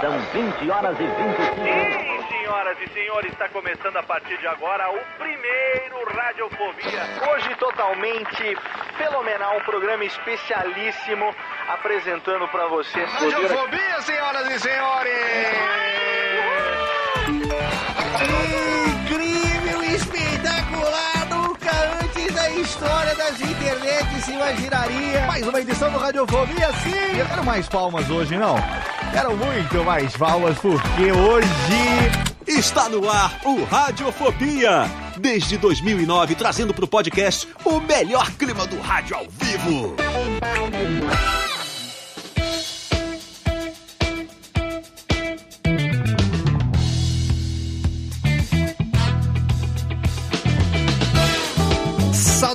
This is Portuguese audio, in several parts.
São 20 horas e 25 Sim, senhoras e senhores, está começando a partir de agora o primeiro Radiofobia. Hoje totalmente fenomenal, um programa especialíssimo apresentando pra você. Radiofobia, senhoras e senhores! Incrível, espetacular, nunca antes da história das internets se imaginaria. Mais uma edição do Radiofobia, sim! Eu quero mais palmas hoje, não? Quero muito mais palmas, porque hoje... Está no ar o Radiofobia. Desde 2009, trazendo para o podcast o melhor clima do rádio ao vivo.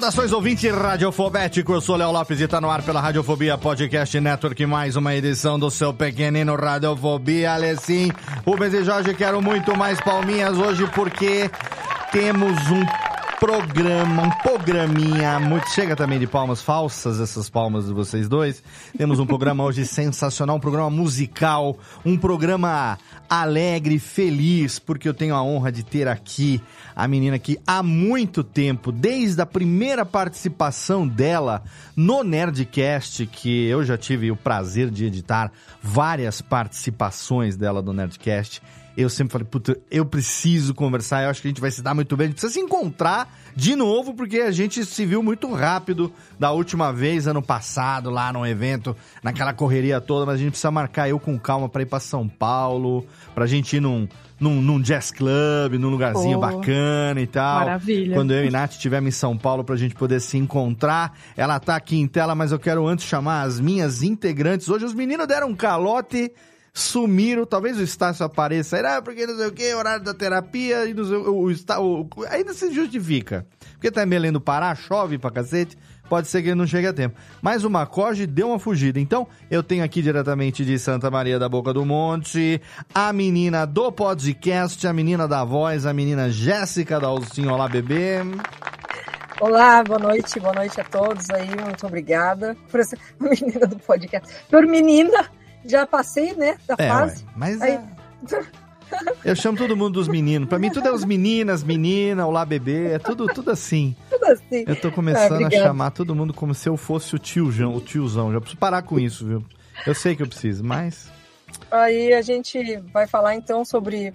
Saudações ouvinte radiofobético, eu sou Léo Lopes e tá no ar pela Radiofobia Podcast Network, mais uma edição do seu pequenino Radiofobia, Alessim. Rubens e Jorge, quero muito mais palminhas hoje porque temos um programa, um programinha muito... Chega também de palmas falsas, essas palmas de vocês dois. Temos um programa hoje sensacional, um programa musical, um programa alegre, feliz, porque eu tenho a honra de ter aqui a menina que há muito tempo, desde a primeira participação dela no Nerdcast, que eu já tive o prazer de editar várias participações dela no Nerdcast. Eu sempre falei, puta, eu preciso conversar, eu acho que a gente vai se dar muito bem, a gente precisa se encontrar de novo, porque a gente se viu muito rápido da última vez, ano passado, lá no evento, naquela correria toda, mas a gente precisa marcar eu com calma pra ir pra São Paulo, pra gente ir num, num, num jazz club, num lugarzinho Oh, bacana e tal. maravilha. Quando eu e Nath estivermos em São Paulo pra gente poder se encontrar. Ela tá aqui em tela, mas eu quero antes chamar as minhas integrantes. Hoje os meninos deram um calote, sumiram. Talvez o Estácio apareça aí, ah, porque não sei o que, horário da terapia, e não sei, o, o, o- ainda se justifica. Porque tá meio lendo Pará, chove pra cacete. Pode ser que ele não chegue a tempo. Mas o Macoge deu uma fugida. Então, eu tenho aqui diretamente de Santa Maria da Boca do Monte a menina do podcast, a menina da voz, a menina Jéssica Dalcinho. Olá, bebê. Olá, boa noite, boa noite a todos aí, muito obrigada por essa menina do podcast. Por menina, já passei, né, da É, fase. ué, mas Aí-. Eu chamo todo mundo dos meninos. Pra mim, tudo é os meninas, menina, olá, bebê. É tudo, tudo assim. Tudo assim. Eu tô começando Ah, a chamar todo mundo como se eu fosse o tiozão, o tiozão. Já preciso parar com isso, viu? Eu sei que eu preciso, mas. Aí a gente vai falar então sobre,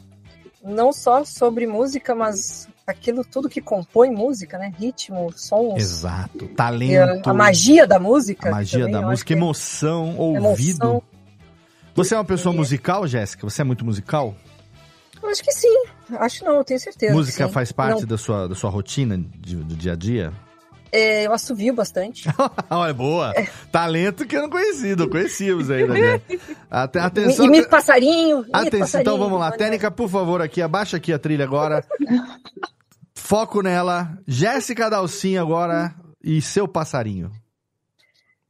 não só sobre música, mas aquilo tudo que compõe música, né? Ritmo, sons. Exato. a, Talento. a magia da música. a magia também, da música, é emoção, ouvido. emoção. Você é uma pessoa E- musical, Jéssica? Você é muito musical? Eu acho que sim. Acho não, eu tenho certeza. Música faz parte Não, da sua, da sua rotina de- do dia a dia? é, eu assovio bastante. Olha, boa. Talento que eu não conhecia, não conhecíamos ainda. Né? Ate- Atenção. Imito passarinho. Atenção, passarinho. então vamos lá. Técnica, por favor, aqui. Abaixa aqui a trilha agora. Foco nela. Jéssica Dalcinha agora e seu passarinho.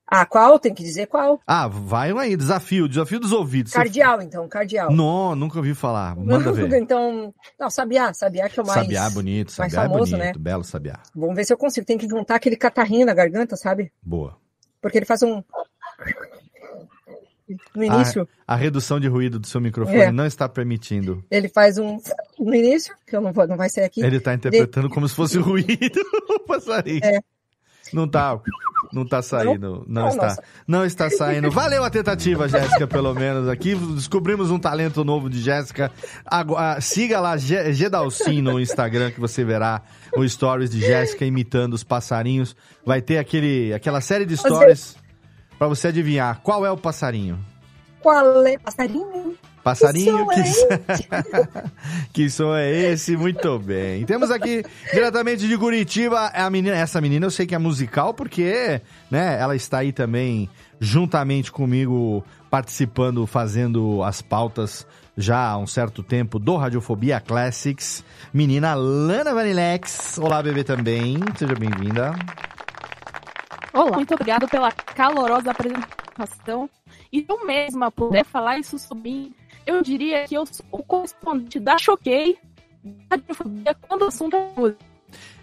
Ah, qual? Tem que dizer qual. Ah, vai um aí. Desafio. Desafio dos ouvidos. Você- Cardeal, então, cardeal. Não, nunca ouvi falar. Manda ver. então, não, Sabiá, Sabiá que é o mais... Sabiá é bonito, mais Sabiá é famoso, bonito. né? Belo Sabiá. Vamos ver se eu consigo. Tem que juntar aquele catarrinho na garganta, sabe? Boa. Porque ele faz um... No início, A redução de ruído do seu microfone É. não está permitindo. ele faz um... No início, que eu não vou, não vai ser aqui. Ele tá interpretando como se fosse ruído o passarinho. É. Não tá, não tá saindo, não, Não, está, nossa. não está saindo. Valeu a tentativa, Jéssica, pelo menos aqui. Descobrimos um talento novo de Jéssica. Ah, siga lá, Ge- Gedalcin no Instagram, que você verá o stories de Jéssica imitando os passarinhos. Vai ter aquele, aquela série de stories pra você adivinhar qual é o passarinho. Qual é? Passarinho? Passarinho, Que que, som que som é esse? Muito bem. Temos aqui, diretamente de Curitiba, a menina, essa menina eu sei que é musical, porque né, ela está aí também juntamente comigo, participando, fazendo as pautas já há um certo tempo do Radiofobia Classics, menina Lana Vanilex. Olá, bebê também. Seja bem-vinda. Olá, muito obrigado pela calorosa apresentação. E eu mesma puder falar isso sobre eu diria que eu sou o correspondente da Choquei, da quando o assunto é música.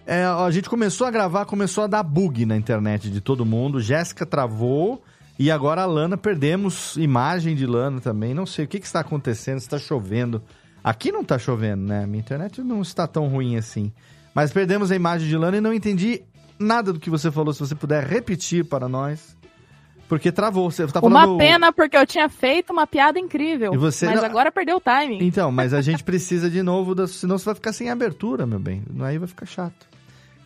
É, a gente começou a gravar, começou a dar bug na internet de todo mundo. Jéssica travou e agora a Lana, perdemos imagem de Lana também. Não sei o que, que está acontecendo, está chovendo. Aqui não está chovendo, né? Minha internet não está tão ruim assim. Mas perdemos a imagem de Lana e não entendi nada do que você falou. Se você puder repetir para nós. Porque travou. Você tá falando... Uma pena, porque eu tinha feito uma piada incrível. E você- Mas não- agora perdeu o timing. Então, mas a gente precisa de novo, da... senão você vai ficar sem abertura, meu bem. Aí vai ficar chato.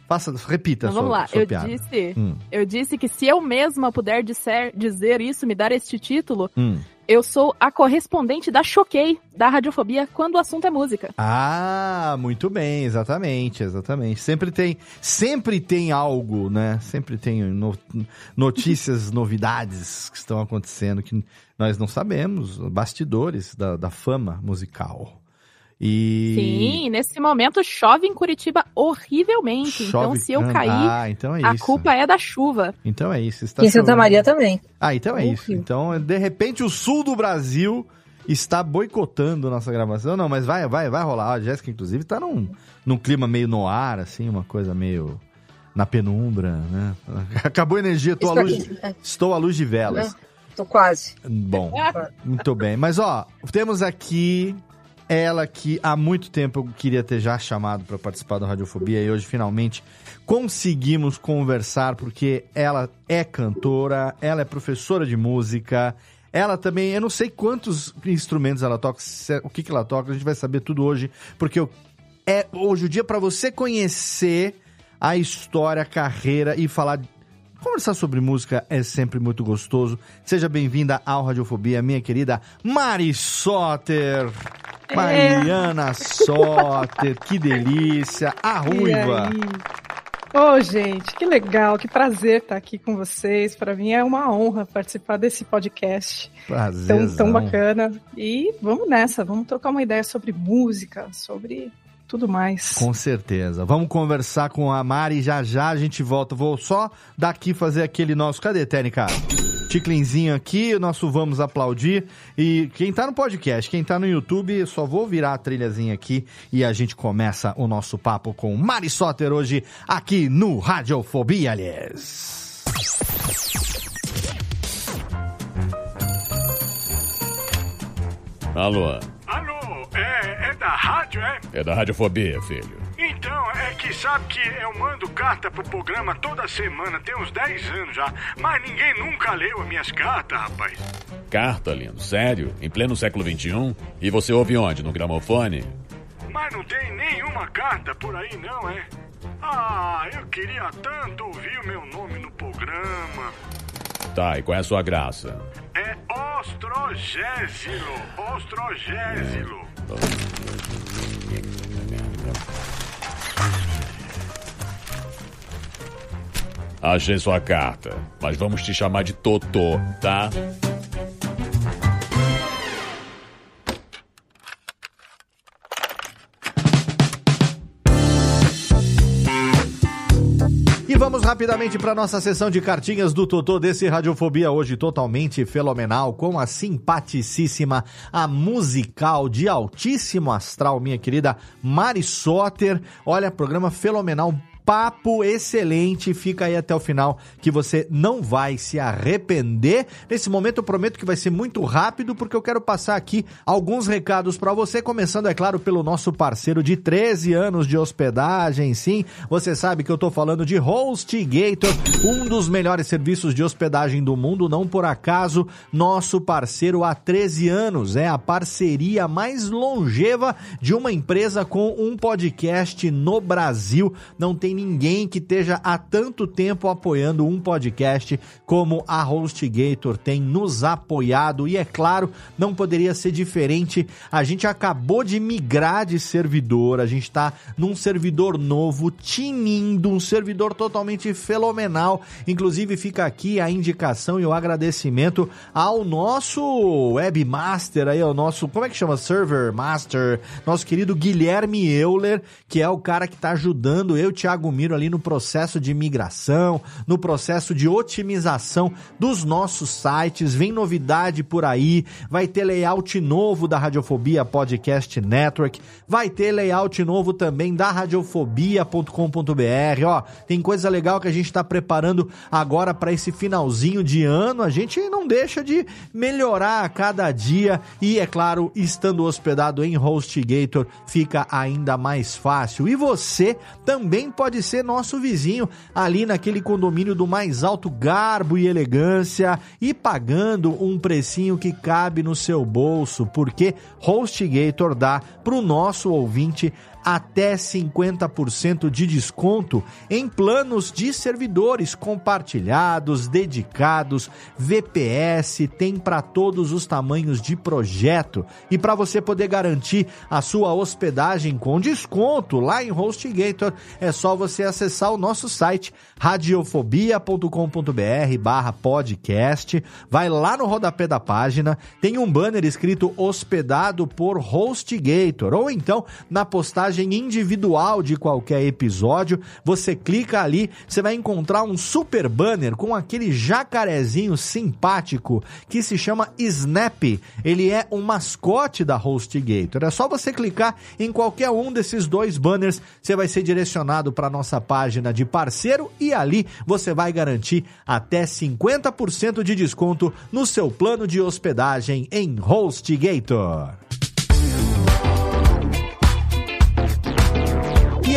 Faça, repita Então sua, vamos lá. Eu piada. disse, Hum, eu disse que se eu mesma puder disser- dizer isso, me dar este título, hum. Eu sou a correspondente da Choquei, da Radiofobia, quando o assunto é música. Ah, muito bem, exatamente, exatamente. Sempre tem, sempre tem algo, né? Sempre tem no- notícias, novidades que estão acontecendo que nós não sabemos, bastidores da, da fama musical. E Sim, nesse momento chove em Curitiba horrivelmente. então, chove se eu cair, ah, então é a isso. culpa é da chuva. Então é isso. Está Em Santa chovendo. Maria também. Ah, então é isso. Horrível. Então, de repente, o sul do Brasil está boicotando nossa gravação. Não, mas vai, vai, vai rolar. A Jéssica, inclusive, tá num, num clima meio no ar, assim, uma coisa meio na penumbra, né? Acabou a energia, tô à Estou luz, aqui. É, estou à luz de velas. né? Tô quase. Bom, muito bem. Mas, ó, temos aqui ela que há muito tempo eu queria ter já chamado para participar da Radiofobia e hoje finalmente conseguimos conversar porque ela é cantora, ela é professora de música, ela também, eu não sei quantos instrumentos ela toca, se- o que, que ela toca, a gente vai saber tudo hoje, porque eu- é hoje o dia para você conhecer a história, a carreira e falar Conversar sobre música é sempre muito gostoso. Seja bem-vinda ao Radiofobia, minha querida Mari Soter. É. Mariana Soter, que delícia. A ruiva. Ô, gente, que legal, que prazer estar aqui com vocês. Para mim é uma honra participar desse podcast Prazer. tão, tão bacana. E vamos nessa, vamos trocar uma ideia sobre música, sobre tudo mais. Com certeza. Vamos conversar com a Mari já já a gente volta. Vou só daqui fazer aquele nosso. Cadê, Técnica? Ticlinzinho aqui, o nosso Vamos Aplaudir. E quem tá no podcast, quem tá no YouTube, só vou virar a trilhazinha aqui e a gente começa o nosso papo com Mari Soter hoje aqui no Radiofobia, aliás. Alô, Alô, é, é da rádio, é? é da Radiofobia, filho. Então, é que sabe que eu mando carta pro programa toda semana, tem uns 10 anos já, mas ninguém nunca leu as minhas cartas, rapaz. Carta, lindo, sério? Em pleno século XXI? E você ouve onde? No gramofone? Mas não tem nenhuma carta por aí, não, é? Ah, eu queria tanto ouvir o meu nome no programa. Tá, e qual é a sua graça? É Ostrogésilo, Ostrogésilo. Achei sua carta, mas vamos te chamar de Totô, tá? E vamos rapidamente para nossa sessão de cartinhas do Totô desse Radiofobia hoje totalmente fenomenal com a simpaticíssima, a musical de altíssimo astral, minha querida Mari Soter. Olha, programa fenomenal. Papo excelente, fica aí até o final que você não vai se arrepender. Nesse momento eu prometo que vai ser muito rápido porque eu quero passar aqui alguns recados para você, começando é claro pelo nosso parceiro de 13 anos de hospedagem, sim. Você sabe que eu tô falando de HostGator, um dos melhores serviços de hospedagem do mundo, não por acaso, nosso parceiro há 13 anos, é a parceria mais longeva de uma empresa com um podcast no Brasil. Não tem ninguém que esteja há tanto tempo apoiando um podcast como a HostGator tem nos apoiado. E é claro, não poderia ser diferente. A gente acabou de migrar de servidor, a gente está num servidor novo, tinindo, um servidor totalmente fenomenal. Inclusive, fica aqui a indicação e o agradecimento ao nosso webmaster aí, ao nosso, como é que chama? Server Master, nosso querido Guilherme Euler, que é o cara que está ajudando eu, Thiago Miro, ali no processo de migração, no processo de otimização dos nossos sites. Vem novidade por aí, vai ter layout novo da Radiofobia Podcast Network, vai ter layout novo também da radiofobia.com.br. Ó, tem coisa legal que a gente está preparando agora para esse finalzinho de ano. A gente não deixa de melhorar a cada dia e, é claro, estando hospedado em HostGator, fica ainda mais fácil. E você também pode ser nosso vizinho ali naquele condomínio do mais alto garbo e elegância e pagando um precinho que cabe no seu bolso, porque HostGator dá para o nosso ouvinte até 50% de desconto em planos de servidores compartilhados, dedicados, VPS, tem para todos os tamanhos de projeto. E para você poder garantir a sua hospedagem com desconto lá em HostGator, é só você acessar o nosso site radiofobia.com.br barra podcast, vai lá no rodapé da página, tem um banner escrito hospedado por HostGator, ou então na postagem individual de qualquer episódio, você clica ali, você vai encontrar um super banner com aquele jacarezinho simpático que se chama Snap. Ele é um mascote da HostGator. É só você clicar em qualquer um desses dois banners, você vai ser direcionado para nossa página de parceiro e ali você vai garantir até 50% de desconto no seu plano de hospedagem em HostGator.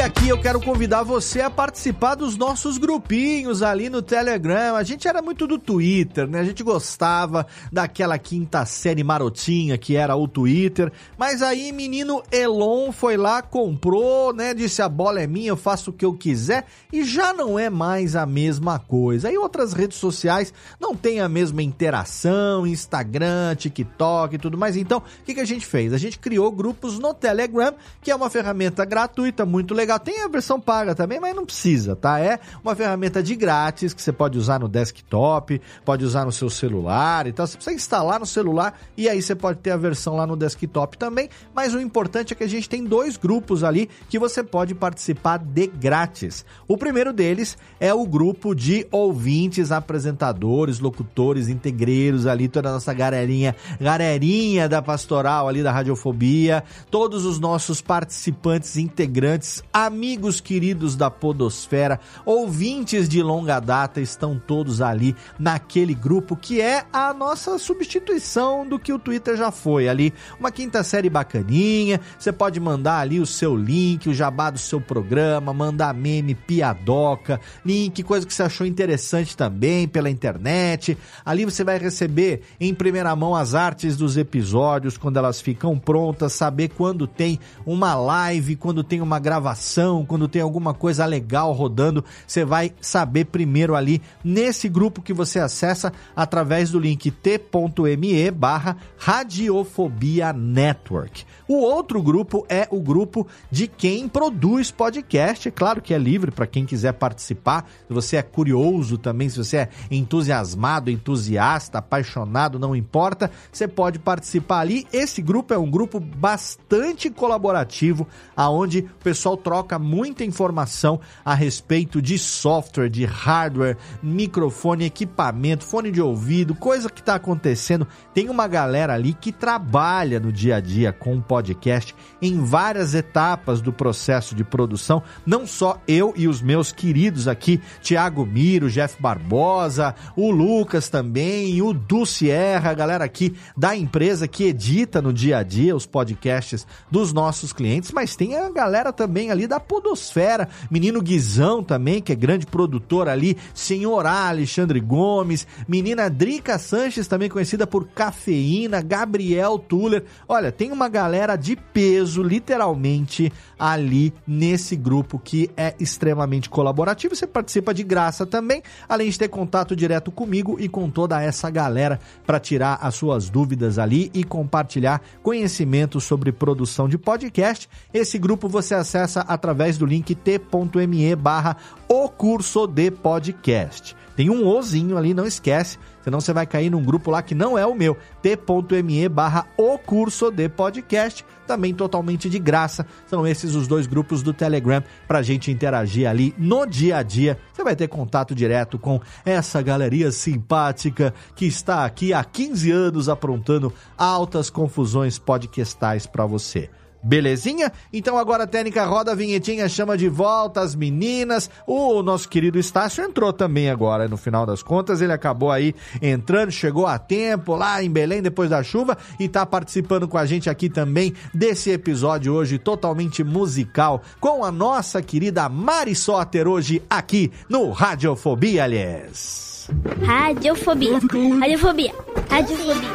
E aqui eu quero convidar você a participar dos nossos grupinhos ali no Telegram. A gente era muito do Twitter, né? A gente gostava daquela quinta série marotinha que era o Twitter. Mas aí, menino Elon foi lá, comprou, né? Disse a bola é minha, eu faço o que eu quiser. E já não é mais a mesma coisa. Aí outras redes sociais não tem a mesma interação, Instagram, TikTok e tudo mais. Então, o que, que a gente fez? A gente criou grupos no Telegram, que é uma ferramenta gratuita, muito legal. Tem a versão paga também, mas não precisa, tá? É uma ferramenta de grátis que você pode usar no desktop, pode usar no seu celular e tal. Você precisa instalar no celular e aí você pode ter a versão lá no desktop também. Mas o importante é que a gente tem dois grupos ali que você pode participar de grátis. O primeiro deles é o grupo de ouvintes, apresentadores, locutores, integreiros ali, toda a nossa galerinha, galerinha da pastoral ali da Radiofobia, todos os nossos participantes integrantes amigos queridos da Podosfera, ouvintes de longa data, estão todos ali naquele grupo que é a nossa substituição do que o Twitter já foi ali. Uma quinta série bacaninha, você pode mandar ali o seu link, o jabá do seu programa, mandar meme, piadoca, link, coisa que você achou interessante também pela internet. Ali você vai receber em primeira mão as artes dos episódios quando elas ficam prontas, saber quando tem uma live, quando tem uma gravação quando tem alguma coisa legal rodando, você vai saber primeiro ali nesse grupo que você acessa através do link t.me barra Radiofobia Network. O outro grupo é o grupo de quem produz podcast. Claro que é livre para quem quiser participar. Se você é curioso também, se você é entusiasmado, entusiasta, apaixonado, não importa, você pode participar ali. Esse grupo é um grupo bastante colaborativo, aonde o pessoal muita informação a respeito de software, de hardware, microfone, equipamento, fone de ouvido, coisa que está acontecendo. Tem uma galera ali que trabalha no dia a dia com o podcast em várias etapas do processo de produção. Não só eu e os meus queridos aqui, Tiago Miro, Jeff Barbosa, o Lucas também, o Du Sierra, a galera aqui da empresa que edita no dia a dia os podcasts dos nossos clientes, mas tem a galera também ali da podosfera. Menino Guizão também, que é grande produtor ali, Senhorá Alexandre Gomes, menina Drica Sanches, também conhecida por Cafeína, Gabriel Tuller. Olha, tem uma galera de peso, literalmente, ali nesse grupo que é extremamente colaborativo. Você participa de graça também, além de ter contato direto comigo e com toda essa galera para tirar as suas dúvidas ali e compartilhar conhecimento sobre produção de podcast. Esse grupo você acessa através do link t.me barra o curso de podcast. Tem um ozinho ali, não esquece, senão você vai cair num grupo lá que não é o meu, t.me barra o curso de podcast, também totalmente de graça. São esses os dois grupos do Telegram pra gente interagir ali no dia a dia. Você vai ter contato direto com essa galeria simpática que está aqui há 15 anos aprontando altas confusões podcastais para você. Belezinha? Então agora a técnica roda a vinhetinha, chama de volta as meninas. O nosso querido Estácio entrou também agora, no final das contas. Ele acabou aí entrando, chegou a tempo lá em Belém depois da chuva e tá participando com a gente aqui também desse episódio hoje totalmente musical com a nossa querida Mari Soter hoje aqui no Radiofobia, aliás. Radiofobia. Radiofobia. Radiofobia. Radiofobia.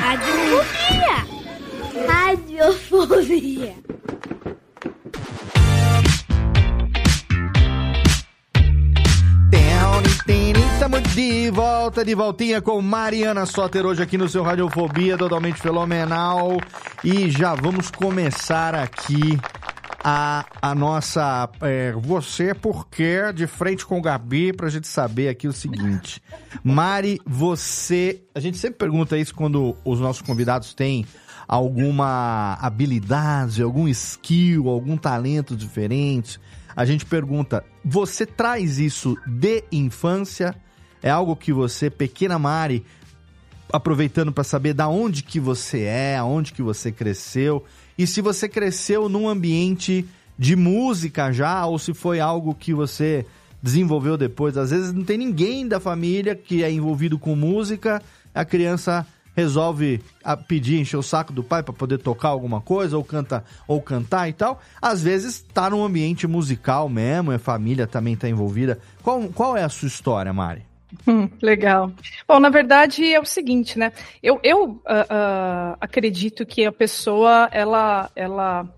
Radiofobia. Estamos de volta, de voltinha com Mariana Soter hoje aqui no seu Radiofobia, totalmente fenomenal. E já vamos começar aqui a, a nossa é, Você Porque de frente com o Gabi pra gente saber aqui o seguinte. Mari, você. A gente sempre pergunta isso quando os nossos convidados têm alguma habilidade, algum skill, algum talento diferente. A gente pergunta: você traz isso de infância? É algo que você, pequena Mari, aproveitando para saber da onde que você é, aonde que você cresceu e se você cresceu num ambiente de música já ou se foi algo que você desenvolveu depois. Às vezes não tem ninguém da família que é envolvido com música, a criança resolve a, pedir, encher o saco do pai para poder tocar alguma coisa, ou canta ou cantar e tal. Às vezes tá num ambiente musical mesmo, a família também tá envolvida. Qual, qual é a sua história, Mari? Hum, legal. Bom, na verdade é o seguinte, né? Eu, eu uh, uh, acredito que a pessoa, ela, ela,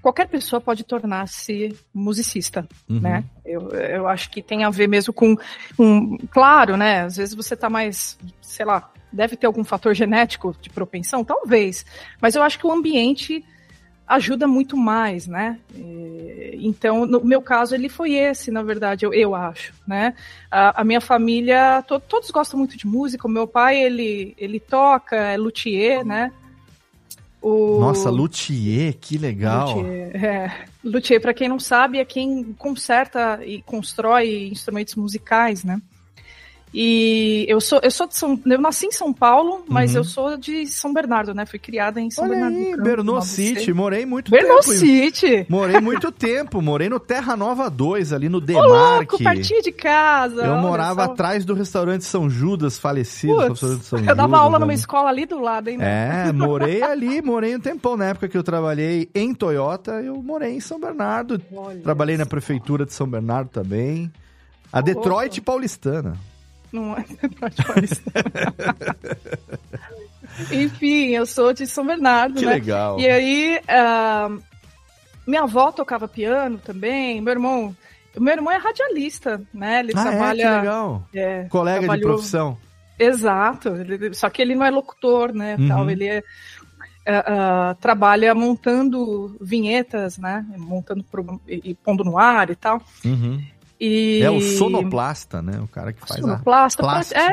qualquer pessoa pode tornar-se musicista, Uhum. né? Eu, eu acho que tem a ver mesmo com, com, claro, né? Às vezes você tá mais, sei lá, deve ter algum fator genético de propensão, talvez, mas eu acho que o ambiente ajuda muito mais, né? E, Então, no meu caso, ele foi esse, na verdade, eu, eu acho, né? A, a minha família, to- todos gostam muito de música. O meu pai, ele, ele toca, é luthier, né? O... Nossa, luthier, que legal. Luthier, é. Luthier, para quem não sabe, é quem conserta e constrói instrumentos musicais, né? E eu sou, eu sou de São, eu nasci em São Paulo, mas Uhum. eu sou de São Bernardo, né? Fui criada em São Olha Bernardo. do aí, Campo, Bernou City, morei muito Bernou tempo. em- City. Morei muito tempo, morei no Terra Nova 2, ali no Ô, Demarque. louco, pertinho de casa. Eu morava só. atrás do restaurante São Judas, falecido. Restaurante São eu dava Judas, aula numa ali. escola ali do lado, hein? É, morei ali, morei um tempão. Na época que eu trabalhei em Toyota, eu morei em São Bernardo. Olha Trabalhei na prefeitura de São Bernardo também. A Detroit paulistana. Não é Paulista. Enfim, eu sou de São Bernardo, Que né? legal. E aí, ah, minha avó tocava piano também, meu irmão... Meu irmão é radialista, né? Ele Ah, é? trabalha... Que legal. É, Colega de trabalhou- profissão. Exato, ele- só que ele não é locutor, né? Uhum. Tal, ele é, ah, ah, trabalha montando vinhetas, né? Montando pro- e, e pondo no ar e tal. Uhum. E... É o sonoplasta, né? O cara que faz Sonoplasta, a plástica. é,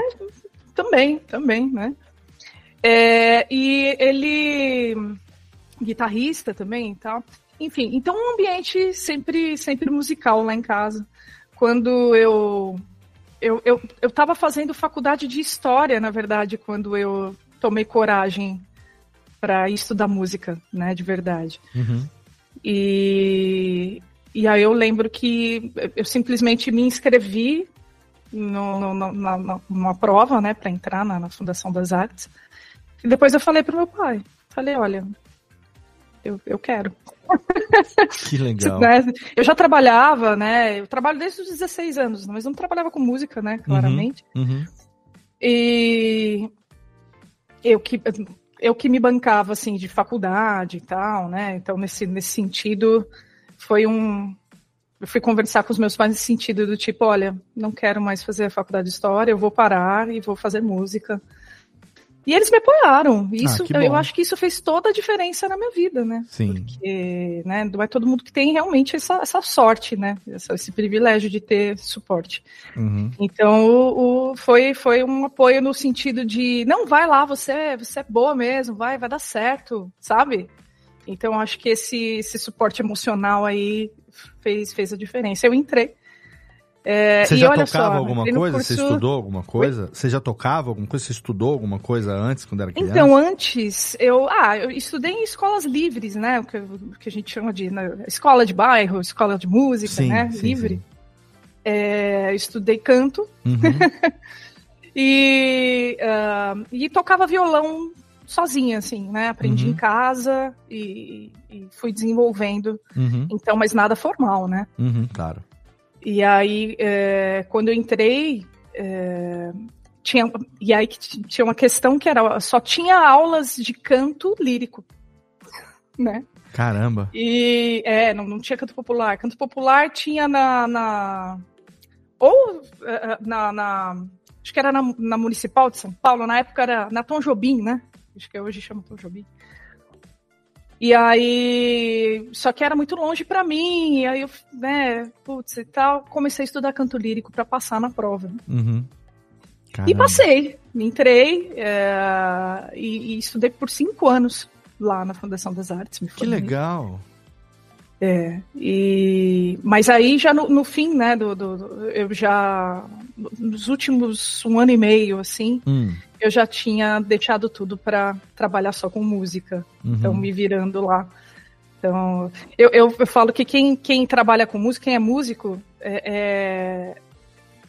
também, também, né? É, e ele guitarrista também e tal. Enfim, então um ambiente sempre sempre musical lá em casa. Quando eu eu, eu, eu tava fazendo faculdade de história, na verdade, quando eu tomei coragem para estudar música, né, de verdade. Uhum. E, e aí eu lembro que eu simplesmente me inscrevi no, no, no- na, numa prova, né, para entrar na, na Fundação das Artes. E depois eu falei pro meu pai, falei, olha, eu, eu quero. Que legal. Né? Eu já trabalhava, né? Eu trabalho desde os 16 anos, mas não trabalhava com música, né? Claramente. Uhum, uhum. E eu que eu que me bancava assim de faculdade e tal, né? Então nesse nesse sentido foi um eu fui conversar com os meus pais nesse sentido do tipo, olha, não quero mais fazer a faculdade de história, eu vou parar e vou fazer música. E eles me apoiaram. Isso, Ah, eu acho que isso fez toda a diferença na minha vida, né? Sim. Porque, né, não é todo mundo que tem realmente essa, essa sorte, né? Essa- esse privilégio de ter suporte. Uhum. Então, o, o- foi, foi um apoio no sentido de, não, vai lá, você, você é boa mesmo, vai, vai dar certo, sabe? Então, acho que esse, esse suporte emocional aí fez, fez a diferença. Eu entrei. É, Você já tocava só, alguma coisa? Você curso- estudou alguma coisa? Você já tocava alguma coisa? Você estudou alguma coisa antes, quando era criança? Então, antes, eu, ah, eu estudei em escolas livres, né? O que, o que a gente chama de né, escola de bairro, escola de música, Sim, né? sim, livre. É, eu estudei canto Uhum. e, ah, e tocava violão sozinha, assim, né? Aprendi Uhum. em casa e, e fui desenvolvendo. Uhum. Então, mas nada formal, né? Uhum, claro. E aí, é, quando eu entrei, é, tinha, e aí tinha uma questão que era só tinha aulas de canto lírico, né? Caramba. E é, não, não tinha canto popular. Canto popular tinha na. na- ou eh, na, na- Acho que era na, na Municipal de São Paulo, na época era na Tom Jobim, né? Acho que hoje chama Tom Jobim. E aí. Só que era muito longe pra mim, e aí eu, né, putz e tal, comecei a estudar canto lírico pra passar na prova. Uhum. E passei, me entrei eh, e, e estudei por cinco anos lá na Fundação das Artes. me Que legal. É, e, mas aí já no, no fim, né, do- do- eu já, nos últimos um ano e meio, assim, Hum. eu já tinha deixado tudo para trabalhar só com música, Uhum. então me virando lá. Então, eu, eu, eu falo que quem, quem trabalha com música, quem é músico, é,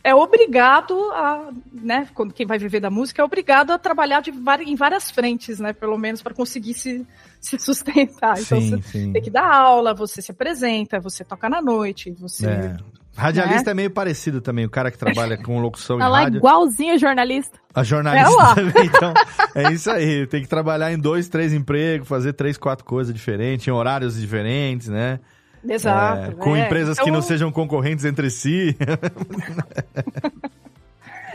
é, é obrigado a, né, quando quem vai viver da música, é obrigado a trabalhar de, em várias frentes, né, pelo menos para conseguir se, se sustentar. Então, Sim, você sim. tem que dar aula, você se apresenta, você toca na noite, você. É. Radialista Né? é meio parecido também, o cara que trabalha com locução em Ela é rádio. igualzinha jornalista. A jornalista É também, então, é isso aí. Tem que trabalhar em dois, três empregos, fazer três, quatro coisas diferentes, em horários diferentes, né? Exato. É, com é. empresas que Então, não sejam concorrentes entre si.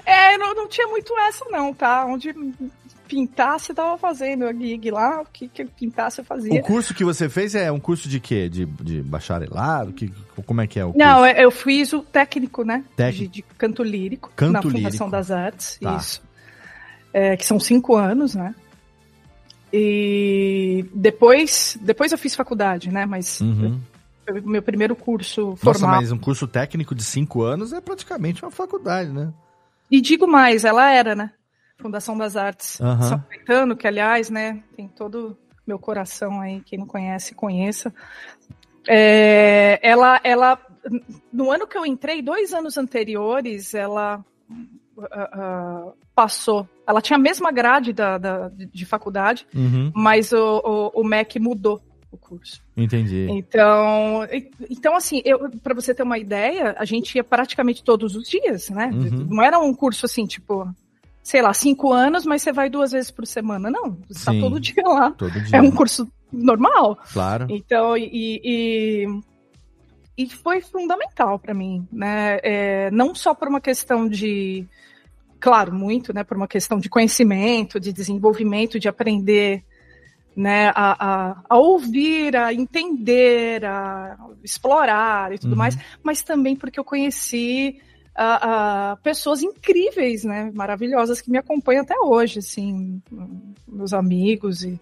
É, não, não tinha muito essa, não, tá? Onde pintasse, eu tava fazendo a gig lá, o que, que pintasse eu fazia. o curso que você fez é um curso de quê? De, de bacharelado? Que, como é que é o Não, curso? eu eu fiz o técnico, né? Técnico. De, de canto lírico Canto na Fundação lírico. das Artes, Tá. isso. É, que são cinco anos, né? E depois, depois eu fiz faculdade, né? Mas Uhum. o meu primeiro curso Nossa, formal. mas um curso técnico de cinco anos é praticamente uma faculdade, né? E digo mais, ela era, né? Fundação das Artes Aham. São Caetano, que aliás, né, tem todo meu coração aí, quem não conhece, conheça. É, ela, ela, no ano que eu entrei, dois anos anteriores, ela ah, passou. Ela tinha a mesma grade da, da- de faculdade, Uhum. mas o, o, o MEC mudou o curso. Entendi. Então, então assim, para você ter uma ideia, a gente ia praticamente todos os dias, né? Uhum. Não era um curso assim, tipo, sei lá, cinco anos, mas você vai duas vezes por semana. Não, você tá Sim. todo dia lá. Todo dia. É um curso normal. Claro. Então, e, e, e foi fundamental para mim, né? É, não só por uma questão de, claro, muito, né? Por uma questão de conhecimento, de desenvolvimento, de aprender, né? A, a, a ouvir, a entender, a explorar e tudo Uhum. mais, mas também porque eu conheci a, a pessoas incríveis, né? Maravilhosas que me acompanham até hoje, assim, meus amigos e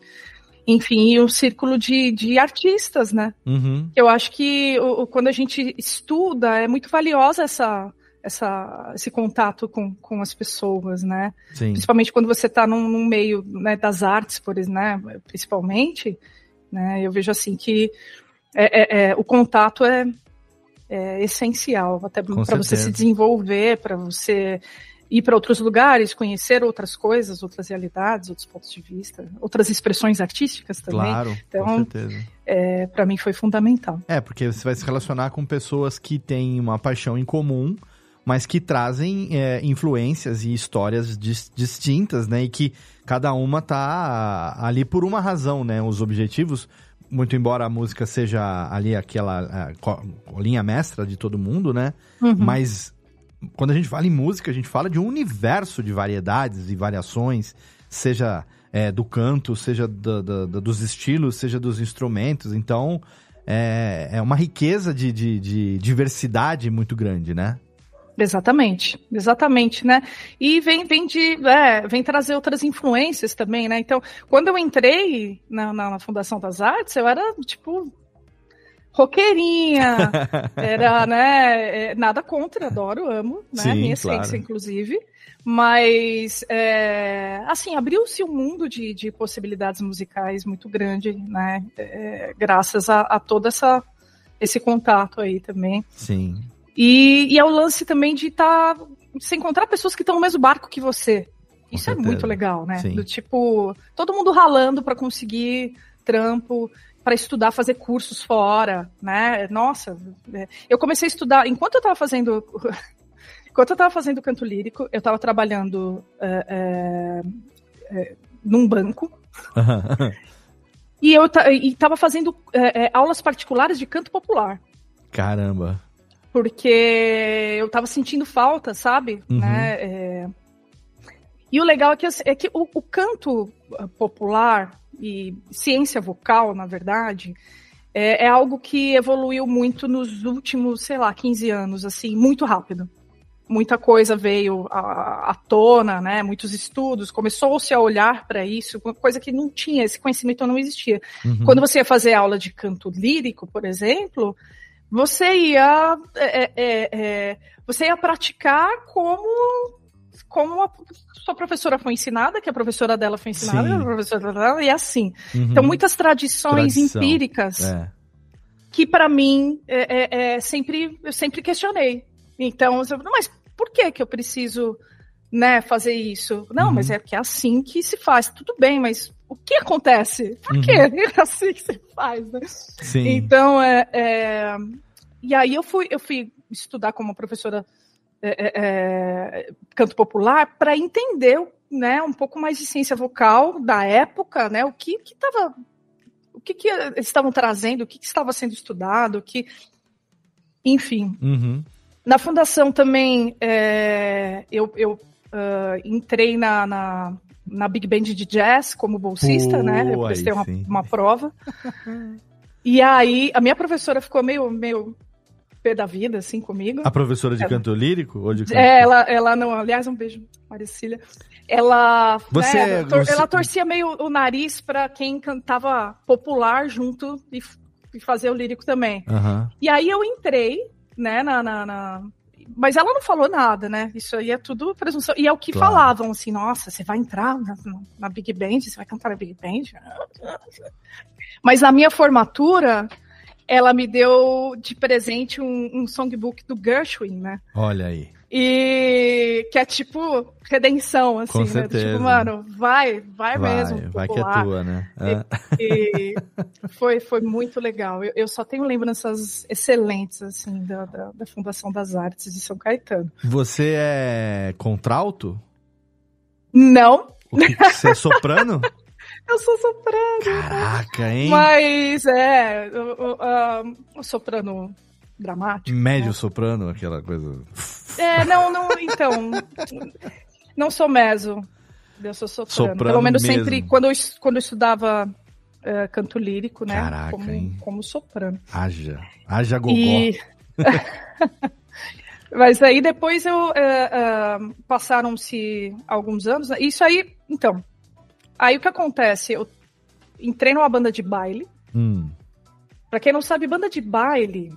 enfim, e um círculo de, de artistas, né? Uhum. Eu acho que o, quando a gente estuda, é muito valiosa essa, essa, esse contato com, com as pessoas, né? Sim. Principalmente quando você está num, num meio né, das artes, por exemplo, né, principalmente, né? Eu vejo assim que é, é- é- o contato é, é essencial, até para você se desenvolver, para você ir para outros lugares, conhecer outras coisas, outras realidades, outros pontos de vista, outras expressões artísticas também. Claro, então, com certeza. É, para mim foi fundamental. É, porque você vai se relacionar com pessoas que têm uma paixão em comum, mas que trazem é, influências e histórias dis distintas, né? E que cada uma tá ali por uma razão, né? Os objetivos, muito embora a música seja ali aquela a, a linha mestra de todo mundo, né? Uhum. Mas quando a gente fala em música, a gente fala de um universo de variedades e variações, seja é, do canto, seja do, do, do, dos estilos, seja dos instrumentos. Então, é, é uma riqueza de, de, de diversidade muito grande, né? Exatamente, exatamente, né? E vem, vem de, é, vem trazer outras influências também, né? Então, quando eu entrei na, na, na Fundação das Artes, eu era, tipo, roqueirinha, era, né, é, nada contra, adoro, amo, né, Sim, minha claro. essência, inclusive, mas, é, assim, abriu-se um mundo de, de possibilidades musicais muito grande, né, é, graças a, a todo essa, esse contato aí também. Sim. E, e é o lance também de estar, tá, se encontrar pessoas que estão no mesmo barco que você. Isso é muito legal, né? Sim. Do tipo, todo mundo ralando para conseguir trampo, para estudar, fazer cursos fora, né? Nossa, eu comecei a estudar enquanto eu estava fazendo, enquanto eu estava fazendo canto lírico, eu estava trabalhando é, é, é, num banco e eu estava fazendo aulas particulares de canto popular. Caramba. Porque eu estava sentindo falta, sabe? Uhum. Né? E o legal é que, é que o, o canto popular e ciência vocal, na verdade, é, é, algo que evoluiu muito nos últimos, sei lá, 15 anos, assim, muito rápido. Muita coisa veio à, à tona, né? Muitos estudos, começou-se a olhar para isso, coisa que não tinha, esse conhecimento não existia. Uhum. Quando você ia fazer aula de canto lírico, por exemplo, você ia, é, é, você ia praticar como como a sua professora foi ensinada, que a professora dela foi ensinada, Sim. a professora dela, e assim. Uhum. Então, muitas tradições Tradição. empíricas É. que, para mim, é, é, sempre, eu sempre questionei. Então, mas por que, que eu preciso né, fazer isso? Não, Uhum. mas é que é assim que se faz. Tudo bem, mas o que acontece? Por Uhum. que é assim que se faz? Né? Sim. Então, é, é, E aí eu fui, eu fui estudar como professora é, é, canto popular para entender né, um pouco mais de ciência vocal da época, né, o que estava. O que, que eles estavam trazendo, o que, que estava sendo estudado, o que. Enfim. Uhum. Na fundação também é, eu, eu uh, entrei na, na, na, Big Band de Jazz como bolsista, Pô, né? Eu prestei uma, uma prova. e aí a minha professora ficou meio, meio pé da vida, assim, comigo. A professora de Ela- canto lírico? Ou de canto... É, ela, ela não, aliás, um beijo, Maricília. Ela, Você- né, tor- você- ela torcia meio o nariz para quem cantava popular junto e, e fazer o lírico também. Aham. E aí eu entrei, né, na, na- na- Mas ela não falou nada, né? Isso aí é tudo presunção. E é o que Claro. falavam, assim, nossa, você vai entrar na, na Big Band, você vai cantar na Big Band? Mas na minha formatura, ela me deu de presente um, um songbook do Gershwin, né? Olha aí. E que é tipo redenção, assim, Com né? Tipo, mano, vai, vai, Vai, mesmo. vai que é tua, né? É. E foi, foi muito legal. Eu, eu só tenho lembranças excelentes, assim, da, da, da Fundação das Artes de São Caetano. Você é contralto? Não, que, você é soprano? eu sou soprano. Caraca, hein? Mas é, o, o, ah, o soprano dramático. Médio soprano, aquela coisa. É, não, não, então. Não sou meso. Eu sou soprano. Soprano Pelo menos mesmo. sempre, quando eu, quando eu estudava eh, canto lírico, né? Caraca, como, hein? como soprano. Haja. Haja gogó. E... Mas aí depois eu eh, eh, passaram-se alguns anos. né? Isso aí, então. Aí o que acontece? Eu entrei numa banda de baile. Hum. Pra quem não sabe, banda de baile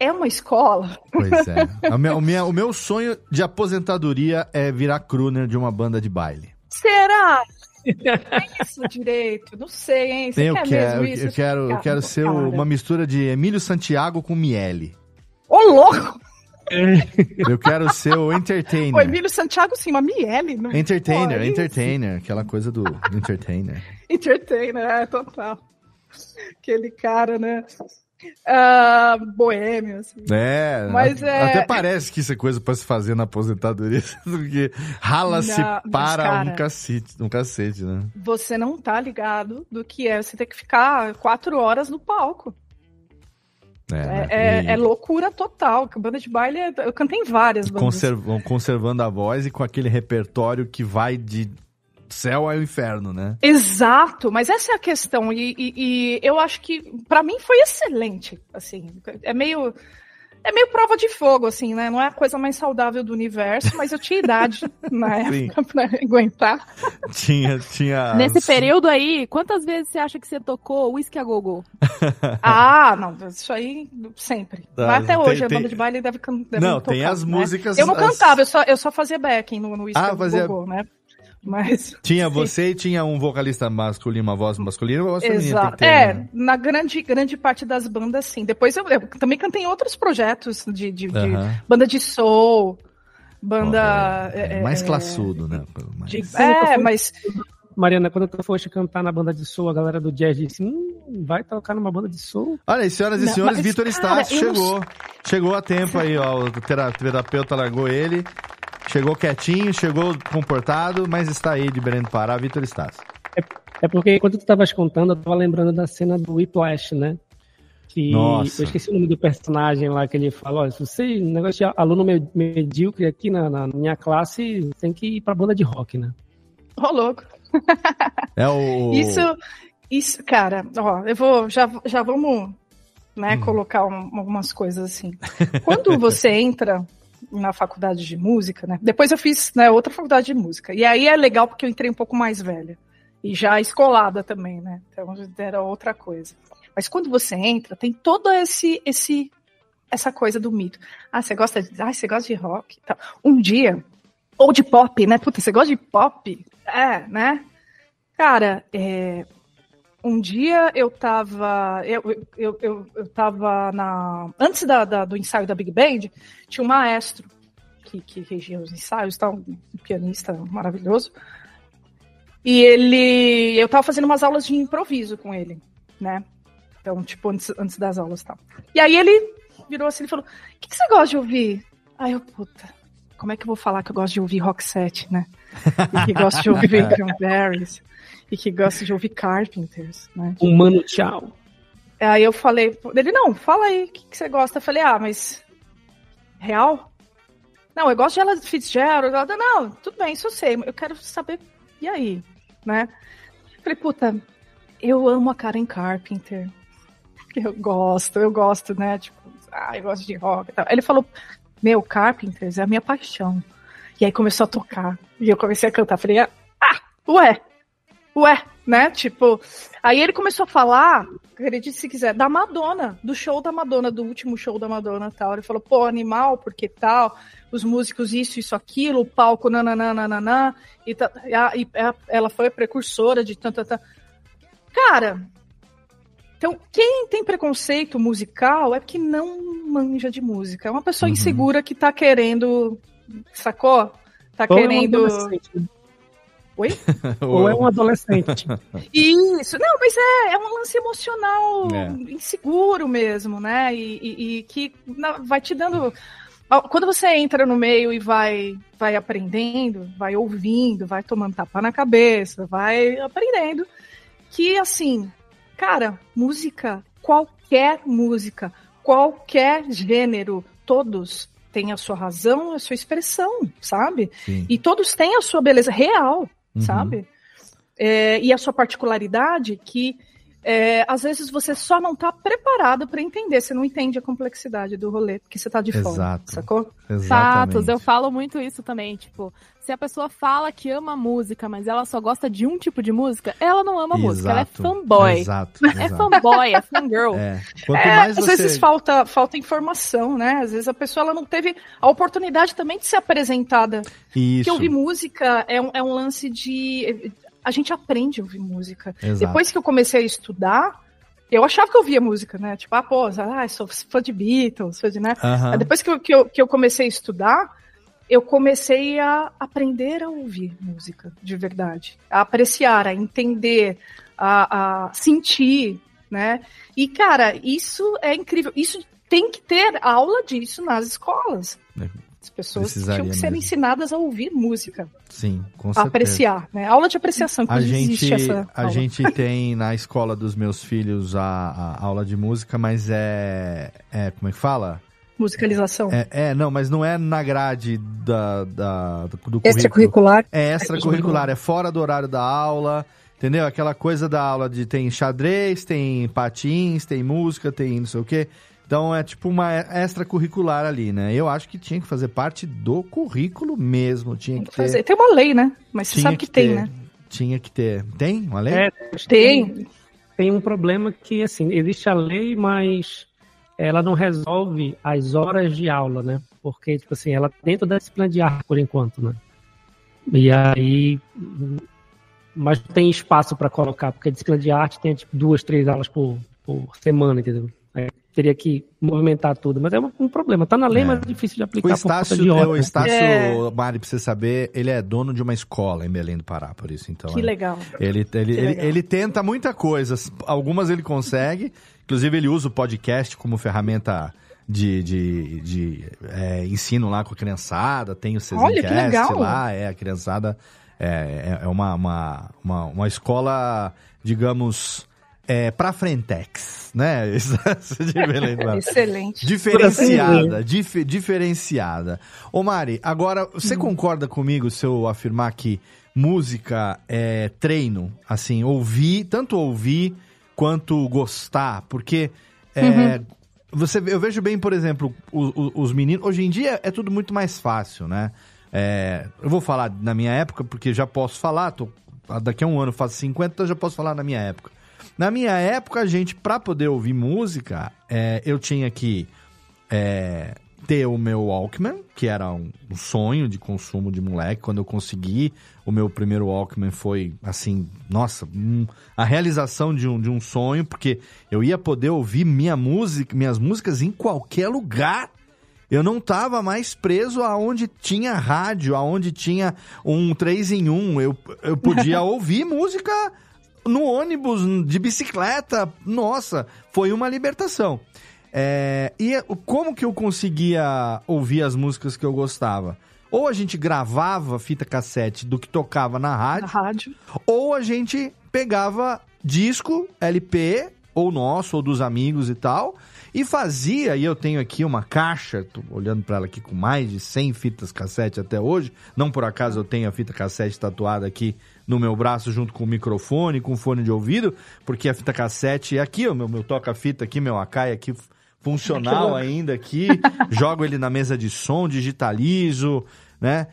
é uma escola. Pois é. O meu, o minha- o meu sonho de aposentadoria é virar crooner de uma banda de baile. Será? É isso direito? Não sei, hein? Você eu quer quero, mesmo eu, isso? eu quero, eu quero ser cara. uma mistura de Emílio Santiago com Miele. Ô, louco! Eu quero ser o entertainer. O Emílio Santiago, sim, uma Miele. Não... Entertainer, Pô, é entertainer. Aquela coisa do entertainer. Entertainer, é, total. Aquele cara, né? Ah, boêmio, assim. É, Mas é- até parece que isso é coisa pra se fazer na aposentadoria, porque rala-se para cara- um cacete, um cacete, né? Você não tá ligado do que é você ter que ficar quatro horas no palco. É, É, né? é- E é loucura total. Banda de baile, é- eu cantei em várias bandas. conserv- conservando a voz e com aquele repertório que vai de céu ao inferno, né? Exato, mas essa é a questão. E, e- e eu acho que, pra mim, foi excelente. Assim, é meio. É meio prova de fogo, assim, né? Não é a coisa mais saudável do universo, mas eu tinha idade na época pra aguentar. Tinha, tinha. Nesse período aí, quantas vezes você acha que você tocou Whisky a Gogo? Ah, não, isso aí sempre. Tá, Mas até tem- hoje a tem- banda de baile deve, deve Não, tocar, tem as né? músicas, Eu não as- cantava, eu só, eu só fazia backing no, no Whisky Ah, a fazia- Go-Go, né? Mas. Tinha você e tinha um vocalista masculino, uma voz masculina e uma voz feminina. Exato. que ter, É, né? na grande, grande parte das bandas, sim. Depois eu, eu também cantei em outros projetos de, de- de Aham. banda de soul, banda. é, Mais é, classudo, né? Mais- de- é, mas. Mariana, quando tu foste cantar na banda de soul, a galera do jazz disse: hum, vai tocar numa banda de soul? Olha aí, senhoras e Não, senhores, Vitor Stassi eu não chegou. Chegou a tempo aí, ó. O tera- terapeuta largou ele. Chegou quietinho, chegou comportado, mas está aí de Belém do Pará, Vitor Stassi. É porque quando tu estavas contando, eu tava lembrando da cena do Whiplash, né? Que Nossa. eu esqueci o nome do personagem lá que ele fala, olha, se você, negócio de aluno me- medíocre aqui na, na minha classe, tem que ir pra banda de rock, né? Ô, louco. É o. Isso, isso, cara, ó, eu vou. Já, já vamos né, Hum. colocar um- algumas coisas assim. Quando você entra na faculdade de música, né? Depois eu fiz né, outra faculdade de música. E aí é legal porque eu entrei um pouco mais velha. E já escolada também, né? Então era outra coisa. Mas quando você entra, tem todo esse, esse essa coisa do mito. Ah, você gosta de, ah, você gosta de rock? tal. Um dia, ou de pop, né? Puta, você gosta de pop? É, né? Cara, é, um dia eu tava. Eu, eu, eu, eu na. Antes da, da- do ensaio da Big Band, tinha um maestro que, que regia os ensaios, tá? um pianista maravilhoso. E ele. Eu tava fazendo umas aulas de improviso com ele, né? Então, tipo, antes, antes das aulas e tal. E aí ele virou assim e falou: O que, que você gosta de ouvir? Aí eu, puta, como é que eu vou falar que eu gosto de ouvir rock set, né? E que gosto de ouvir Cranberries. E que gosto de ouvir Carpenters, né? Um mano tchau. Aí eu falei, ele, não, fala aí, o que, que você gosta? Eu falei, ah, mas. Real? Não, eu gosto de ela Fitzgerald. Ela, não, tudo bem, isso eu sei. Eu quero saber, e aí? Né? Eu falei, puta, eu amo a Karen Carpenter. Eu gosto, eu gosto, né? Tipo, ah, eu gosto de rock e tal. Aí Ele falou, meu, Carpenters é a minha paixão. E aí começou a tocar. E eu comecei a cantar. Falei, ah, ué, ué, né? Tipo, aí ele começou a falar, acredite se quiser, da Madonna, do show da Madonna, do último show da Madonna tal. Ele falou, pô, animal, porque tal, os músicos isso, isso, aquilo, o palco, nananana, e, tá, e, a- e a- ela foi a precursora de tanta. tanta. Cara, então quem tem preconceito musical é porque não manja de música. É uma pessoa Uhum. insegura que tá querendo. Sacou? Tá querendo. Oi? Ou é um adolescente. Isso, não, mas é, é um lance emocional É. inseguro mesmo, né? E, e- e que vai te dando. Quando você entra no meio e vai, vai aprendendo, vai ouvindo, vai tomando tapa na cabeça, vai aprendendo, que assim, cara, música, qualquer música, qualquer gênero, todos têm a sua razão, a sua expressão, sabe? Sim. E todos têm a sua beleza real, Uhum. sabe? É, e a sua particularidade que é, às vezes você só não tá preparado para entender, você não entende a complexidade do rolê, porque você tá de fora, Exato. sacou? Fatos, eu falo muito isso também, tipo, se a pessoa fala que ama música, mas ela só gosta de um tipo de música, ela não ama música, ela é Exato, fanboy. exato, É exato. fanboy, é fangirl. É. Quanto É, mais às você. vezes falta, falta informação, né? Às vezes a pessoa ela não teve a oportunidade também de ser apresentada. Isso. Porque ouvir música é um, é um lance de. A gente aprende a ouvir música. Exato. Depois que eu comecei a estudar, Eu achava que eu via música, né? Tipo, ah, pô, ah, sou fã de Beatles, fã de, né? Aí Depois que eu, que, eu, que eu comecei a estudar, eu comecei a aprender a ouvir música de verdade, a apreciar, a entender, a, a sentir, né? E, cara, isso é incrível. Isso tem que ter aula disso nas escolas. As pessoas tinham que ser mesmo. ensinadas a ouvir música, Sim, com a certeza. apreciar, né? Aula de apreciação, que A existe gente, essa a aula. gente tem na escola dos meus filhos a, a aula de música, mas é, é. Como é que fala? Musicalização. É, é, não, mas não é na grade da, da, do currículo. Extracurricular. É extracurricular, é fora do horário da aula, entendeu? Aquela coisa da aula de tem xadrez, tem patins, tem música, tem não sei o quê. Então é tipo uma extracurricular ali, né? Eu acho que tinha que fazer parte do currículo mesmo, tinha que ter. Fazer. Tem uma lei, né? Mas você Tinha sabe que, que tem, ter. né? Tinha que ter. Tem uma lei? É, Tem. Tem um problema que, assim, existe a lei, mas ela não resolve as horas de aula, né? Porque, tipo assim, ela tá dentro da disciplina de arte, por enquanto, né? E aí. Mas não tem espaço para colocar, porque a disciplina de arte tem, tipo, duas, três aulas por, por semana, entendeu? Aí teria que movimentar tudo. Mas é um, um problema. Tá na lei, É. mas é difícil de O aplicar por Estácio, conta de é, o? Estácio É. Mari, pra você saber, ele é dono de uma escola em Belém do Pará, por isso. Então, Que é- legal. Ele, ele, Que ele, legal. ele tenta muita coisa. Algumas ele consegue. Inclusive, ele usa o podcast como ferramenta de, de, de, é, ensino lá com a criançada. Tem o Olha, que Cezincast legal. lá. É, a criançada é, é- é uma, uma, uma, uma escola, digamos, é, pra frentex, né? Pará. Excelente. Diferenciada, dif- diferenciada. Ô Mari, agora, você Hum. concorda comigo se eu afirmar que música é treino? Assim, ouvir, tanto ouvir quanto gostar, porque é, Uhum. você, eu vejo bem, por exemplo, o- o- os meninos. Hoje em dia é tudo muito mais fácil, né? É, eu vou falar na minha época, porque já posso falar, tô, daqui a um ano faço 50, então já posso falar na minha época. Na minha época, a gente, pra poder ouvir música, é, eu tinha que é, ter o meu Walkman, que era um, um sonho de consumo de moleque. Quando eu consegui, o meu primeiro Walkman foi, assim, nossa, um- a realização de um, de um sonho, porque eu ia poder ouvir minha música, minhas músicas em qualquer lugar. Eu não tava mais preso aonde tinha rádio, aonde tinha um 3 em 1. Eu, eu podia ouvir música no ônibus, de bicicleta. Nossa, foi uma libertação. É, e como que eu conseguia ouvir as músicas que eu gostava? Ou a gente gravava fita cassete do que tocava na rádio, Na rádio. ou a gente pegava disco, LP, ou nosso, ou dos amigos e tal, e fazia, e eu tenho aqui uma caixa, tô olhando pra ela aqui com mais de 100 fitas cassete até hoje, não por acaso eu tenho a fita cassete tatuada aqui no meu braço junto com o microfone, com o fone de ouvido, porque a fita cassete é aqui, o meu, meu toca-fita aqui, meu Akai aqui funcional ainda aqui, jogo ele na mesa de som, digitalizo, né?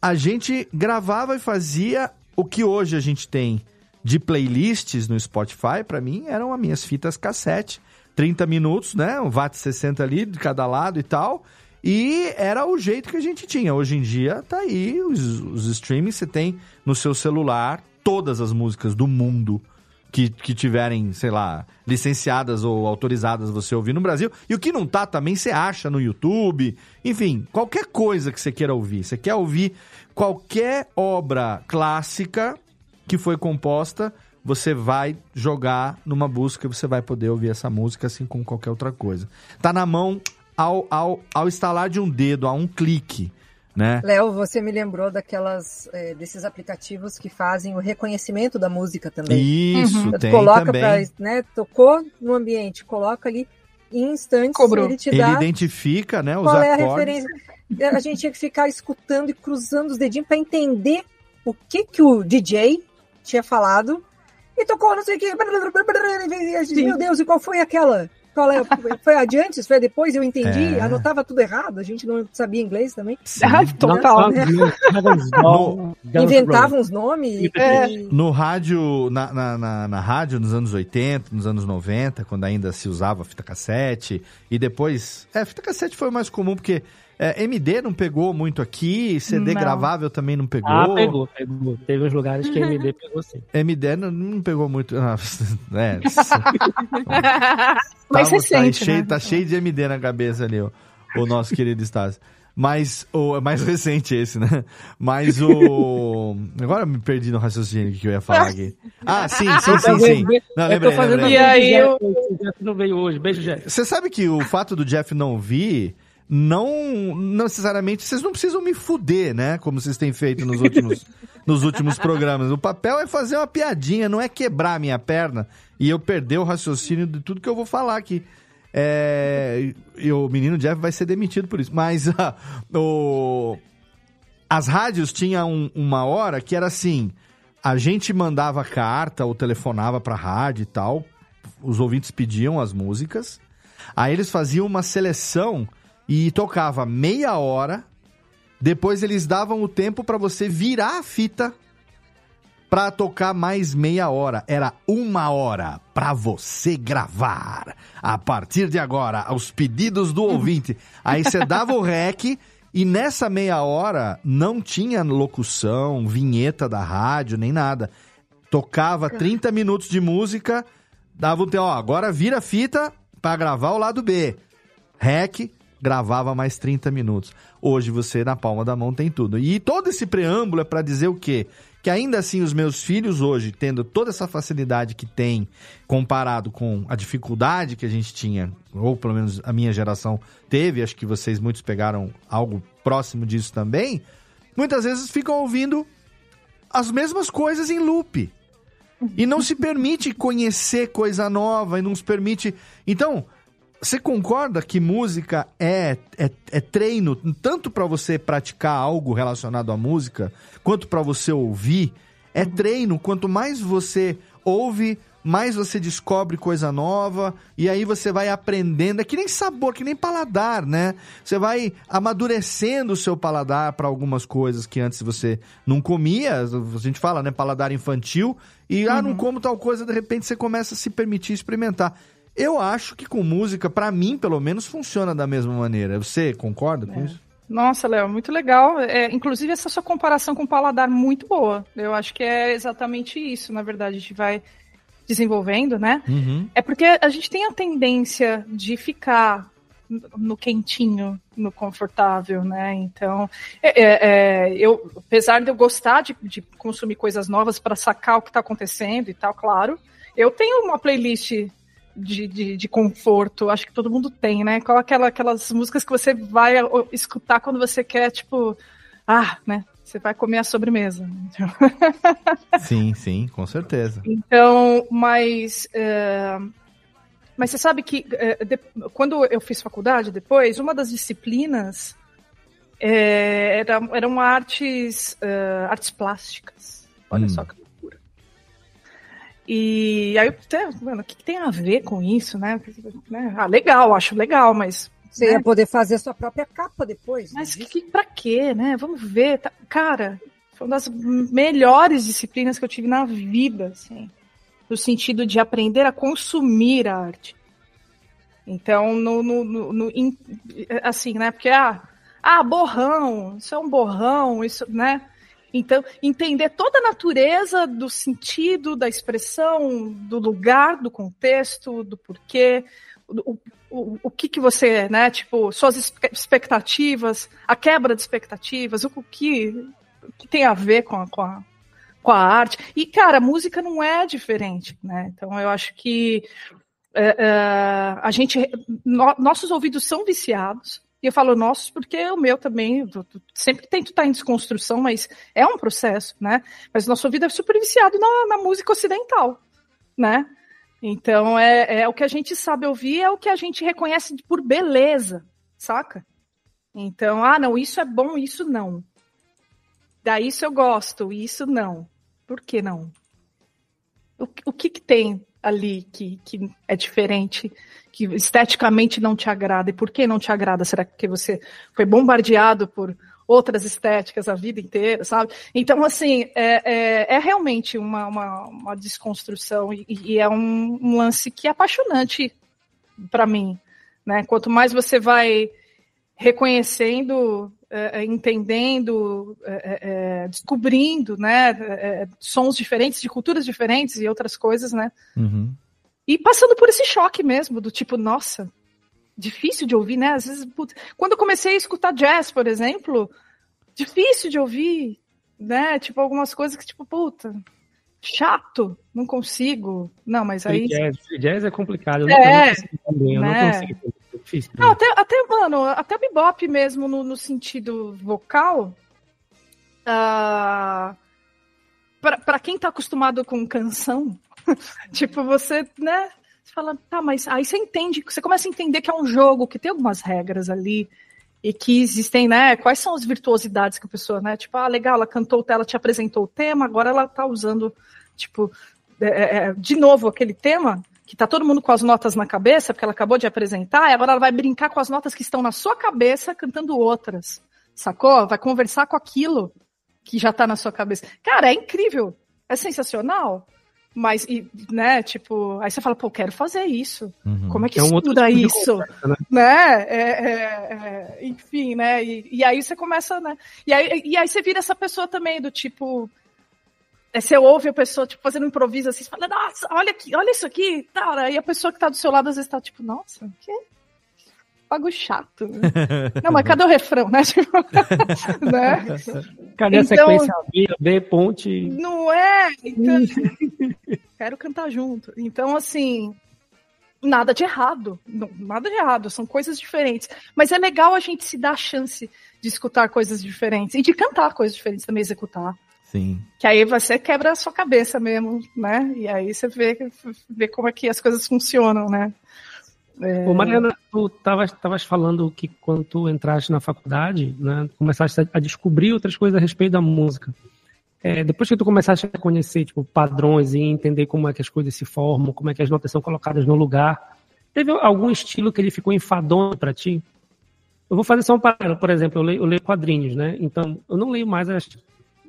a gente gravava e fazia o que hoje a gente tem de playlists no Spotify, pra mim, eram as minhas fitas cassete. 30 minutos, né? Um watt 60 ali de cada lado e tal. E era o jeito que a gente tinha. Hoje em dia, tá aí, os, os streamings, você tem no seu celular todas as músicas do mundo que, que tiverem, sei lá, licenciadas ou autorizadas você ouvir no Brasil. E o que não tá também você acha no YouTube. Enfim, qualquer coisa que você queira ouvir. Você quer ouvir qualquer obra clássica que foi composta, você vai jogar numa busca e você vai poder ouvir essa música assim como qualquer outra coisa. Tá na mão ao, ao, ao instalar de um dedo, a um clique, né? Léo, você me lembrou daquelas eh, desses aplicativos que fazem o reconhecimento da música também. Isso, Então, tu tem coloca também. pra, né, tocou no ambiente, coloca ali em instantes, Cobrou. ele te Ele dá identifica, né, os qual é a acordes. referência. A gente tinha que ficar escutando e cruzando os dedinhos para entender o que que o DJ tinha falado e tocou não sei o que. Meu Deus, e qual foi aquela? Qual é? Foi adiante? Foi depois? Eu entendi. É. Anotava tudo errado. A gente não sabia inglês também. Ah, total. né? No- Inventava uns nomes. É. e- No rádio, na, na, na, na rádio nos anos 80, nos anos 90, quando ainda se usava fita cassete, e depois. É, fita cassete foi o mais comum, porque É, MD não pegou muito aqui, CD Não. gravável também não pegou. Ah, pegou, pegou. Teve uns lugares que MD pegou sim. MD não, não pegou muito. Ah, é. Mais Tá- recente, tá cheio, né? tá cheio de MD na cabeça ali, o, o nosso querido Stas. Mas o é mais recente esse, né? Mas o. Agora eu me perdi no raciocínio que eu ia falar aqui. Ah, sim, sim, sim, sim. Não, Eu lembrei, tô fazendo lembrei. E aí, eu... o Jeff não veio hoje. Beijo, Jeff. Você sabe que o fato do Jeff não vir, não não necessariamente. Vocês não precisam me fuder, né? Como vocês têm feito nos últimos, nos últimos programas. O papel é fazer uma piadinha, não é quebrar a minha perna e eu perder o raciocínio de tudo que eu vou falar aqui. É, e o menino Jeff vai ser demitido por isso. Mas ah, o, as rádios tinham um- uma hora que era assim: a gente mandava carta ou telefonava pra rádio e tal, os ouvintes pediam as músicas, aí eles faziam uma seleção e tocava meia hora, depois eles davam o tempo pra você virar a fita pra tocar mais meia hora. Era uma hora pra você gravar. A partir de agora, aos pedidos do ouvinte. Aí você dava o rec e nessa meia hora não tinha locução, vinheta da rádio, nem nada. Tocava 30 minutos de música, dava o tempo, ó, agora vira a fita pra gravar o lado B. Rec, gravava mais 30 minutos. Hoje você na palma da mão tem tudo. E todo esse preâmbulo é pra dizer o quê? Que ainda assim os meus filhos hoje, tendo toda essa facilidade que tem, comparado com a dificuldade que a gente tinha, ou pelo menos a minha geração teve, acho que vocês muitos pegaram algo próximo disso também, muitas vezes ficam ouvindo as mesmas coisas em loop. E não se permite conhecer coisa nova, e não se permite. Então, você concorda que música é, é, é treino tanto para você praticar algo relacionado à música, quanto para você ouvir? É treino. Quanto mais você ouve, mais você descobre coisa nova e aí você vai aprendendo. É que nem sabor, que nem paladar, né? Você vai amadurecendo o seu paladar para algumas coisas que antes você não comia. A gente fala, né? Paladar infantil. E, ah, não como tal coisa, de repente você começa a se permitir experimentar. Eu acho que com música, pra mim, pelo menos, funciona da mesma maneira. Você concorda com isso? Nossa, Léo, muito legal. É, inclusive, essa sua comparação com o paladar muito boa. Eu acho que é exatamente isso, na verdade. A gente vai desenvolvendo, né? Uhum. É porque a gente tem a tendência de ficar no quentinho, no confortável, né? Então, é, é, é, eu, apesar de eu gostar de, de consumir coisas novas para sacar o que está acontecendo e tal, claro, eu tenho uma playlist de, de, de conforto, acho que todo mundo tem, né? Qual aquela, aquelas músicas que você vai escutar quando você quer, tipo, ah, né? Você vai comer a sobremesa. Então, Sim, sim, com certeza. então mas. é, mas você sabe que é, de- quando eu fiz faculdade depois, uma das disciplinas é, era, eram artes, artes plásticas. Olha Hum. só que. E aí mano, o que, que tem a ver com isso, né? Né? Ah, legal, acho legal, mas. Você né? ia poder fazer a sua própria capa depois. Mas que, que, pra quê, né? Vamos ver. tá- Cara, foi uma das melhores disciplinas que eu tive na vida, assim. No sentido de aprender a consumir a arte. Então, no, no, no- no- assim, né? Porque, ah, ah, borrão, isso é um borrão, isso, né? Então, entender toda a natureza do sentido, da expressão, do lugar, do contexto, do porquê, o, o, o que que você, né, tipo, suas expectativas, a quebra de expectativas, o que, o que tem a ver com a, com a, com a arte. E, cara, a música não é diferente, né? Então, eu acho que é, é, a gente, no- nossos ouvidos são viciados. E eu falo nossos porque o meu também, sempre tento estar em desconstrução, mas é um processo, né? Mas nosso ouvido é super viciado na, na música ocidental, né? Então é, é o que a gente sabe ouvir, é o que a gente reconhece por beleza, saca? Então, ah, não, isso é bom, isso não. Daí isso eu gosto, isso não. Por que não? O, o que, que tem ali que, que é diferente, que esteticamente não te agrada? E por que não te agrada? Será que você foi bombardeado por outras estéticas a vida inteira, sabe? Então, assim, é, é, é realmente uma, uma, uma desconstrução e, e é um, um lance que é apaixonante para mim, né? Quanto mais você vai reconhecendo, é, é, entendendo, é, é, descobrindo, né, sons diferentes, de culturas diferentes e outras coisas, né? Uhum. E passando por esse choque mesmo, do tipo, nossa, difícil de ouvir, né? Às vezes, quando eu comecei a escutar jazz, por exemplo, difícil de ouvir, né? Tipo, algumas coisas que, tipo, puta, chato, não consigo. Não, mas aí. Jazz, jazz é complicado, eu É, não, eu não consigo também, eu né? não consigo. Difícil. Não, até, até, mano, até o bebop mesmo no, no sentido vocal. ah, pra, pra quem tá acostumado com canção, tipo, você, né? Você fala, tá, mas aí você entende, você começa a entender que é um jogo, que tem algumas regras ali. E que existem, né? Quais são as virtuosidades que a pessoa, né? Tipo, ah, legal, ela cantou, ela te apresentou o tema, agora ela tá usando, tipo, é, é, de novo aquele tema que tá todo mundo com as notas na cabeça, porque ela acabou de apresentar, e agora ela vai brincar com as notas que estão na sua cabeça, cantando outras. Sacou? Vai conversar com aquilo que já tá na sua cabeça. Cara, é incrível. É sensacional. Mas, e, né, tipo, aí você fala, pô, quero fazer isso. Como é que É um outro estuda tipo de isso? conversa, né? né? É, é, é, enfim, né? E, e aí você começa, né? E aí, e aí você vira essa pessoa também, do tipo. É, Você ouve a pessoa, tipo, fazendo um improviso assim, você fala, nossa, olha aqui, olha isso aqui, tal. Aí a pessoa que tá do seu lado às vezes tá tipo, nossa, que pago chato. né? Não, mas cadê o refrão, né? Tipo, né? Cadê a Então- sequência B, B, ponte? Não é? Então, quero cantar junto. Então, assim, nada de errado. Não, nada de errado, são coisas diferentes. Mas é legal a gente se dar a chance de escutar coisas diferentes e de cantar coisas diferentes também, executar. Sim. Que aí você quebra a sua cabeça mesmo, né? E aí você vê, vê como é que as coisas funcionam, né? É, Ô, Mariana, tu estavas tavas falando que quando tu entraste na faculdade, né, começaste a, a descobrir outras coisas a respeito da música. É, depois que tu começaste a conhecer tipo, padrões e entender como é que as coisas se formam, como é que as notas são colocadas no lugar, teve algum estilo que ele ficou enfadonho para ti? Eu vou fazer só um paralelo, por exemplo, eu leio, eu leio quadrinhos, né? Então, eu não leio mais as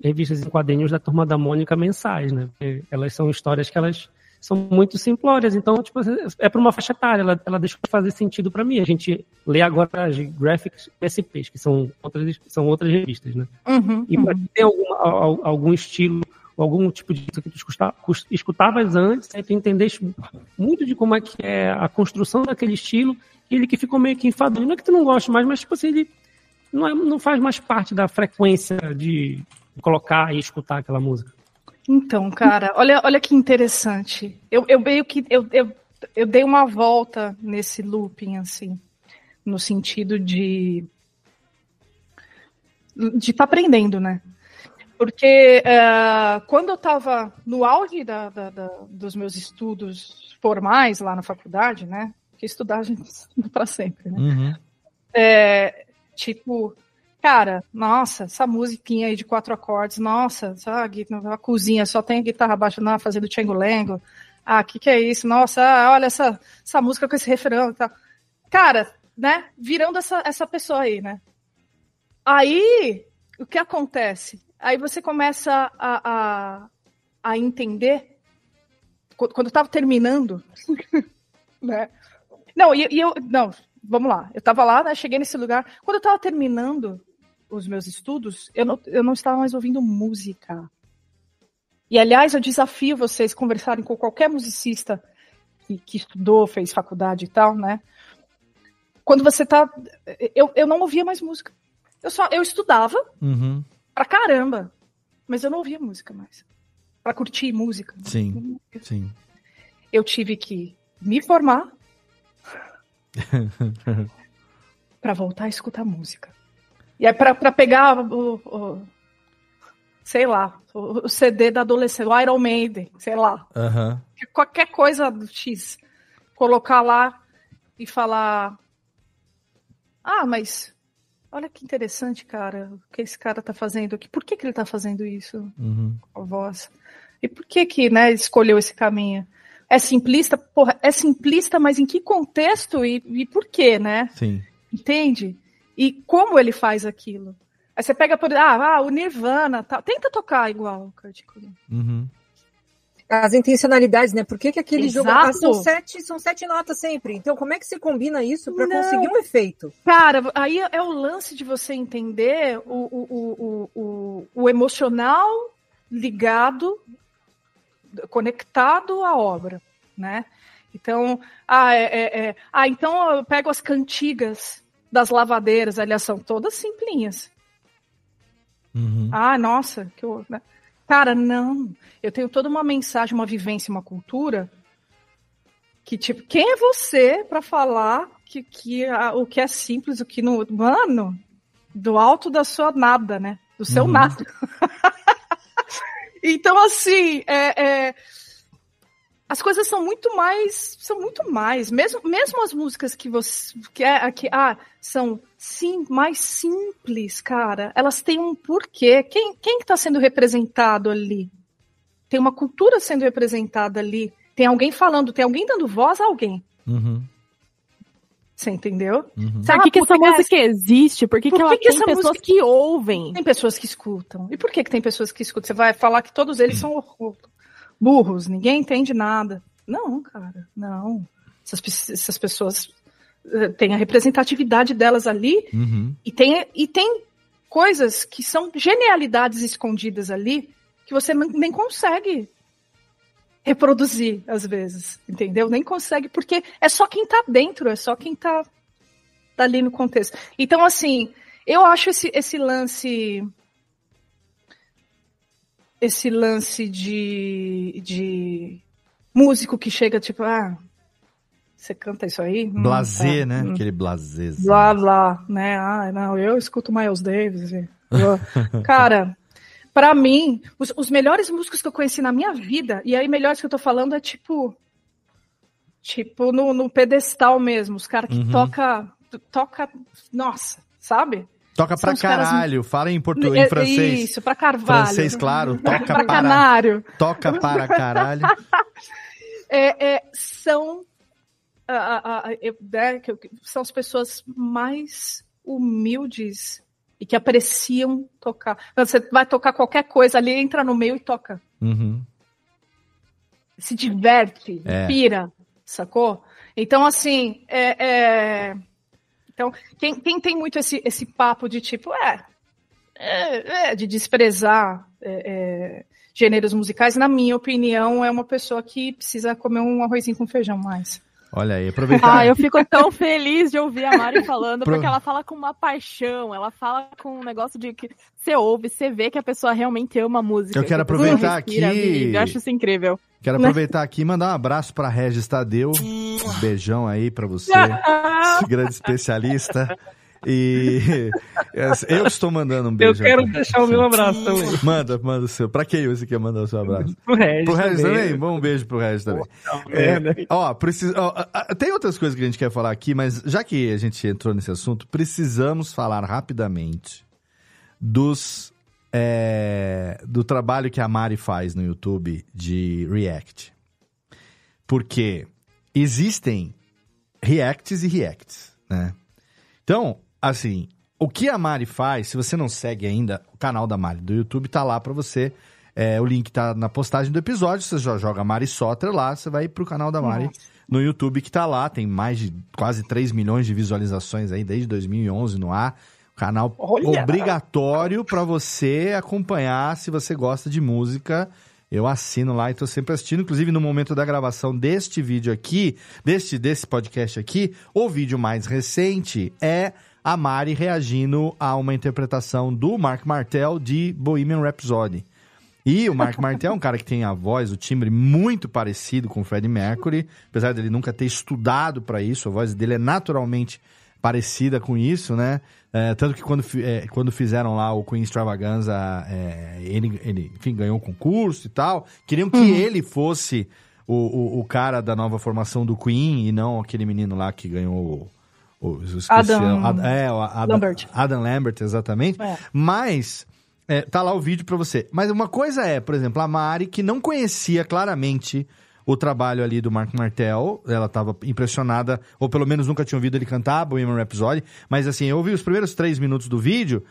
revistas em quadrinhos da Turma da Mônica mensais, né? Porque elas são histórias que elas são muito simplórias, então, tipo, é para uma faixa etária, ela, ela deixa de fazer sentido para mim. A gente lê agora as Graphics SPs, que são outras, são outras revistas, né? Uhum, E ti tem alguma, al- algum estilo, algum tipo de música que tu escutavas antes, aí tu entendeste muito de como é que é a construção daquele estilo, e ele que ficou meio que enfadonho. Não é que tu não goste mais, mas tipo assim, ele não, é- não faz mais parte da frequência de colocar e escutar aquela música. Então, cara, olha, olha que interessante. Eu, eu meio que eu, eu, eu dei uma volta nesse looping, assim, no sentido de de estar aprendendo, né? Porque eh, quando eu estava no auge da, da- da- dos meus estudos formais lá na faculdade, né? Porque estudar a gente para sempre, né? Uhum. É, tipo, cara, nossa, essa musiquinha aí de quatro acordes, nossa, sabe, a cozinha só tem guitarra baixa não, fazendo tchango-lengo. Ah, que, que é isso? Nossa, ah, olha essa, essa música com esse refrão e tal. Cara, né, virando essa, essa pessoa aí, né? Aí, o que acontece? Aí você começa a, a, a entender, qu- quando eu tava terminando, né? Não, e, e eu, não, vamos lá. Eu tava lá, né, cheguei nesse lugar. Quando eu tava terminando os meus estudos, eu não, eu não estava mais ouvindo música. E, aliás, eu desafio vocês conversarem com qualquer musicista que, que estudou, fez faculdade e tal, né? Quando você tá. Eu, eu não ouvia mais música. Eu só eu estudava Uhum. pra caramba, mas eu não ouvia música mais. Pra curtir música. Sim. Sim. Eu tive que me formar pra voltar a escutar música. E aí, pra, pra pegar o, o- sei lá, o, CD da adolescência, o Iron Maiden, sei lá, Aham. qualquer coisa do X, colocar lá e falar: Ah, mas olha que interessante, cara, o que esse cara tá fazendo aqui. Por que, que ele tá fazendo isso Uhum. com a voz? E por que que, né, escolheu esse caminho? É simplista? Porra, é simplista, mas em que contexto e, e por quê, né? Sim. Entende? E como ele faz aquilo? Aí você pega por ah, ah o Nirvana, tal. tenta tocar igual o Kurt Cobain. Uhum. as intencionalidades, né? Por que, que aquele jogo. Exato. Ah, são, sete, são sete notas sempre. Então, como é que você combina isso para conseguir um efeito? Cara, aí é o lance de você entender o, o, o, o, o, o emocional ligado, conectado à obra, né? Então, ah, é, é- é- ah, então eu pego as cantigas das lavadeiras, aliás, são todas simplinhas. Ah, nossa, que eu, né? Cara, não. Eu tenho toda uma mensagem, uma vivência, uma cultura que, tipo, quem é você para falar que, que a- o que é simples, o que não. Mano, do alto da sua nada, né? Do seu Uhum. nada. então, assim, é, é, as coisas são muito mais. São muito mais. Mesmo, mesmo as músicas que você. Que, é, que ah, são sim, mais simples, cara. Elas têm um porquê. Quem, quem que tá sendo representado ali? Tem uma cultura sendo representada ali. Tem alguém falando, tem alguém dando voz a alguém. Uhum. Você entendeu? Sabe por que, que essa música existe? Por que, que Por ela que que tem pessoas música- que ouvem? Tem pessoas que escutam. E por que, que tem pessoas que escutam? Você vai falar que todos eles são burros, ninguém entende nada. Não, cara, não. Essas, essas pessoas eh, têm a representatividade delas ali Uhum. e tem, e tem coisas que são genialidades escondidas ali que você nem nem consegue reproduzir, às vezes, entendeu? Nem consegue, porque é só quem tá dentro, é só quem tá, tá ali no contexto. Então, assim, eu acho esse, esse lance. Esse lance de, de músico que chega, tipo, ah, você canta isso aí? Hum, Blasé, tá, né? hum. Aquele blasé. Blá, blá, né? Ah, não, eu escuto Miles Davis. eu- Cara, pra mim, os, os melhores músicos que eu conheci na minha vida, e aí melhores que eu tô falando é tipo. Tipo, no, no pedestal mesmo, os caras que Uhum. toca, toca, nossa, sabe? Toca São pra os caras- caralho. Fala em português, É- em francês. Isso, pra Carvalho. Francês, claro. Toca pra para. canário. Toca para caralho. É, é, são a- a- a- é, né, são as pessoas mais humildes e que apreciam tocar. Você vai tocar qualquer coisa ali, entra no meio e toca. Uhum. Se diverte, É. pira, sacou? Então, assim, é, é- então, quem, quem tem muito esse, esse papo de tipo, é, é, é, de desprezar é, é, gêneros musicais, na minha opinião, é uma pessoa que precisa comer um arrozinho com feijão mais. Olha aí, aproveitar. Ah, eu fico tão feliz de ouvir a Mari falando, Pro- porque ela fala com uma paixão, ela fala com um negócio de que você ouve, você vê que a pessoa realmente ama a música. Eu quero pessoa aproveitar respira, aqui- vive. Eu acho isso incrível. Quero Né? aproveitar aqui e mandar um abraço pra Regis Tadeu. Um beijão aí pra você, esse grande especialista. E eu estou mandando um beijo. quero aqui. deixar o meu abraço também. Manda, manda o seu. Pra quem você quer mandar o seu abraço? Pro Regis Pro Regis também. também? Bom, um beijo pro Regis também. É, ó, precisa, ó, tem outras coisas que a gente quer falar aqui, mas já que a gente entrou nesse assunto, precisamos falar rapidamente dos é, do trabalho que a Mari faz no YouTube de React. Porque existem reacts e reacts, né? Então, assim, o que a Mari faz, se você não segue ainda o canal da Mari do YouTube, tá lá pra você. É, o link tá na postagem do episódio. Você já joga Mari Soter lá, você vai pro canal da Mari no YouTube que tá lá. Tem mais de quase 3 milhões de visualizações aí desde 2011 no ar. Canal Olha! obrigatório pra você acompanhar se você gosta de música. Eu assino lá e tô sempre assistindo. Inclusive, no momento da gravação deste vídeo aqui, deste, desse podcast aqui, o vídeo mais recente é a Mari reagindo a uma interpretação do Mark Martel de Bohemian Rhapsody. E o Mark Martel é um cara que tem a voz, o timbre muito parecido com o Freddie Mercury, apesar dele nunca ter estudado para isso, a voz dele é naturalmente parecida com isso, né? É, tanto que quando, é, quando fizeram lá o Queen Extravaganza, é, ele, ele enfim, ganhou o concurso e tal. Queriam que Uhum. ele fosse o, o, o cara da nova formação do Queen e não aquele menino lá que ganhou o. o Adam Ad- é, o Adam Lambert. Adam Lambert, exatamente. É. Mas é, tá lá o vídeo pra você. Mas uma coisa é, por exemplo, a Mari, que não conhecia claramente o trabalho ali do Mark Martel, ela tava impressionada, ou pelo menos nunca tinha ouvido ele cantar Bohemian Rhapsody, mas assim, eu ouvi os primeiros três minutos do vídeo,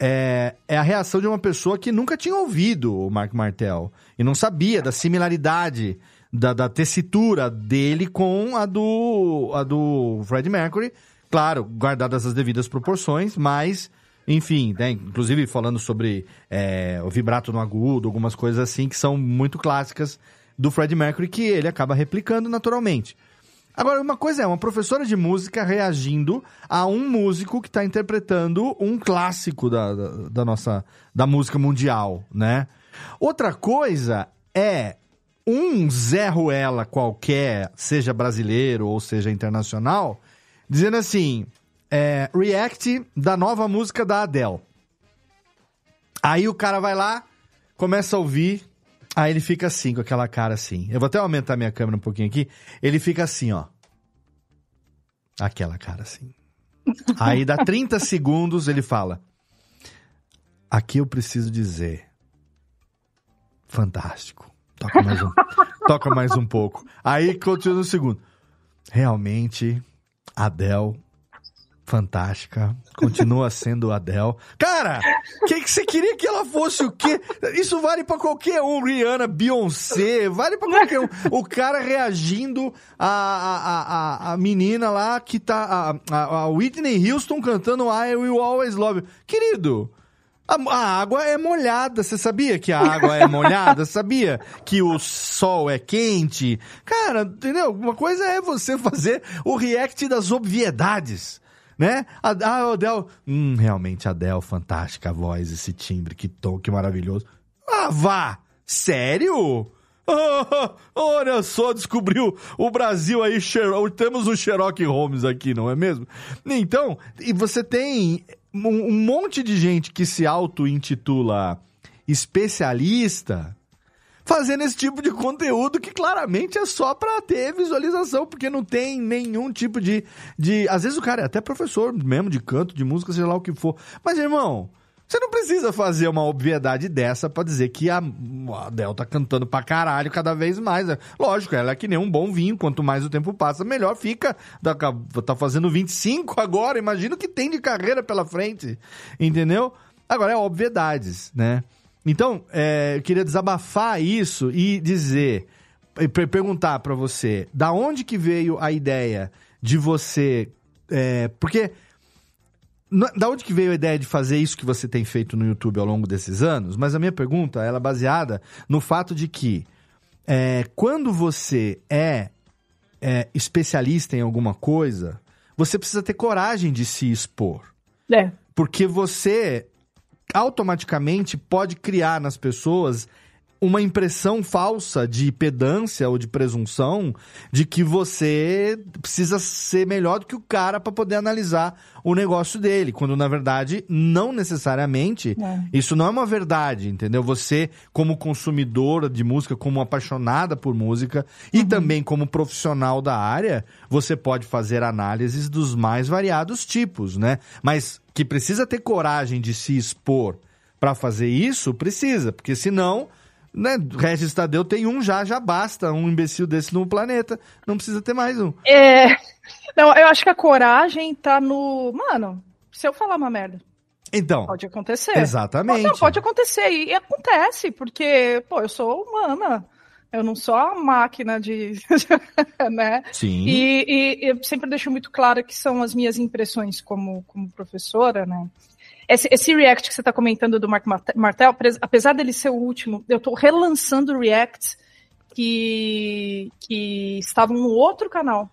é, é a reação de uma pessoa que nunca tinha ouvido o Mark Martel e não sabia da similaridade da, da tessitura dele com a do, a do Fred Mercury. Claro, guardadas as devidas proporções, mas, enfim, né, inclusive falando sobre é, o vibrato no agudo, algumas coisas assim que são muito clássicas do Fred Mercury que ele acaba replicando naturalmente. Agora, uma coisa é uma professora de música reagindo a um músico que está interpretando um clássico da, da, da nossa da música mundial, né? Outra coisa é um Zé Ruela qualquer, seja brasileiro ou seja internacional, dizendo assim: é, react da nova música da Adele. Aí o cara vai lá, começa a ouvir, aí ele fica assim, com aquela cara assim. Eu vou até aumentar minha câmera um pouquinho aqui. Ele fica assim, ó. Aquela cara assim. Aí dá 30 segundos, ele fala: Aqui eu preciso dizer. Fantástico. Toca mais um, toca mais um pouco. Aí continua no segundo. Realmente, Adele, fantástica. Continua sendo Adele. Cara, o que, que você queria que ela fosse o quê? Isso vale pra qualquer um. Rihanna, Beyoncé, vale pra qualquer um. O cara reagindo a, a, a, a menina lá que tá. A, a, a Whitney Houston cantando I Will Always Love You. Querido. A, a água é molhada, você sabia que a água é molhada? Sabia que o sol é quente? Cara, entendeu? Uma coisa é você fazer o react das obviedades, né? A, a Adele, hum, realmente, Adele, fantástica a voz, esse timbre, que tom, que maravilhoso. Ah, vá! Sério? Ah, olha só, descobriu o Brasil aí, temos o Sherlock Holmes aqui, não é mesmo? Então, e você tem um monte de gente que se auto-intitula especialista fazendo esse tipo de conteúdo que claramente é só pra ter visualização, porque não tem nenhum tipo de, de. Às vezes o cara é até professor mesmo de canto, de música, seja lá o que for. Mas, irmão, você não precisa fazer uma obviedade dessa pra dizer que a, a Adele tá cantando pra caralho cada vez mais. né? Lógico, ela é que nem um bom vinho. Quanto mais o tempo passa, melhor fica. Tá fazendo 25 agora. Imagina o que tem de carreira pela frente. Entendeu? Agora é obviedades, né? Então, é, eu queria desabafar isso e dizer, e per- perguntar pra você, da onde que veio a ideia de você, é, porque da onde que veio a ideia de fazer isso que você tem feito no YouTube ao longo desses anos? Mas a minha pergunta ela é baseada no fato de que é, quando você é, é especialista em alguma coisa, você precisa ter coragem de se expor. É. Porque você automaticamente pode criar nas pessoas uma impressão falsa de pedância ou de presunção de que você precisa ser melhor do que o cara para poder analisar o negócio dele, quando na verdade não necessariamente isso não é uma verdade, entendeu? Você, como consumidora de música, como apaixonada por música e também como profissional da área, você pode fazer análises dos mais variados tipos, né? Mas que precisa ter coragem de se expor para fazer isso, precisa, porque senão, né, Regis Tadeu tem um já, já basta, um imbecil desse no planeta, não precisa ter mais um. É. Não, eu acho que a coragem tá no. Mano, se eu falar uma merda. Então, Pode acontecer. Exatamente. Não, pode acontecer. E, e acontece, porque, pô, eu sou humana. Eu não sou a máquina de. né? Sim. E, e eu sempre deixo muito claro que são as minhas impressões como, como professora, né? Esse, esse React que você está comentando do Mark Marte- Martel, apesar dele ser o último, eu estou relançando Reacts que, que estavam no outro canal.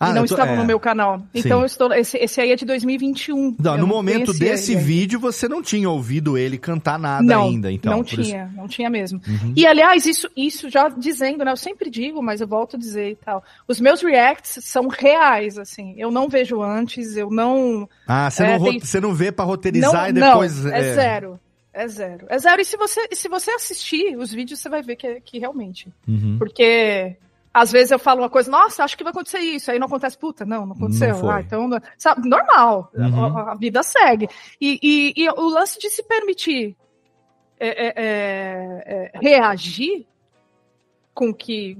Ah, e não tô- estavam é. no meu canal. Então Sim. eu estou. Esse, esse aí é de 2021. Não, no momento conhecia desse ele vídeo, você não tinha ouvido ele cantar nada não, ainda, então. Não por isso- tinha, não tinha mesmo. Uhum. E aliás, isso, isso já dizendo, né? Eu sempre digo, mas eu volto a dizer e tal. Os meus reacts são reais, assim. Eu não vejo antes, eu não. Ah, você, É, não, tem- você não vê pra roteirizar não, e depois. Não, é, zero. É zero. É zero. E se você, se você assistir os vídeos, você vai ver que, é- que realmente. Uhum. Porque às vezes eu falo uma coisa, nossa, acho que vai acontecer isso. Aí não acontece, puta, não, não aconteceu. Não ah, então, sabe, normal. Uhum. A, a vida segue. E, e- e o lance de se permitir é, é, é, é, reagir com que,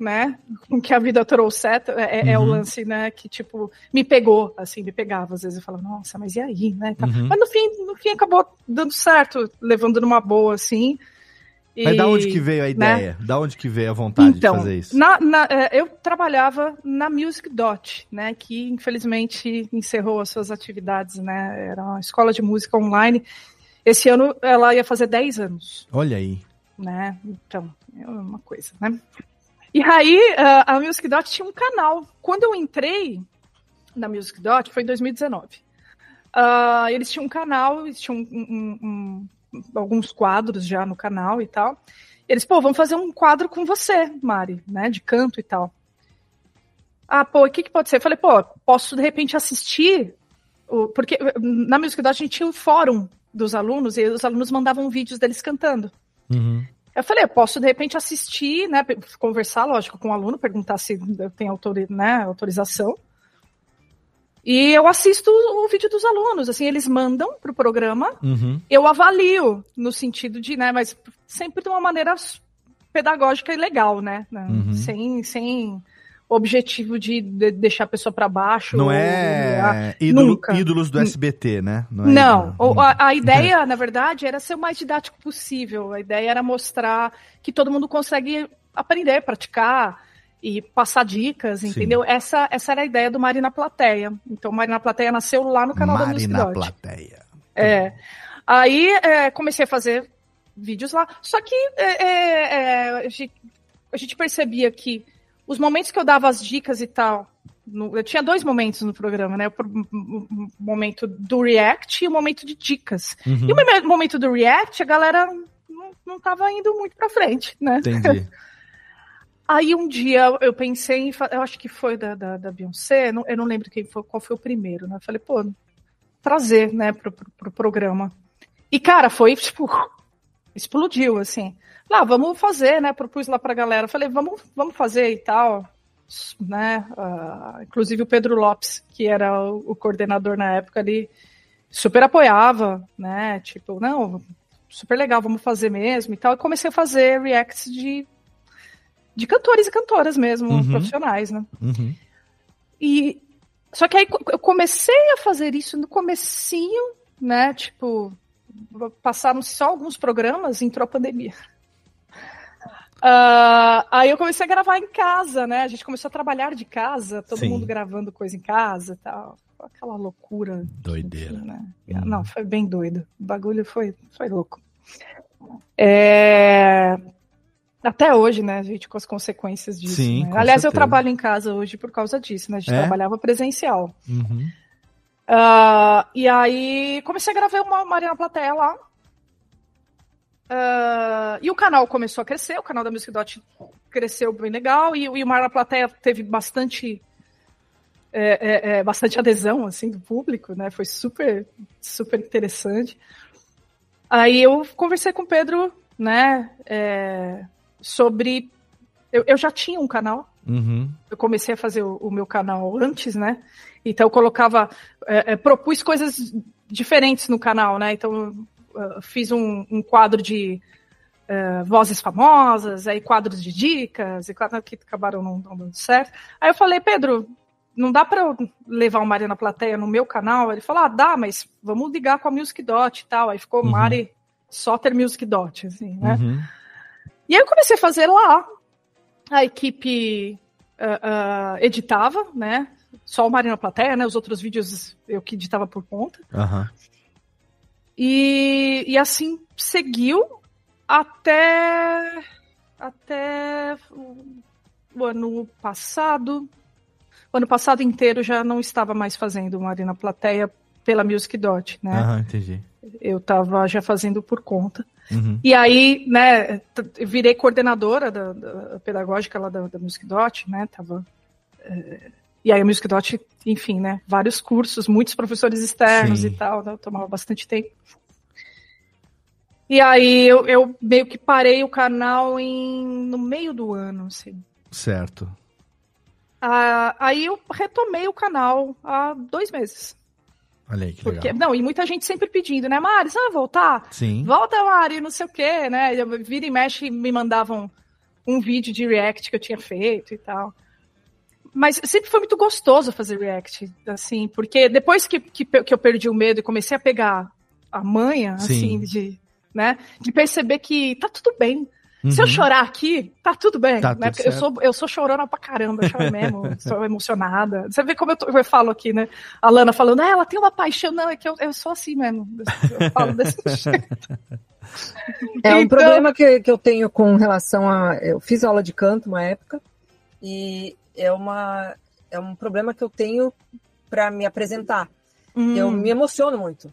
né, com que a vida trouxe, é, é, é o Uhum. lance, né, que, tipo, me pegou, assim, me pegava. Às vezes eu falava, nossa, mas e aí, né? Uhum. Mas no fim, no fim acabou dando certo, levando numa boa, assim. Mas da onde que veio a né, ideia? Da onde que veio a vontade então, de fazer isso? na- na- é, eu trabalhava na Music Dot, né, que infelizmente encerrou as suas atividades, né, era uma escola de música online. Esse ano ela ia fazer 10 anos, Olha aí. né, então, é uma coisa, né. E aí, a- Music Dot tinha um canal. Quando eu entrei na Music Dot, foi em 2019. Ah, eles tinham um canal, eles tinham um- um- um- alguns quadros já no canal e tal. Eles, pô, vamos fazer um quadro com você, Mari, né, de canto e tal. Ah, pô, o que, que pode ser? Eu falei, pô, posso de repente assistir, o- porque na Music Dot a gente tinha um fórum dos alunos e os alunos mandavam vídeos deles cantando. Uhum. Eu falei, eu posso de repente assistir, né, conversar, lógico, com o aluno, perguntar se eu tenho autori né, autorização. E eu assisto o vídeo dos alunos, assim, eles mandam pro programa, Uhum. eu avalio no sentido de, né, mas sempre de uma maneira pedagógica e legal, né, né, Uhum. sem, sem objetivo de, de deixar a pessoa para baixo. Não ou é humilhar. ídolo- ídolos do SBT, né? é Não, ídolo- o- a, a ideia, na verdade, era ser o mais didático possível. A ideia era mostrar que todo mundo consegue aprender, praticar e passar dicas, entendeu? Essa, essa era a ideia do Mari na Plateia. Então, Mari na Plateia nasceu lá no canal da Mari Music na Dot. plateia. É. Aí é, comecei a fazer vídeos lá. Só que é, é, é, a, gente, a gente percebia que os momentos que eu dava as dicas e tal. no- eu tinha dois momentos no programa, né? O momento do React e o momento de dicas. Uhum. E o mome- momento do React, a galera não, não tava indo muito pra frente, né? Entendi. Aí um dia eu pensei em. Eu acho que foi da, da, da Beyoncé, não- eu não lembro quem foi, qual foi o primeiro, né? Falei, pô, trazer, né, pro, pro, pro programa. E, cara, foi, tipo, explodiu, assim. Lá, vamos fazer, né? Propus lá pra galera. Falei, vamos, vamos fazer e tal. Né? Ah, inclusive o Pedro Lopes, que era o, o coordenador na época, ele super apoiava, né? Tipo, não, super legal, vamos fazer mesmo e tal. E comecei a fazer reacts de, de cantores e cantoras mesmo, Uhum. profissionais, né? Uhum. E só que aí eu comecei a fazer isso no comecinho, né? Tipo, passaram só alguns programas, entrou a pandemia. Ah, aí eu comecei a gravar em casa, né? A gente começou a trabalhar de casa, todo Sim. mundo gravando coisa em casa e tal. Aquela loucura. Doideira. né? Uhum. Não, foi bem doido. O bagulho foi, foi louco. É, Até hoje, né, gente, com as consequências disso. Sim, né? Aliás, eu certeza. trabalho em casa hoje por causa disso, né? A gente É? trabalhava presencial. Uhum. Ah, e aí comecei a gravar uma Marina Plateia lá. Ah, e o canal começou a crescer, o canal da Music Dot cresceu bem legal, e, e o Marina Plateia teve bastante. é, é, é, bastante adesão assim do público, né? Foi super, super interessante. Aí eu conversei com o Pedro, né, é, sobre. Eu, eu já tinha um canal, Uhum. eu comecei a fazer o, o meu canal antes, né? Então eu colocava, é, é, propus coisas diferentes no canal, né? Então eu fiz um, um quadro de é, vozes famosas, aí quadros de dicas, e quadros que acabaram não, não dando certo. Aí eu falei, Pedro, não dá para eu levar o Mari na plateia no meu canal? Ele falou, ah, dá, mas vamos ligar com a Music Dot e tal. Aí ficou Uhum. Mari Soter Music Dot, assim, né? Uhum. E aí eu comecei a fazer lá. A equipe ah, ah, editava, né? Só o Marina Plateia, né? Os outros vídeos eu que editava por conta. Aham. E, e assim seguiu até até o, ano passado. O ano passado inteiro já não estava mais fazendo Marina Plateia pela Music Dot, né? Aham, entendi. Eu estava já fazendo por conta. Uhum. E aí, né, virei coordenadora da, da pedagógica lá da, da Music Dot, né, tava... é, e aí a Music Dot, enfim, né, vários cursos, muitos professores externos Sim. e tal, né, tomava bastante tempo. E aí eu, eu meio que parei o canal em, no meio do ano, assim. Certo. Ah, aí eu retomei o canal há dois meses. Olha aí que Porque, legal. não, e muita gente sempre pedindo, né, Mari, você vai voltar? Sim. Volta, Mari, não sei o quê, né? Vira e mexe me mandavam um vídeo de react que eu tinha feito e tal. Mas sempre foi muito gostoso fazer react, assim, porque depois que, que, que eu perdi o medo e comecei a pegar a manha, Sim. assim, de, né, de perceber que tá tudo bem. Se eu Uhum. chorar aqui, tá tudo bem. Tá né? tudo eu sou, eu sou chorona pra caramba, eu choro mesmo, sou emocionada. Você vê como eu, tô- eu falo aqui, né? A Lana falando, ah, ela tem uma paixão. Não, é que eu, eu sou assim mesmo. Eu falo desse jeito. É um Então- problema que, que eu tenho com relação a. Eu fiz aula de canto uma época, e é, uma, é um problema que eu tenho para me apresentar. Hum. Eu me emociono muito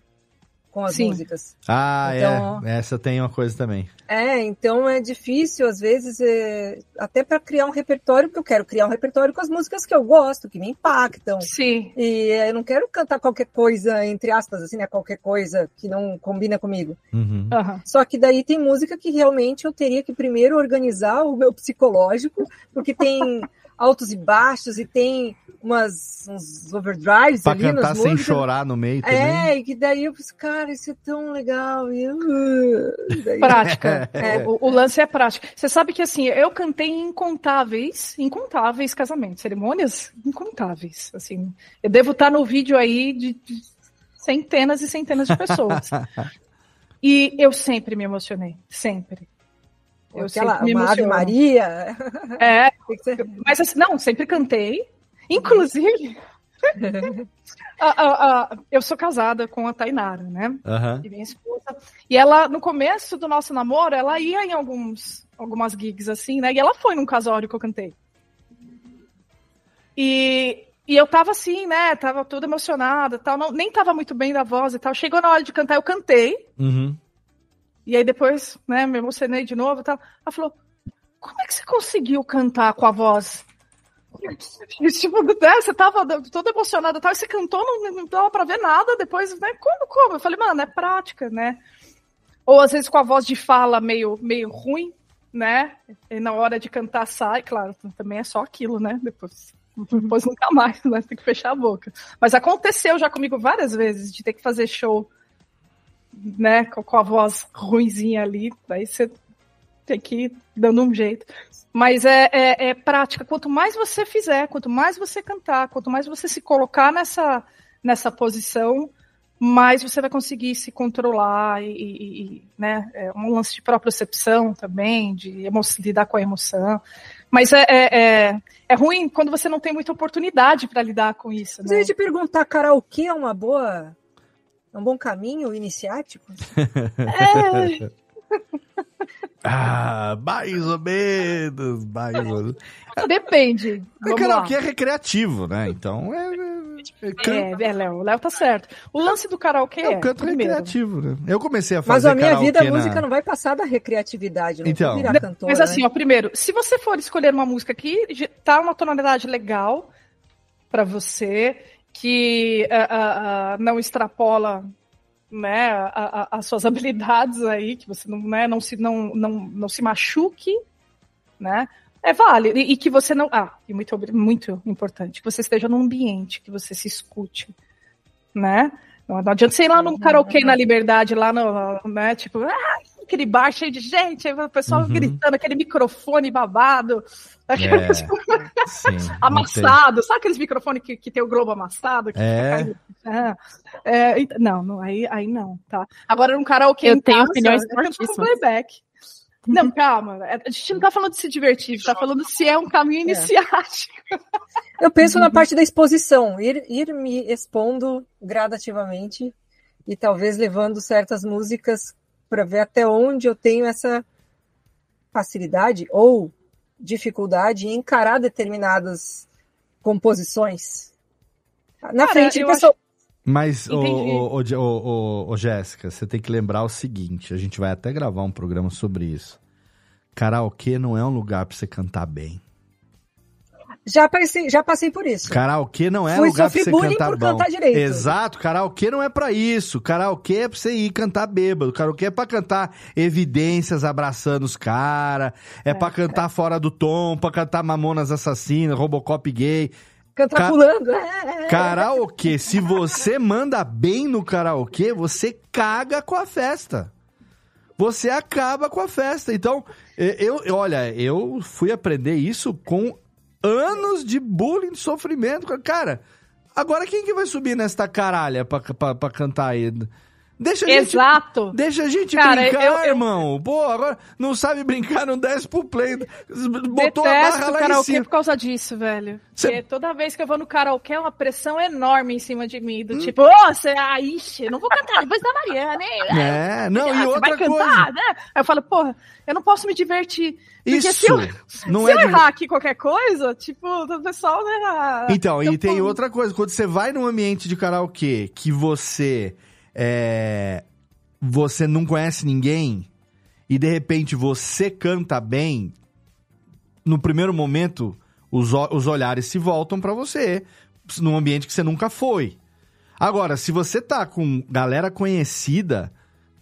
com as Sim. músicas. Ah, Então- é. Essa tem uma coisa também. É, então é difícil, às vezes, é, até para criar um repertório, porque eu quero criar um repertório com as músicas que eu gosto, que me impactam. Sim. E é, eu não quero cantar qualquer coisa, entre aspas, assim, né? Qualquer coisa que não combina comigo. Uhum. Aham. Só que daí tem música que realmente eu teria que primeiro organizar o meu psicológico, porque tem altos e baixos e tem umas, uns overdrives Pra ali cantar nas sem músicas. chorar no meio também. É, e que daí eu penso, cara, isso é tão legal. E, uh, daí- Prática. É. O, o lance é prática. Você sabe que assim, eu cantei em incontáveis, incontáveis casamentos, cerimônias incontáveis. Assim, eu devo estar no vídeo aí de, de centenas e centenas de pessoas. e eu sempre me emocionei, sempre. Eu Aquela, sempre me uma Ave. Maria. É, mas assim, não, sempre cantei. Inclusive, a- a- a- eu sou casada com a Tainara, né? Aham. E minha esposa. E ela, no começo do nosso namoro, ela ia em alguns, algumas gigs assim, né? E ela foi num casório que eu cantei. E, e eu tava assim, né? Tava toda emocionada, tal, não, nem tava muito bem da voz e tal. Chegou na hora de cantar, eu cantei. Uhum. E aí depois, né, me emocionei de novo e tal. Ela falou: Como é que você conseguiu cantar com a voz? Tipo, né, você tava toda emocionada e tal, e você cantou, não, não dava pra ver nada, depois, né? Como, como? Eu falei, mano, é prática, né? Ou às vezes com a voz de fala meio, meio ruim, né? E na hora de cantar sai, claro, também é só aquilo, né? Depois, depois nunca mais, né? Tem que fechar a boca. Mas aconteceu já comigo várias vezes de ter que fazer show né, com a voz ruinzinha ali, daí você tem que ir dando um jeito. Mas é, é, é prática. Quanto mais você fizer, quanto mais você cantar, quanto mais você se colocar nessa, nessa posição, mais você vai conseguir se controlar e, e- né, é um lance de propriocepção também, de lidar com a emoção. Mas é, é, é, é ruim quando você não tem muita oportunidade para lidar com isso. Mas eu Né? ia te perguntar, é uma boa. É um bom caminho iniciático? É, Ah, mais ou menos, mais ou menos. depende. É karaokê é recreativo, né? Então é. é, é can- É, é, Léo, o Léo tá certo. O lance do karaokê é é, o canto primeiro, recreativo, né? Eu comecei a Mas fazer a minha vida, a na... música não vai passar da recreatividade, não Então. vou virar cantora. Mas assim, né? ó, primeiro, se você for escolher uma música que tá uma tonalidade legal pra você, que ah, ah, não extrapola né, a- a- as suas habilidades aí, que você não, né, não, se, não, não, não se machuque, né? É vale. E, e que você não. Ah, e muito, muito importante, que você esteja num ambiente, que você se escute, né? Não, não adianta você ir lá no karaokê na liberdade, lá no, né? Tipo, ah, aquele bar cheio de gente, aí o pessoal Uhum. gritando, aquele microfone babado, aquele É, sim, amassado, sabe aqueles microfones que, que tem o globo amassado? que É. fica? É, é, não, não, aí, aí não, tá? Agora, num karaokê Eu tenho casa, opiniões é fortíssimas. playback. Não, calma, é, a gente não tá falando de se divertir, a gente tá falando se é um caminho iniciático. Eu penso na parte da exposição, ir, ir me expondo gradativamente e talvez levando certas músicas para ver até onde eu tenho essa facilidade ou dificuldade em encarar determinadas composições. Na Cara, frente de eu pessoa. Mas, ô, Entendi. ô, ô, ô, ô, ô, Jéssica, você tem que lembrar o seguinte: a gente vai até gravar um programa sobre isso. Karaokê não é um lugar pra você cantar bem. Já passei, já passei por isso. Karaokê não é Fui lugar pra você cantar por bom. cantar direito. Exato, karaokê não é pra isso. Karaokê é pra você ir cantar bêbado. Karaokê é pra cantar evidências abraçando os caras. É, pra cantar fora do tom, pra cantar Mamonas Assassinas, Robocop gay. Cantar Ca- pulando. É. Karaokê, se você manda bem no karaokê, você caga com a festa. Você acaba com a festa. Então, eu- olha, eu fui aprender isso com anos de bullying, de sofrimento. Cara, agora quem que vai subir nesta caralha pra, pra, pra cantar aí? Deixa a gente, Exato. deixa a gente Cara, brincar, eu- eu- irmão. Pô, agora não sabe brincar, não desce pro play. Botou a barra lá em karaokê cima. por causa disso, velho. Cê- Porque toda vez que eu vou no karaokê é uma pressão enorme em cima de mim. Do Hum. tipo, ô, você, ah, ixi, eu não vou cantar depois da Mariana, hein? É, não, Ah, e outra vai cantar, coisa. né? Aí eu falo, porra, eu não posso me divertir. Isso, se eu, não se é eu de- errar aqui qualquer coisa, tipo, o pessoal, né? Então, e tem pô, outra coisa. Quando você vai num ambiente de karaokê que você é, você não conhece ninguém e de repente você canta bem, no primeiro momento os, os olhares se voltam pra você num ambiente que você nunca foi. Agora, se você tá com galera conhecida,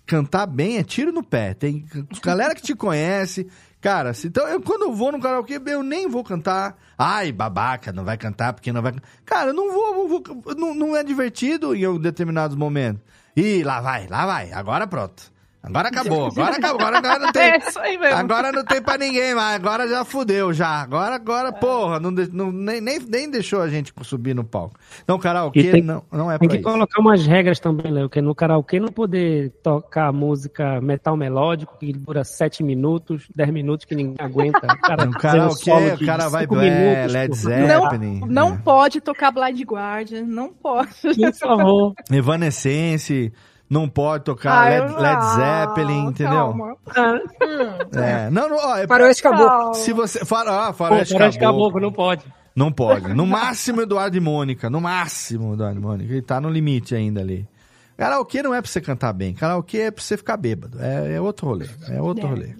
cantar bem é tiro no pé. Tem galera que te conhece. Cara, se- então eu, quando eu vou no karaokê, eu nem vou cantar. Ai, babaca, não vai cantar porque não vai. Cara, eu não vou, vou- não, não é divertido em determinados momentos. Ih, lá vai, lá vai. Agora pronto. Agora acabou, agora acabou, agora, agora não tem. É isso aí mesmo. Agora não tem pra ninguém mais, agora já fudeu, já. Agora, agora, porra, não, de- não- nem, nem, nem deixou a gente subir no palco. Então, karaokê tem- não, não é Tem pra que isso. colocar umas regras também, Léo, que é no karaokê não poder tocar música metal melódico que dura 7 minutos, 10 minutos que ninguém aguenta. Cara, No karaokê, o cara vai cinco é, minutos, Led. Zeppelin. Não, não é. pode tocar Blind Guardian, não pode. Por favor. Evanescence, não pode tocar Ah, Led, Led ah, Zeppelin, entendeu? calma. É, não, não, ó, é, Faroeste Caboclo. Se você. Fara, ah, Pô, faroeste Faroeste caboclo. Caboclo, não pode. Não pode. No máximo, Eduardo e Mônica. No máximo, Eduardo e Mônica. Ele tá no limite ainda ali. Karaokê não é pra você cantar bem. Karaokê é pra você ficar bêbado. É, é outro rolê. É outro rolê.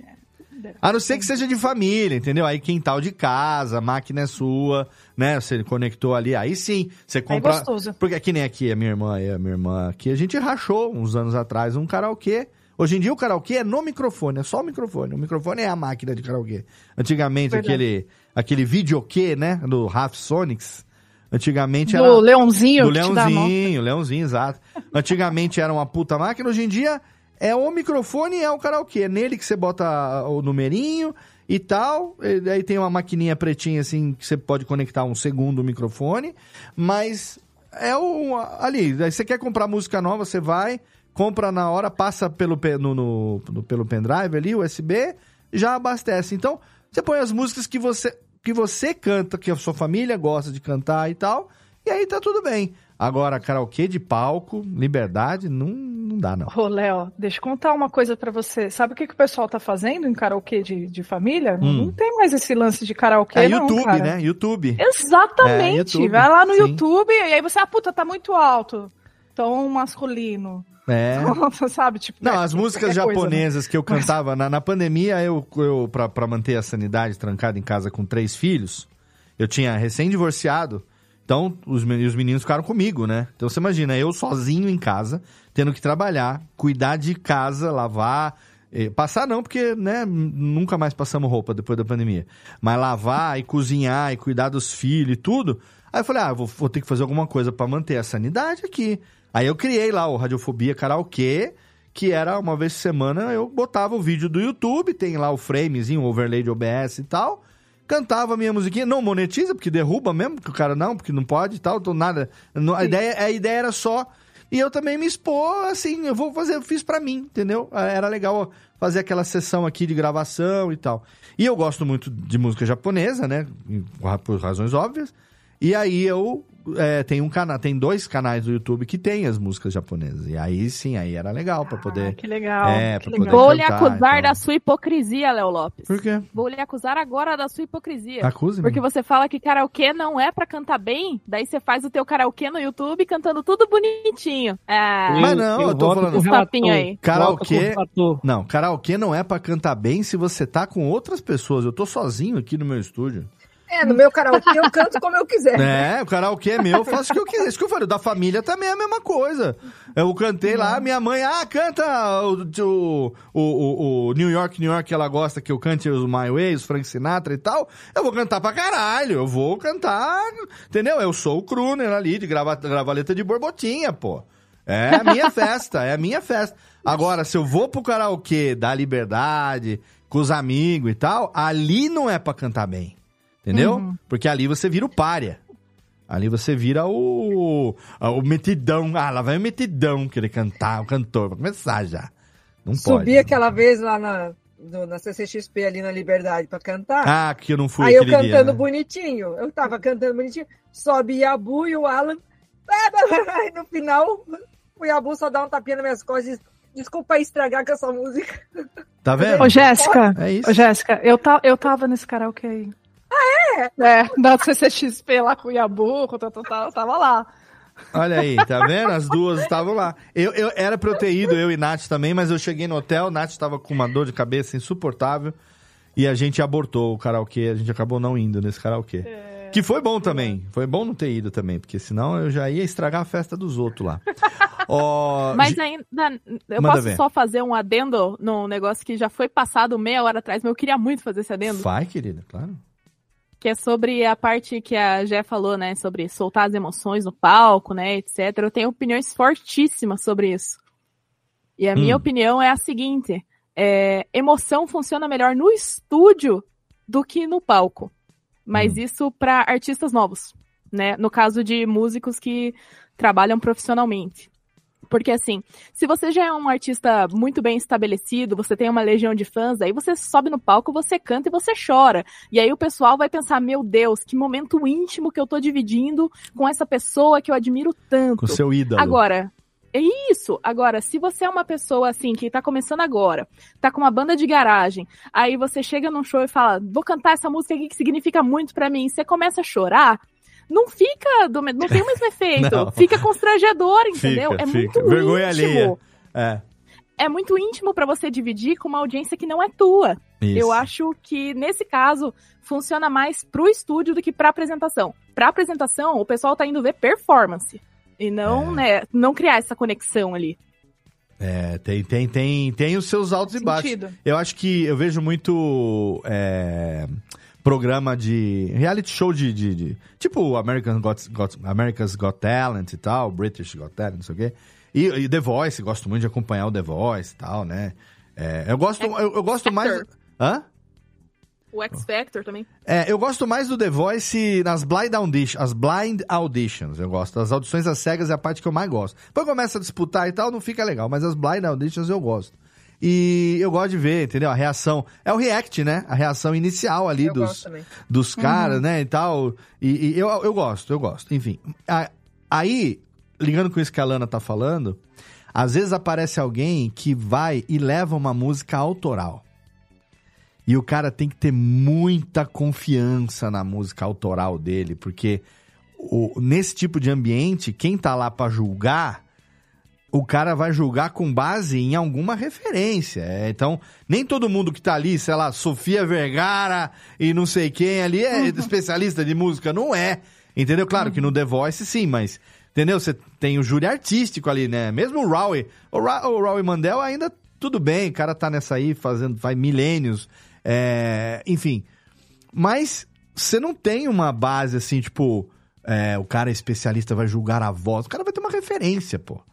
A não ser que seja de família, entendeu? Aí quintal de casa, máquina é sua, né? Você conectou ali, aí sim, você compra. gostoso. Porque aqui nem aqui, a minha irmã e a minha irmã aqui, a gente rachou uns anos atrás um karaokê. Hoje em dia o karaokê é no microfone, é só o microfone. O microfone é a máquina de karaokê. Antigamente, Verdade. aquele, aquele videokê, né? Do Half Sonics. Antigamente Do era. Leãozinho Do a mão. Leãozinho, Leãozinho, exato. Antigamente era uma puta máquina, hoje em dia é o microfone e é o karaokê. É nele que você bota o numerinho e tal. E aí tem uma maquininha pretinha assim que você pode conectar um segundo microfone. Mas é o. Ali, aí você quer comprar música nova, você vai, compra na hora, passa pelo, pe- no, no- no- pelo pendrive ali, USB, já abastece. Então, você põe as músicas que você, que você canta, que a sua família gosta de cantar e tal, e aí tá tudo bem. Agora, karaokê de palco, liberdade, não, não dá, não. Ô, Léo, deixa eu contar uma coisa pra você. Sabe o que, que o pessoal tá fazendo em karaokê de, de família? Não- Hum. Não tem mais esse lance de karaokê, É não, YouTube, cara. né? YouTube. Exatamente. É, YouTube, Vai lá no sim. YouTube e aí você, ah, puta, tá muito alto. Tom masculino. É. Sabe? Tipo, Não, é, as músicas qualquer coisa, né? japonesas que eu cantava na, na pandemia, eu, eu pra, pra manter a sanidade trancada em casa com três filhos, eu tinha recém-divorciado, então os, men- os meninos ficaram comigo, né? Então você imagina, eu sozinho em casa, tendo que trabalhar, cuidar de casa, lavar. eh, Passar não, porque né, nunca mais passamos roupa depois da pandemia. Mas lavar e cozinhar e cuidar dos filhos e tudo. Aí eu falei, ah, vou, vou ter que fazer alguma coisa pra manter a sanidade aqui. Aí eu criei lá o Radiofobia Karaokê, que era uma vez por semana eu botava o vídeo do YouTube, tem lá o framezinho, o overlay de OBS e tal. Cantava a minha musiquinha, não monetiza, porque derruba mesmo, porque o cara não, porque não pode e tal, então nada. A, ideia, a ideia era só. E eu também me expor, assim, eu vou fazer, eu fiz pra mim, entendeu? Ah, Era legal fazer aquela sessão aqui de gravação e tal. E eu gosto muito de música japonesa, né? Por razões óbvias. E aí eu é, tenho um canal, tem dois canais do YouTube que tem as músicas japonesas. E aí sim, aí era legal pra poder. Que legal. É, que legal. poder Vou lhe acusar então. da sua hipocrisia, Léo Lopes. Por quê? Vou lhe acusar agora da sua hipocrisia. Acuse-me. Porque você fala que karaokê não é pra cantar bem, daí você faz o teu karaokê no YouTube cantando tudo bonitinho. É... Mas não, eu, tô voto falando. com o Esse tapinha relator. aí. Karaokê. Não, karaokê não é pra cantar bem se você tá com outras pessoas. Eu tô sozinho aqui no meu estúdio. É, no meu karaokê eu canto como eu quiser. É, o karaokê é meu, eu faço o que eu quiser. Isso que eu falei, da família também é a mesma coisa. Eu cantei lá, minha mãe, ah, canta o, o, o, o- New York, New York, que ela gosta que eu cante os My Way, os Frank Sinatra e tal. Eu vou cantar pra caralho, eu vou cantar, entendeu? Eu sou o crooner ali, de grava, gravaleta de borbotinha, pô. É a minha festa, é a minha festa. Agora, se eu vou pro karaokê da liberdade, com os amigos e tal, ali não é pra cantar bem. Entendeu? Uhum. Porque ali você vira o párea. Ali você vira o. o metidão. Ah, lá vai o metidão querer cantar, o cantor. Vai começar já. Não pode. Subi aquela vez lá na, no- na CCXP ali na Liberdade pra cantar. Ah, que eu não fui Aí eu cantando dia. né? bonitinho. Eu tava cantando bonitinho. Sobe Yabu e o Alan. Aí no final, o Yabu só dá um tapinha nas minhas costas e diz, Desculpa aí estragar com essa música. Tá vendo? Ô, Jéssica, É isso. ô, Jéssica, eu, ta, eu tava nesse karaokê aí. Ah, é? É, da CCXP lá com o o tal, tal, eu tava lá. Olha aí, tá vendo? As duas estavam lá. Eu, eu era pra eu ter ido, eu e Nath também, mas eu cheguei no hotel, Nath estava com uma dor de cabeça insuportável e a gente abortou o karaokê, a gente acabou não indo nesse karaokê. É. Que foi bom também, foi bom não ter ido também, porque senão eu já ia estragar a festa dos outros lá. Ó, Mas ainda. Eu Manda posso ver. só fazer um adendo num negócio que já foi passado meia hora atrás, mas eu queria muito fazer esse adendo. Vai, querida, claro. Que é sobre a parte que a Jé falou, né? Sobre soltar as emoções no palco, né? Etc. Eu tenho opiniões fortíssimas sobre isso. E a minha Hum. opinião é a seguinte: é, emoção funciona melhor no estúdio do que no palco. Mas isso para artistas novos, né? No caso de músicos que trabalham profissionalmente. Porque assim, se você já é um artista muito bem estabelecido, você tem uma legião de fãs, aí você sobe no palco, você canta e você chora. E aí o pessoal vai pensar, meu Deus, que momento íntimo que eu tô dividindo com essa pessoa que eu admiro tanto. Com seu ídolo. Agora, é isso. Agora, se você é uma pessoa assim que tá começando agora, tá com uma banda de garagem, aí você chega num show e fala, vou cantar essa música aqui que significa muito pra mim, e você começa a chorar, não fica, do, não tem o mesmo efeito, Não. fica constrangedor, entendeu? Fica, é fica. muito Vergonha íntimo. alheia. É. É muito íntimo pra você dividir com uma audiência que não é tua. Isso. Eu acho que nesse caso funciona mais pro estúdio do que pra apresentação. Pra apresentação, o pessoal tá indo ver performance e não, né, não criar essa conexão ali. É, tem, tem, tem, tem os seus altos e baixos. Sentido. Eu acho que eu vejo muito é, programa de. reality show de. de, de- tipo American Got, Got- America's Got Talent e tal, British Got Talent, não sei o quê. E, e The Voice, gosto muito de acompanhar o The Voice e tal, né? É, eu gosto, eu, eu gosto mais. Hã? O X Factor também. É, eu gosto mais do The Voice nas blind, audition, as blind auditions. Eu gosto. As audições às cegas é a parte que eu mais gosto. Depois começa a disputar e tal, não fica legal. Mas as blind auditions eu gosto. E eu gosto de ver, entendeu? A reação. É o react, né? A reação inicial ali Eu dos, dos caras, Uhum. né? E tal. E, e eu, eu gosto, eu gosto. Enfim. Aí, ligando com isso que a Lana tá falando, às vezes aparece alguém que vai e leva uma música autoral. E o cara tem que ter muita confiança na música autoral dele, porque o- nesse tipo de ambiente, quem tá lá pra julgar, o cara vai julgar com base em alguma referência. É, então, nem todo mundo que tá ali, sei lá, Sofia Vergara e não sei quem ali é especialista de música. Não é. Entendeu? Claro que no The Voice sim, mas. Entendeu? Você tem o júri artístico ali, né? Mesmo o Rowie. O, Ra o Rowie Mandel ainda tudo bem, o cara tá nessa aí fazendo, faz milênios. É, enfim. Mas você não tem uma base assim, tipo, é, o cara é especialista, vai julgar a voz. O cara vai ter uma referência, pô.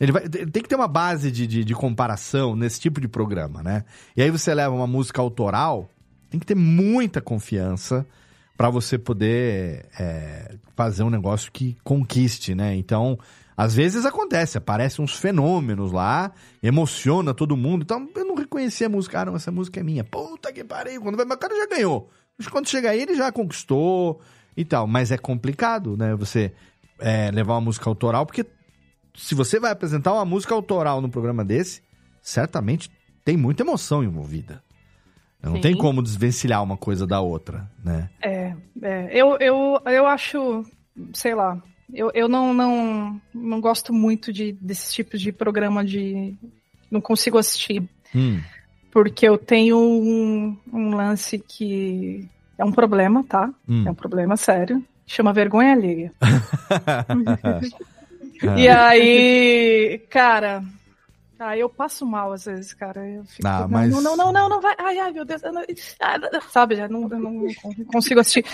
Ele, vai, tem que ter uma base de, de, de comparação nesse tipo de programa, né? E aí você leva uma música autoral, tem que ter muita confiança para você poder é, fazer um negócio que conquiste, né? Então, às vezes acontece, aparecem uns fenômenos lá, emociona todo mundo. Então, eu não reconheci a música, ah, não, essa música é minha. Puta que pariu, quando vai, mas o cara já ganhou. Mas quando chega aí, ele já conquistou e tal. Mas é complicado, né? Você é, levar uma música autoral, porque se você vai apresentar uma música autoral num programa desse, certamente tem muita emoção envolvida. Não Sim. tem como desvencilhar uma coisa da outra, né? É, é, eu, eu, eu acho, sei lá, eu, eu não, não, não gosto muito de, desses tipos de programa de. Não consigo assistir, Hum. porque eu tenho um, um lance que é um problema, tá? Hum. É um problema sério. Chama vergonha alheia. Ah. E aí, cara. Aí eu passo mal às vezes, cara. Eu fico, Ah, não, mas- não, não, não, não, não vai. Ai, ai, meu Deus. eu não- ah, sabe, já não, não consigo assistir.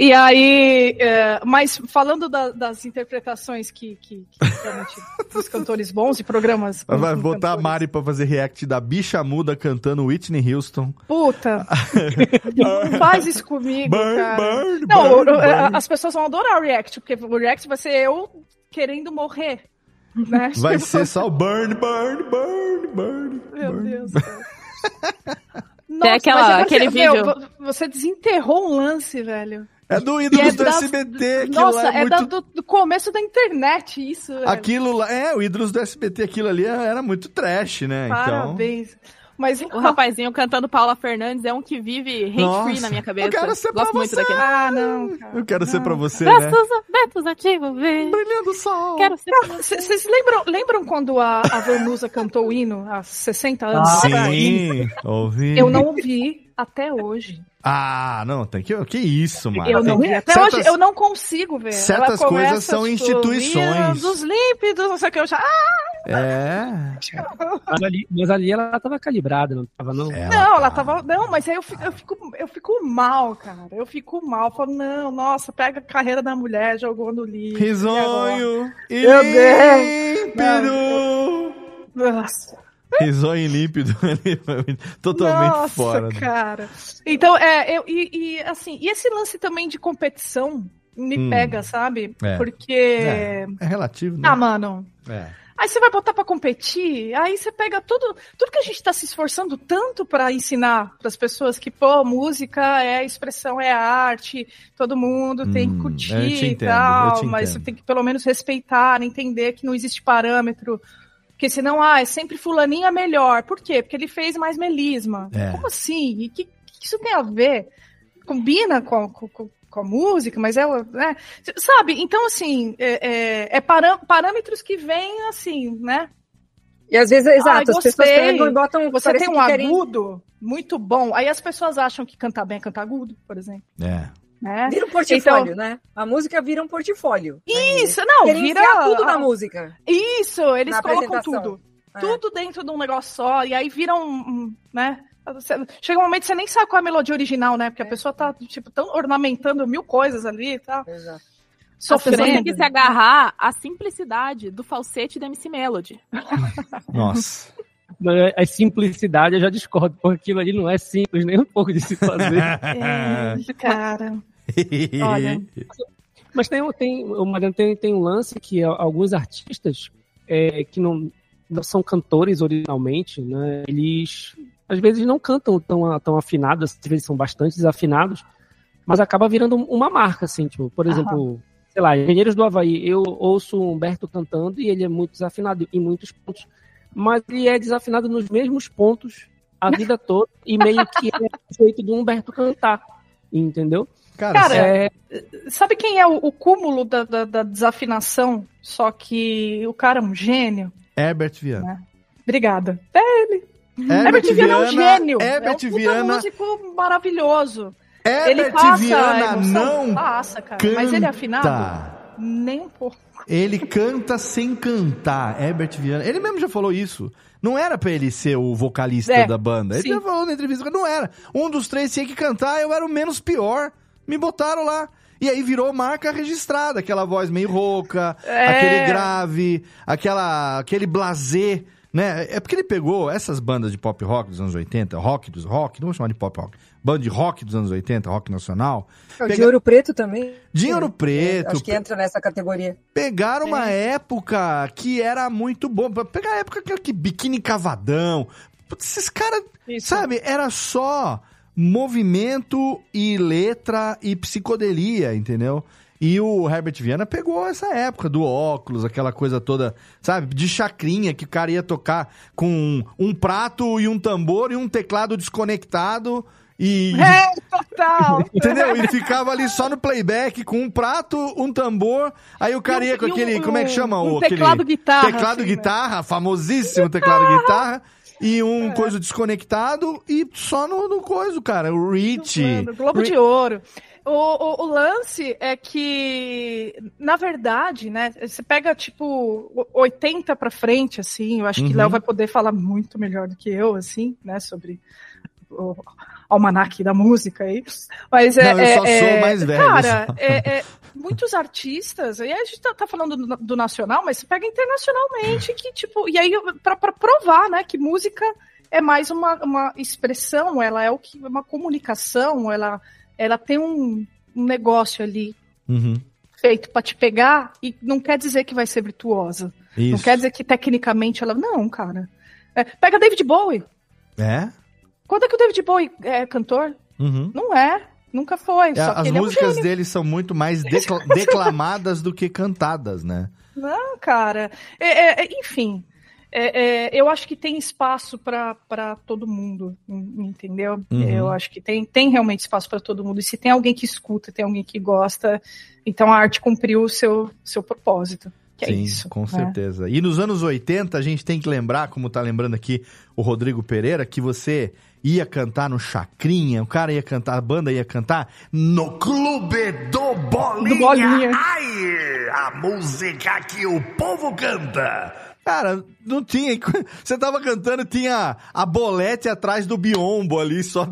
E aí, é, mas falando da- das interpretações que, que, que realmente dos cantores bons e programas. Vai botar a Mari pra fazer react da bicha muda cantando Whitney Houston. Puta! Não faz isso comigo, Burn, cara. burn, não, burn. as pessoas vão adorar o React, porque o React vai ser eu querendo morrer. Né? Vai Tipo, ser só o burn, burn, burn, burn. Meu burn. Deus. Tem aquela- você- aquele meu, vídeo- vo- Você desenterrou um lance, velho. É do ídolos é do da- SBT, Nossa, é, é, muito... da- do, do começo da internet isso, velho. Aquilo lá, é, o ídolos do SBT, aquilo ali era muito trash, né? Então, Parabéns. Mas O rapazinho cantando Paula Fernandes é um que vive hate-free Nossa, na minha cabeça. eu quero ser pra Gosto muito você. daquele. Ah, não, cara. eu quero ser pra você, né? Betos, betos ativo, vem. Brilhando sol. Quero ser pra você. Vocês lembram, lembram quando a, a Vanusa cantou o hino há 60 anos? Ah? Sim, ouvi. Eu não ouvi até hoje. Ah, não, tem que... Que isso, mano. Eu não vi até certas- hoje, eu não consigo ver. certas Ela coisas são tipo, instituições. "Vira Dos límpidos, não sei o que, eu já... Ah! É. Mas ali, mas ali ela tava calibrada, não tava, não? Não, ela tava. Não, mas aí eu fico, eu fico, eu fico mal, cara. Eu fico mal. Falo, não, nossa, pega a carreira da mulher, jogou no lixo. Risonho e Meu Deus! límpido. Nossa. Risonho e límpido. Totalmente Nossa, fora. né? cara. Então, é, eu, e, e, assim, e esse lance também de competição me Hum. pega, sabe? É. Porque. É, é relativo, né? Ah, mano. É. Aí você vai botar pra competir, aí você pega tudo, tudo que a gente tá se esforçando tanto pra ensinar pras pessoas que, pô, música é expressão, é arte, todo mundo tem que Hum, curtir e entendo, eu tal, mas você tem que pelo menos respeitar, entender que não existe parâmetro. Porque senão, ah, é sempre fulaninho é melhor. Por quê? Porque ele fez mais melisma. É. Como assim? E o que, que isso tem a ver? Combina com, com, com- com a música, mas ela, né? Sabe? Então, assim, é, é- é parâmetros que vêm assim, né? E às vezes, exato, Ai, as pessoas pegam e botam. Você tem um que querem- agudo muito bom. Aí as pessoas acham que cantar bem é cantar agudo, por exemplo. É. Né? Vira um portfólio, Então- né? A música vira um portfólio. Isso, não, vira tudo na música. Isso, eles Na colocam tudo. É. Tudo dentro de um negócio só, e aí vira um, né? Você- Chega um momento que você nem sabe qual é a melodia original, né? É. Porque a pessoa tá, tipo, tão ornamentando mil coisas ali e tal. Exato. As pessoas têm Sofrendo. que se agarrar à simplicidade do falsete da MC Melody. Nossa. A simplicidade eu já discordo, porque aquilo ali não é simples nem um pouco de se fazer. É, cara. Olha. Mas tem, um- tem, o Mariano tem, tem um lance que alguns artistas é, que não, não são cantores originalmente, né? Eles às vezes não cantam tão, tão afinados, às vezes são bastante desafinados, mas acaba virando uma marca, assim, tipo, por exemplo, sei lá, Engenheiros do Havaí, eu ouço o Humberto cantando e ele é muito desafinado em muitos pontos, mas ele é desafinado nos mesmos pontos a vida toda e meio que é o jeito do Humberto cantar, entendeu? Cara, é, sabe quem é o, o cúmulo da, da- da desafinação? Só que o cara é um gênio. Herbert Viana. Obrigada. É ele. Herbert Herbert Viana é um Viana- gênio. Herbert é um Viana- músico maravilhoso. Herbert ele passa Viana emoção, não passa, cara. Mas ele é afinado? canta. Nem um pouco. Ele canta sem cantar, Herbert Viana. Ele mesmo já falou isso. Não era pra ele ser o vocalista É, da banda. Ele sim. já falou na entrevista que não era. Um dos três tinha que cantar, eu era o menos pior. Me botaram lá. E aí virou marca registrada, aquela voz meio rouca, É. aquele grave, aquela, aquele blasé, né? É porque ele pegou essas bandas de pop rock dos anos 80, rock dos rock, não vou chamar de pop rock, banda de rock dos anos 80, rock nacional. É, O Pega- de Ouro Preto também. De Ouro Preto. Acho que entra nessa categoria. Pegaram uma época que era muito bom. Pegar a época que, que biquíni cavadão. Putz, Esses caras, sabe, era só movimento e letra e psicodelia, entendeu? E o Herbert Viana pegou essa época do óculos, aquela coisa toda, sabe, de chacrinha que o cara ia tocar com um prato e um tambor e um teclado desconectado e É, total. Entendeu? E ficava ali só no playback com um prato, um tambor. Aí o cara ia com e um- aquele. como é que chama? um o, aquele teclado guitarra, Teclado assim, né? guitarra, famosíssimo teclado guitarra. E um coisa desconectado e só no, no coisa, cara. O Rich. Mano, Globo de Ouro. O, o, o lance é que, na verdade, né, você pega, tipo, 80 pra frente, assim, eu acho que Uhum. Léo vai poder falar muito melhor do que eu, assim, né, sobre almanaque da música aí. Mas é. Não, eu só é, sou é, mais velho, Cara, é, é, muitos artistas, e a gente tá, tá falando do, do nacional, mas você pega internacionalmente, que tipo, e aí pra, pra provar, né, que música é mais uma, uma expressão, ela é o que uma comunicação, ela, ela tem um, um negócio ali Uhum. feito pra te pegar e não quer dizer que vai ser virtuosa. Não Isso. quer dizer que tecnicamente ela. Não, cara. É, pega David Bowie. É? Quando é que o David Bowie é cantor? Uhum. Não é. Nunca foi. É, as músicas é um dele são muito mais decla- declamadas do que cantadas, né? Não, cara. É, é, é, enfim. é, eu acho que tem espaço para todo mundo, en- entendeu? Uhum. Eu acho que tem, tem realmente espaço para todo mundo. E se tem alguém que escuta, tem alguém que gosta, então a arte cumpriu o seu, seu propósito. Que é Sim, isso. com né? certeza. E nos anos 80, a gente tem que lembrar, como tá lembrando aqui o Rodrigo Pereira, que você ia cantar no Chacrinha, o cara ia cantar, a banda ia cantar no Clube do Bolinha. Do Bolinha. Ai, a música que o povo canta. Cara, não tinha. Você tava cantando, tinha a bolete atrás do biombo ali, só.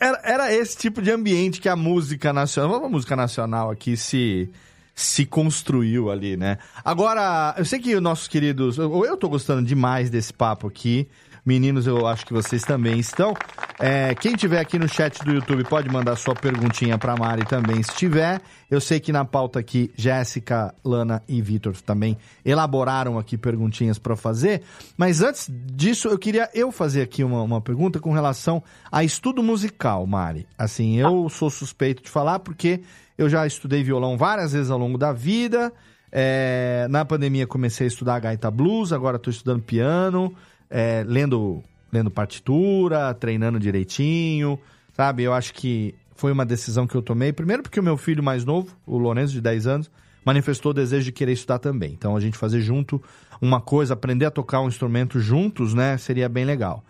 Era, era esse tipo de ambiente que a música nacional. A música nacional aqui se se construiu ali, né? Agora, eu sei que os nossos queridos. Eu, eu tô gostando demais desse papo aqui. Meninos, eu acho que vocês também estão. É, quem tiver aqui no chat do YouTube pode mandar sua perguntinha pra Mari também, se tiver. Eu sei que na pauta aqui, Jéssica, Lana e Vitor também elaboraram aqui perguntinhas pra fazer. Mas antes disso, eu queria eu fazer aqui uma, uma pergunta com relação a estudo musical, Mari. Assim, eu sou suspeito de falar porque eu já estudei violão várias vezes ao longo da vida. É, na pandemia comecei a estudar gaita blues, agora estou estudando piano, é, lendo, lendo partitura, treinando direitinho, sabe? Eu acho que foi uma decisão que eu tomei. Primeiro porque o meu filho mais novo, o Lourenço, de 10 anos, manifestou o desejo de querer estudar também. Então a gente fazer junto uma coisa, aprender a tocar um instrumento juntos, né? Seria bem legal.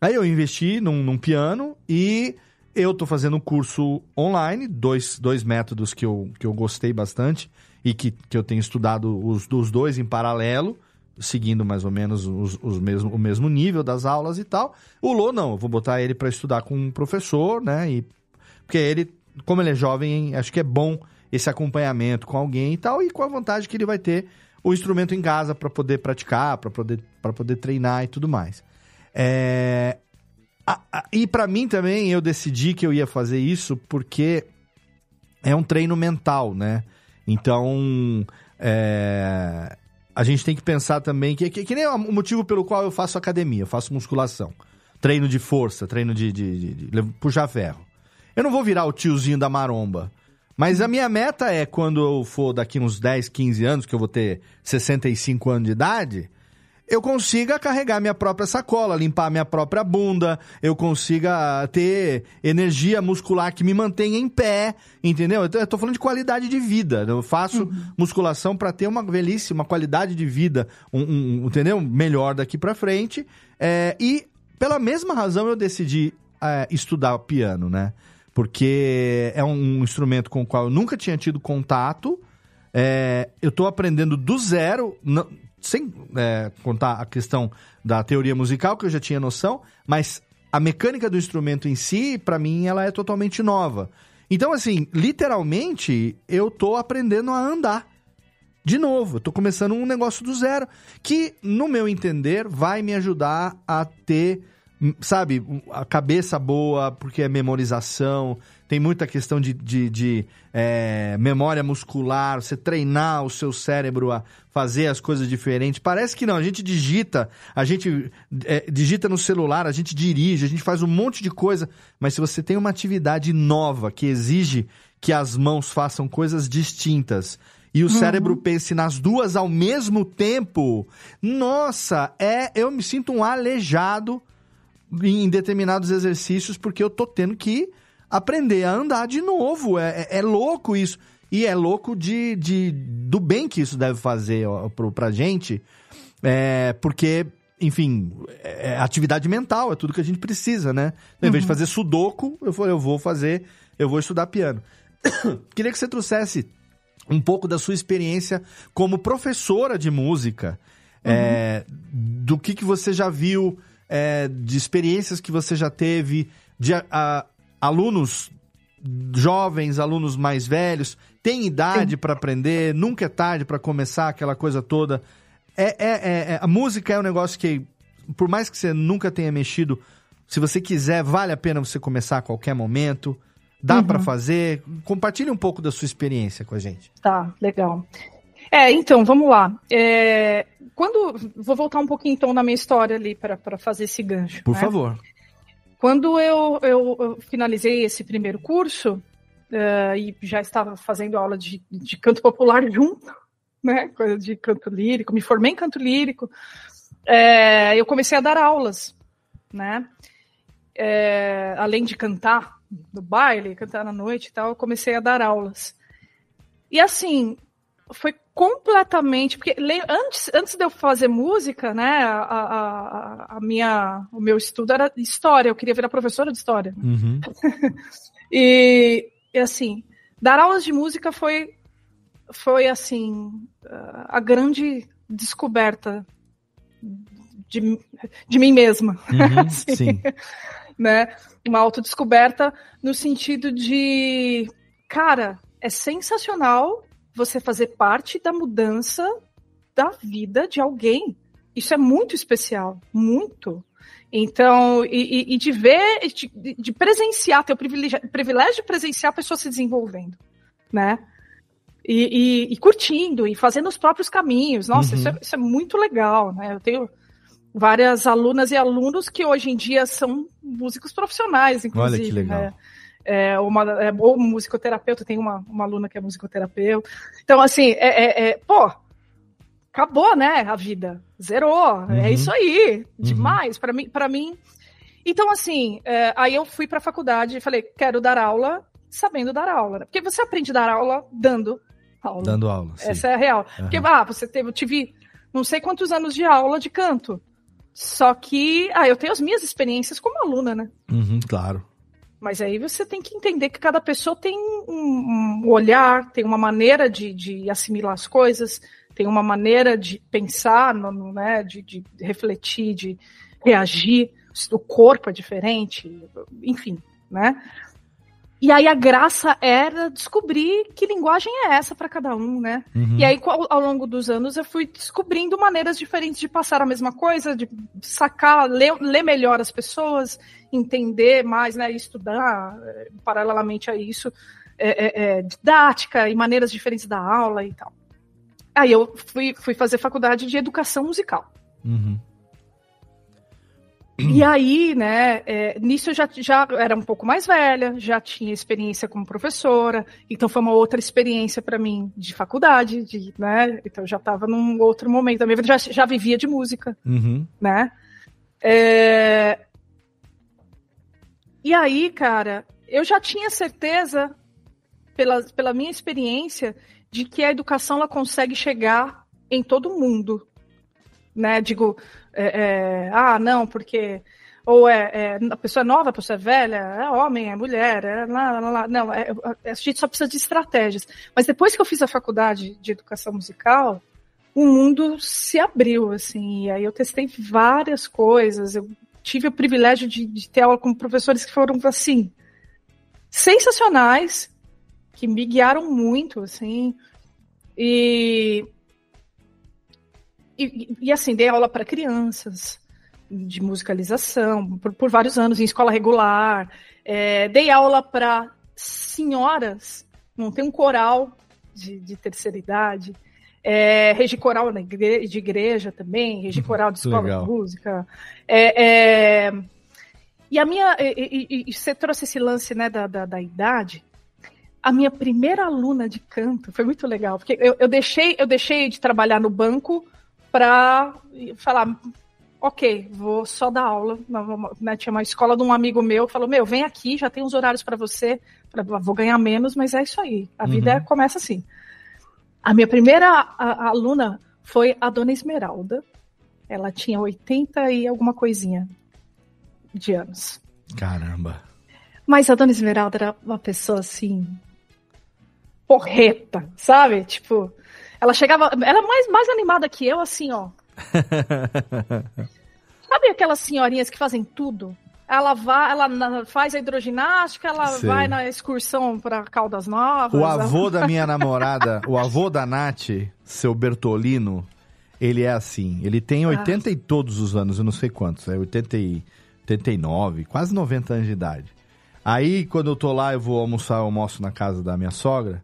Aí eu investi num, num piano e eu tô fazendo um curso online, dois, dois métodos que eu, que eu gostei bastante e que, que eu tenho estudado os, os dois em paralelo, seguindo mais ou menos os, os mesmo, o mesmo nível das aulas e tal. O Lô, não, eu vou botar ele para estudar com um professor, né? E, porque ele, como ele é jovem, acho que é bom esse acompanhamento com alguém e tal, e com a vantagem que ele vai ter o instrumento em casa para poder praticar, para poder, poder treinar e tudo mais. É, e para mim também eu decidi que eu ia fazer isso porque é um treino mental, né? Então é, a gente tem que pensar também que, que, que nem o motivo pelo qual eu faço academia, eu faço musculação, treino de força, treino de, de, de, de puxar ferro. Eu não vou virar o tiozinho da maromba. Mas a minha meta é, quando eu for daqui uns 10, 15 anos, que eu vou ter 65 anos de idade, eu consiga carregar minha própria sacola, limpar minha própria bunda, eu consiga ter energia muscular que me mantenha em pé, entendeu? Eu tô falando de qualidade de vida. Eu faço musculação para ter uma velhice, uma qualidade de vida, um, um- entendeu? Melhor daqui para frente. É, e pela mesma razão eu decidi é, estudar piano, né? Porque é um instrumento com o qual eu nunca tinha tido contato. É, eu estou aprendendo do zero, não- sem é, contar a questão da teoria musical, que eu já tinha noção, mas a mecânica do instrumento em si, para mim, ela é totalmente nova. Então, assim, literalmente, eu tô aprendendo a andar. De novo, eu tô começando um negócio do zero, que, no meu entender, vai me ajudar a ter, sabe, a cabeça boa, porque é memorização, tem muita questão de, de, de, é, memória muscular, você treinar o seu cérebro a fazer as coisas diferentes. Parece que não, a gente digita, a gente é, digita no celular, a gente dirige, a gente faz um monte de coisa, mas se você tem uma atividade nova que exige que as mãos façam coisas distintas e o Uhum. cérebro pense nas duas ao mesmo tempo, nossa, é, eu me sinto um aleijado em determinados exercícios porque eu tô tendo que aprender a andar de novo. É, é- é louco isso. E é louco de, de, do bem que isso deve fazer ó, pro, pra gente. É, porque, enfim, é atividade mental, é tudo que a gente precisa, né? Então, Em vez de Uhum. fazer sudoku, eu falei, eu vou fazer, eu vou estudar piano. Queria que você trouxesse um pouco da sua experiência como professora de música, é, do que, que você já viu, é, de experiências que você já teve, de a- a- alunos jovens, alunos mais velhos, têm idade para aprender, nunca é tarde para começar aquela coisa toda. É, é, é- é- a música é um negócio que, por mais que você nunca tenha mexido, se você quiser, vale a pena você começar a qualquer momento. Dá Uhum. pra fazer. Compartilhe um pouco da sua experiência com a gente. Tá, legal. É, então, vamos lá. É, quando vou voltar um pouquinho então na minha história ali para fazer esse gancho. Por né? favor. Quando eu, eu- eu finalizei esse primeiro curso eh, e já estava fazendo aula de, de canto popular junto, né, coisa de canto lírico, me formei em canto lírico, eh, eu comecei a dar aulas, né, Eh, além de cantar no baile, cantar na noite e tal, eu comecei a dar aulas. E assim, foi completamente. Porque antes, antes de eu fazer música, né, a, a, a- minha, o meu estudo era história, eu queria virar professora de história. Uhum. E, e, assim, dar aulas de música foi, foi assim, a grande descoberta de, de mim mesma. Uhum, Assim, sim. né? Uma autodescoberta no sentido de, cara, é sensacional você fazer parte da mudança da vida de alguém. Isso é muito especial, muito. Então, e, e- de ver, de, de presenciar, ter o privilégio, privilégio de presenciar a pessoa se desenvolvendo, né? E, e- e curtindo, e fazendo os próprios caminhos. Nossa, Uhum. isso, é, isso é muito legal, né? Eu tenho várias alunas e alunos que hoje em dia são músicos profissionais, inclusive. Olha que legal. né? É, uma, é, ou musicoterapeuta, tem uma, uma aluna que é musicoterapeuta. Então, assim, é, é- é- pô, acabou, né, a vida. Zerou. Uhum. É isso aí. Demais. Para mim, para mim. Então, assim, é, aí eu fui para a faculdade e falei, quero dar aula sabendo dar aula. né? Porque você aprende a dar aula dando aula. Dando aula. sim. Essa é a real. Aham. Porque, ah, você teve, eu tive não sei quantos anos de aula de canto. Só que, ah, eu tenho as minhas experiências como aluna, né? Uhum, claro. Mas aí você tem que entender que cada pessoa tem um, olhar, tem uma maneira de, de assimilar as coisas, tem uma maneira de pensar, no- né, de, de refletir, de reagir. O corpo é diferente, enfim, né? E aí a graça era descobrir que linguagem é essa para cada um, né? Uhum. E aí ao, ao longo dos anos eu fui descobrindo maneiras diferentes de passar a mesma coisa, de sacar, ler, ler melhor as pessoas, entender mais, né? Estudar eh, paralelamente a isso, é, é, é, didática e maneiras diferentes da aula e tal. Aí eu fui, fui fazer faculdade de educação musical. Uhum. E aí, né, é, nisso eu já, já era um pouco mais velha, já tinha experiência como professora, então foi uma outra experiência para mim de faculdade, de, né, então eu já estava num outro momento da minha vida, já, já vivia de música, Uhum. né. É, E aí, cara, eu já tinha certeza, pela, pela minha experiência, de que a educação ela consegue chegar em todo mundo, né? Digo, é, é, ah, não, porque ou é, é, a pessoa é nova, a pessoa é velha, é homem, é mulher, é lá, lá, lá. não, é- a gente só precisa de estratégias. Mas depois que eu fiz a faculdade de educação musical, o mundo se abriu, assim, e aí eu testei várias coisas, eu tive o privilégio de, de ter aula com professores que foram, assim, sensacionais, que me guiaram muito, assim, e, e, e, assim, dei aula para crianças, de musicalização, por, por vários anos, em escola regular, é, dei aula para senhoras, montei um coral de, de terceira idade, é, regi coral na igre- de igreja também, regi coral de escola Legal. de música. É, é, e a minha. E, e- e você trouxe esse lance né, da, da, da idade. A minha primeira aluna de canto foi muito legal, porque eu, eu deixei, eu deixei de trabalhar no banco para falar, ok, vou só dar aula. Né, tinha uma escola de um amigo meu, falou, meu, vem aqui, já tem uns horários para você, vou ganhar menos, mas é isso aí. A vida Uhum. é- começa assim. A minha primeira a- a aluna foi a dona Esmeralda. Ela tinha 80 e alguma coisinha de anos. Caramba. Mas a dona Esmeralda era uma pessoa assim. porreta, sabe? Tipo, ela chegava. Era mais, mais animada que eu, assim, ó. Sabe aquelas senhorinhas que fazem tudo? ela vai, ela faz a hidroginástica, ela Sei. vai na excursão para Caldas Novas. O avô da minha namorada, o avô da Nath, seu Bertolino, ele é assim. Ele tem 80 e todos os anos, eu não sei quantos, é 80 e 89, quase 90 anos de idade. Aí, quando eu tô lá, eu vou almoçar, eu almoço na casa da minha sogra,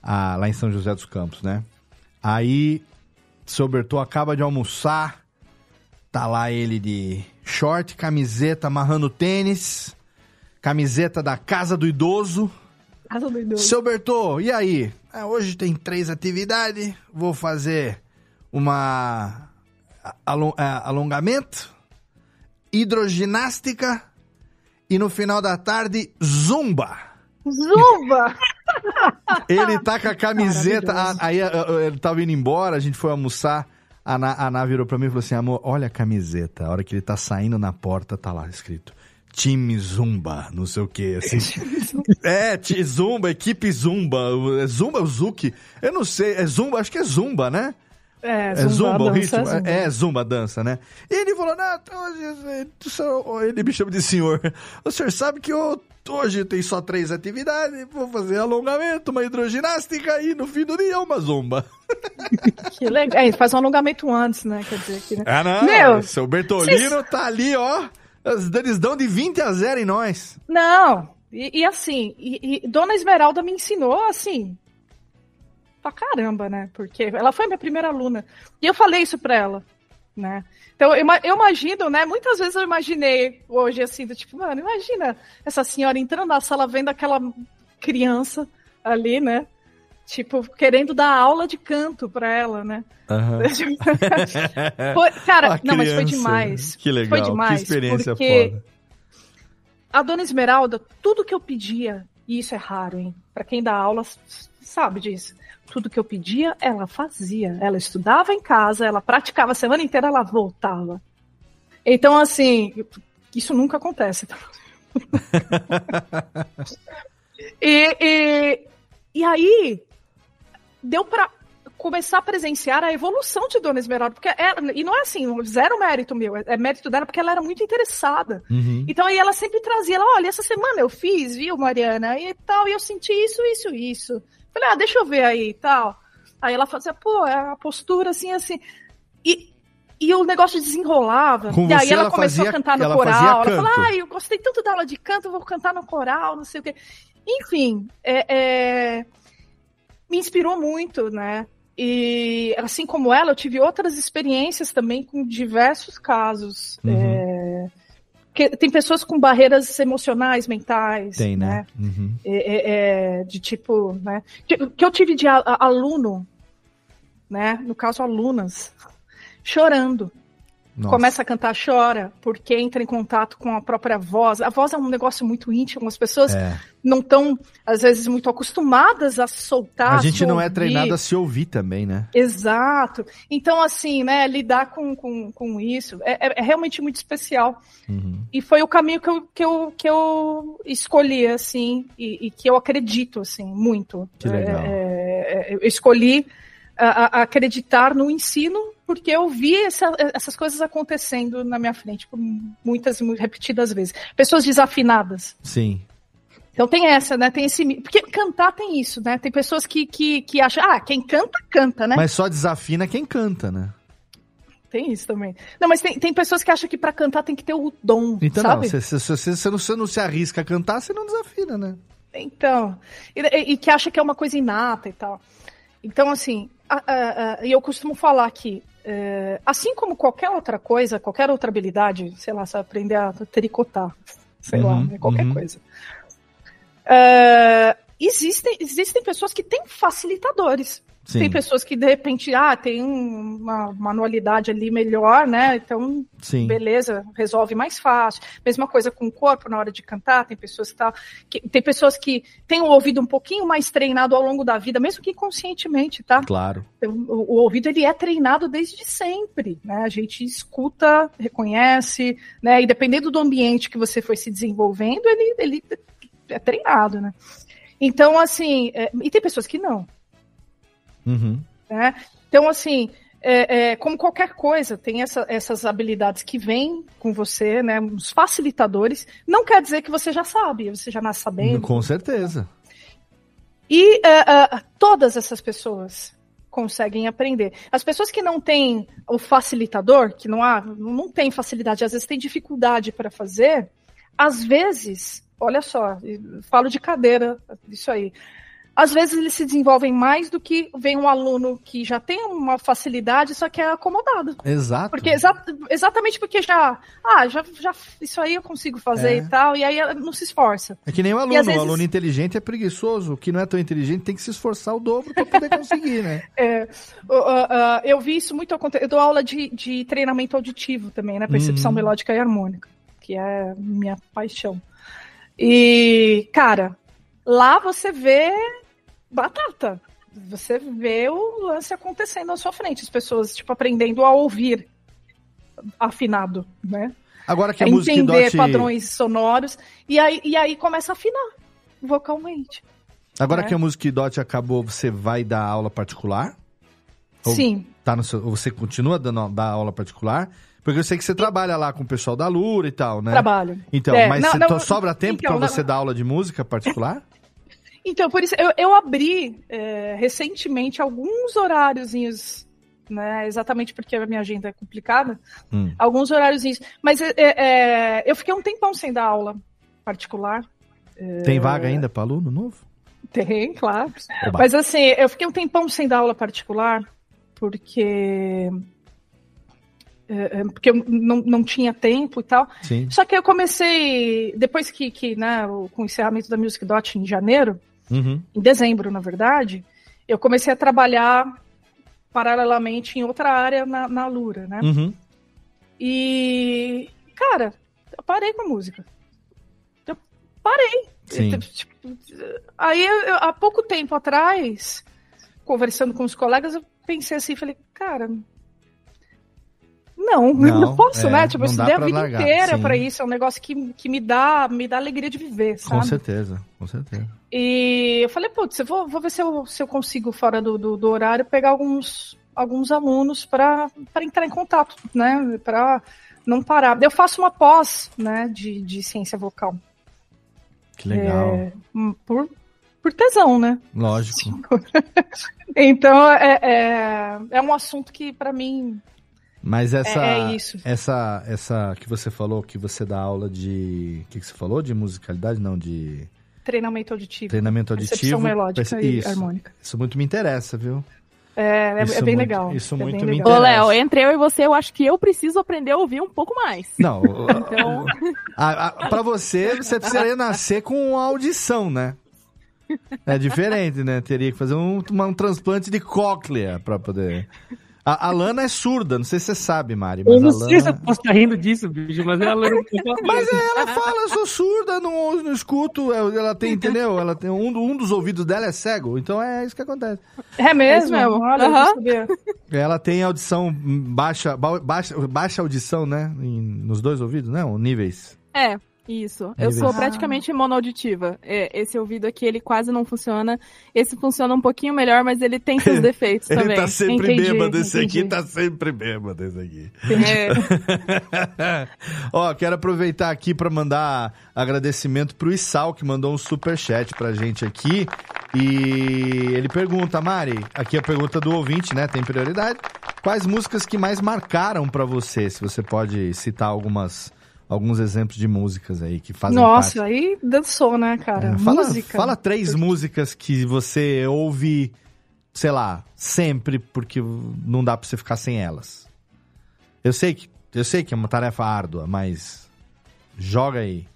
ah, lá em São José dos Campos, né? Aí, seu Bertô acaba de almoçar, tá lá ele de short, camiseta, amarrando tênis, camiseta da Casa do Idoso. Casa do Idoso. Seu Bertô, e aí? Ah, hoje tem três atividades. Vou fazer uma ah, alongamento, hidroginástica e no final da tarde, zumba. Zumba! Ele tá com a camiseta. a- aí ele tava indo embora, a gente foi almoçar. A Ná, a Ná virou pra mim e falou assim: amor, olha a camiseta. A hora que ele tá saindo na porta, tá lá escrito. Time Zumba, não sei o que, assim. é, Zumba, equipe Zumba. É Zumba, o Zuki. Eu não sei, é Zumba, acho que é Zumba, né? É, É Zumba, o dança, ritmo? Zumba. É, é Zumba, dança, né? E ele falou, não, o ele me chama de senhor. O senhor sabe que eu- hoje tem só três atividades, vou fazer alongamento, uma hidroginástica e no fim do dia uma zumba. Que legal. É, faz um alongamento antes, né? Quer dizer que. né? Ah, não, Meu, seu Bertolino vocês- tá ali, ó. Eles dão de 20 a 0 em nós. Não, e, e assim, e, e Dona Esmeralda me ensinou assim. Pra caramba, né? Porque ela foi minha primeira aluna. E eu falei isso pra ela, né? Então, eu, ima- eu imagino, né? Muitas vezes eu imaginei hoje, assim, do tipo, mano, imagina essa senhora entrando na sala vendo aquela criança ali, né? Tipo, querendo dar aula de canto pra ela, né? Foi- cara, não, mas foi demais. Que legal, Foi demais. que experiência porque foda. a dona Esmeralda, tudo que eu pedia, e isso é raro, hein? Pra quem dá aula sabe disso. Tudo que eu pedia, ela fazia. Ela estudava em casa, ela praticava a semana inteira, ela voltava. Então, assim, isso nunca acontece. tá? e, e, e aí, deu pra começar a presenciar a evolução de Dona Esmeralda, porque ela, e não é assim, zero mérito meu, é, é mérito dela porque ela era muito interessada. Uhum. Então aí ela sempre trazia, ela, olha, essa semana eu fiz, viu, Mariana, e tal, e eu senti isso, isso, isso. Falei, ah, deixa eu ver aí e tal. Aí ela fazia, pô, é a postura assim, assim. E, e o negócio desenrolava. Com e aí ela, ela começou fazia- a cantar no ela coral. Ela falou, ah, eu gostei tanto da aula de canto, vou cantar no coral, não sei o quê. Enfim, é, é, me inspirou muito, né? E assim como ela, eu tive outras experiências também com diversos casos. Uhum. É, que tem pessoas com barreiras emocionais, mentais. Tem, né? Uhum. É, é, é, de tipo, né? Que, que eu tive de a- a- aluno, né? No caso, alunas, chorando. Nossa. Começa a cantar, chora, porque entra em contato com a própria voz. A voz é um negócio muito íntimo, as pessoas É. não estão, às vezes, muito acostumadas a soltar. A gente não é ouvir. treinado a se ouvir também, né? Exato. Então, assim, né, lidar com, com, com isso é, é- é realmente muito especial. Uhum. E foi o caminho que eu, que eu, que eu escolhi, assim, e, e que eu acredito, assim, muito. Que legal. É, é, eu escolhi a- a- acreditar no ensino porque eu vi essa- essas coisas acontecendo na minha frente por muitas e repetidas vezes. Pessoas desafinadas. Sim. Então tem essa, né? Tem esse. Porque cantar tem isso, né? Tem pessoas que, que, que acham, ah, quem canta, canta, né? Mas só desafina quem canta, né? Tem isso também. Não, mas tem, tem pessoas que acham que pra cantar tem que ter o dom, Então, sabe? não, se, se, se, se você não, você não se arrisca a cantar, você não desafina, né? Então, e, e- que acha que é uma coisa inata e tal. Então, assim, a- a- a- e eu costumo falar que, é, assim como qualquer outra coisa, qualquer outra habilidade, sei lá, você aprender a tricotar, sei lá, Uhum, né, qualquer uhum. coisa. É, existem, existem pessoas que têm facilitadores. Sim. Tem pessoas que, de repente, ah, tem um- uma manualidade ali melhor, né? Então, Sim. beleza, resolve mais fácil. Mesma coisa com o corpo na hora de cantar, tem pessoas que, tá, que- tem pessoas que têm o ouvido um pouquinho mais treinado ao longo da vida, mesmo que inconscientemente, tá? Claro. Então, O, o ouvido ele é treinado desde sempre, né? A gente escuta, reconhece, né? E dependendo do ambiente que você foi se desenvolvendo, ele, ele é treinado, né? Então, assim, é, e tem pessoas que não, Uhum. né? Então, assim, é, é, como qualquer coisa, tem essa- essas habilidades que vêm com você, né? Os facilitadores. Não quer dizer que você já sabe, você já nasce sabendo. Com certeza. E é, é, todas essas pessoas conseguem aprender. As pessoas que não têm o facilitador, que não há, não tem facilidade, às vezes tem dificuldade para fazer, às vezes, olha só, falo de cadeira, isso aí. Às vezes eles se desenvolvem mais do que vem um aluno que já tem uma facilidade, só que é acomodado. Exato. Porque exa- exatamente porque já, ah, já, já isso aí eu consigo fazer É. e tal, e aí não se esforça. É que nem o aluno. vezes- O aluno inteligente é preguiçoso. O que não é tão inteligente tem que se esforçar o dobro para poder conseguir, né? É, o- a- eu vi isso muito acontecer. Eu dou aula de, de treinamento auditivo também, né? Percepção Uhum. melódica e harmônica, que é minha paixão. E, cara, lá você vê batata. Você vê o lance acontecendo à sua frente, as pessoas, tipo, aprendendo a ouvir afinado, né? Agora que a a música entender Dot... padrões sonoros, e aí, e aí começa a afinar vocalmente. Agora né? que a música Dot acabou, você vai dar aula particular? Ou Sim. Tá no seu... ou Você continua dando aula particular? Porque eu sei que você trabalha lá com o pessoal da Lura e tal, né? Trabalho. Então, É, mas não, você- não, sobra tempo então, não- você dar aula de música particular? Então, por isso, eu, eu abri é, recentemente alguns horáriozinhos, né? Exatamente porque a minha agenda é complicada. Hum. Alguns horáriozinhos. Mas é, é, eu fiquei um tempão sem dar aula particular. É, Tem vaga ainda para aluno novo? Tem, claro. Oba. Mas assim, eu fiquei um tempão sem dar aula particular, porque. é, é, porque eu não, não tinha tempo e tal. Sim. Só que eu comecei, depois que, que né, com o encerramento da Music Dot em janeiro, Uhum. em dezembro, na verdade, eu comecei a trabalhar paralelamente em outra área na, na Lura, né? Uhum. E, cara, eu parei com a música. Eu parei. Sim. Tipo, aí, eu- há pouco tempo atrás, conversando com os colegas, eu pensei assim, falei, cara, não, Não, não, posso, é, né? Tipo, eu estudei a vida largar, inteira pra isso, é um negócio que, que me dá me dá alegria de viver, sabe? Com certeza, com certeza. E eu falei, putz, eu vou, vou ver se eu, se eu consigo, fora do, do, do horário, pegar alguns, alguns alunos para entrar em contato, né? Para não parar. Eu faço uma pós né, de, de ciência vocal. Que legal. É, hum, por, por tesão, né? Lógico. Então, é, é, é um assunto que, para mim, Mas essa, É- é essa, essa que você falou, que você dá aula de, o que, que você falou? De musicalidade? Não, de treinamento auditivo. treinamento auditivo. Percepção melódica Perce- e isso, harmônica. Isso muito me interessa, viu? É, é, Isso é bem muito- legal. isso é muito bem me legal. Ô, Léo, entre eu e você, eu acho que eu preciso aprender a ouvir um pouco mais. Não, Então, a, a, pra você, você precisaria nascer com audição, né? É diferente, né? Teria que fazer um, uma- um transplante de cóclea pra poder. A, a Lana é surda, não sei se você sabe, Mari, mas Eu não a sei se eu posso estar rindo disso, bicho, mas é a Lana. Mas ela fala, eu sou surda, não, não escuto. é, Ela tem, entendeu? Ela tem um, um dos ouvidos dela é cego, então é isso que acontece. É mesmo? É mesmo. Olha, sabia. Ela tem audição baixa, ba- baixa, baixa audição, né? Em- nos dois ouvidos, né? Níveis. é, isso. Eu sou praticamente monoauditiva. É, esse ouvido aqui, ele quase não funciona. Esse funciona um pouquinho melhor, mas ele tem seus defeitos Ele também. tá sempre Entendi, bêbado, esse entendi. aqui tá sempre bêbado, esse aqui. É, Ó, quero aproveitar aqui pra mandar agradecimento pro Isal, que mandou um super chat pra gente aqui. E ele pergunta, Mari, aqui a pergunta do ouvinte, né? Tem prioridade. Quais músicas que mais marcaram pra você? Se você pode citar algumas, alguns exemplos de músicas aí que fazem Nossa, parte. aí dançou, né, cara? É, fala, Música. fala três músicas que você ouve, sei lá, sempre, porque não dá pra você ficar sem elas. Eu sei que, eu sei que é uma tarefa árdua, mas joga aí.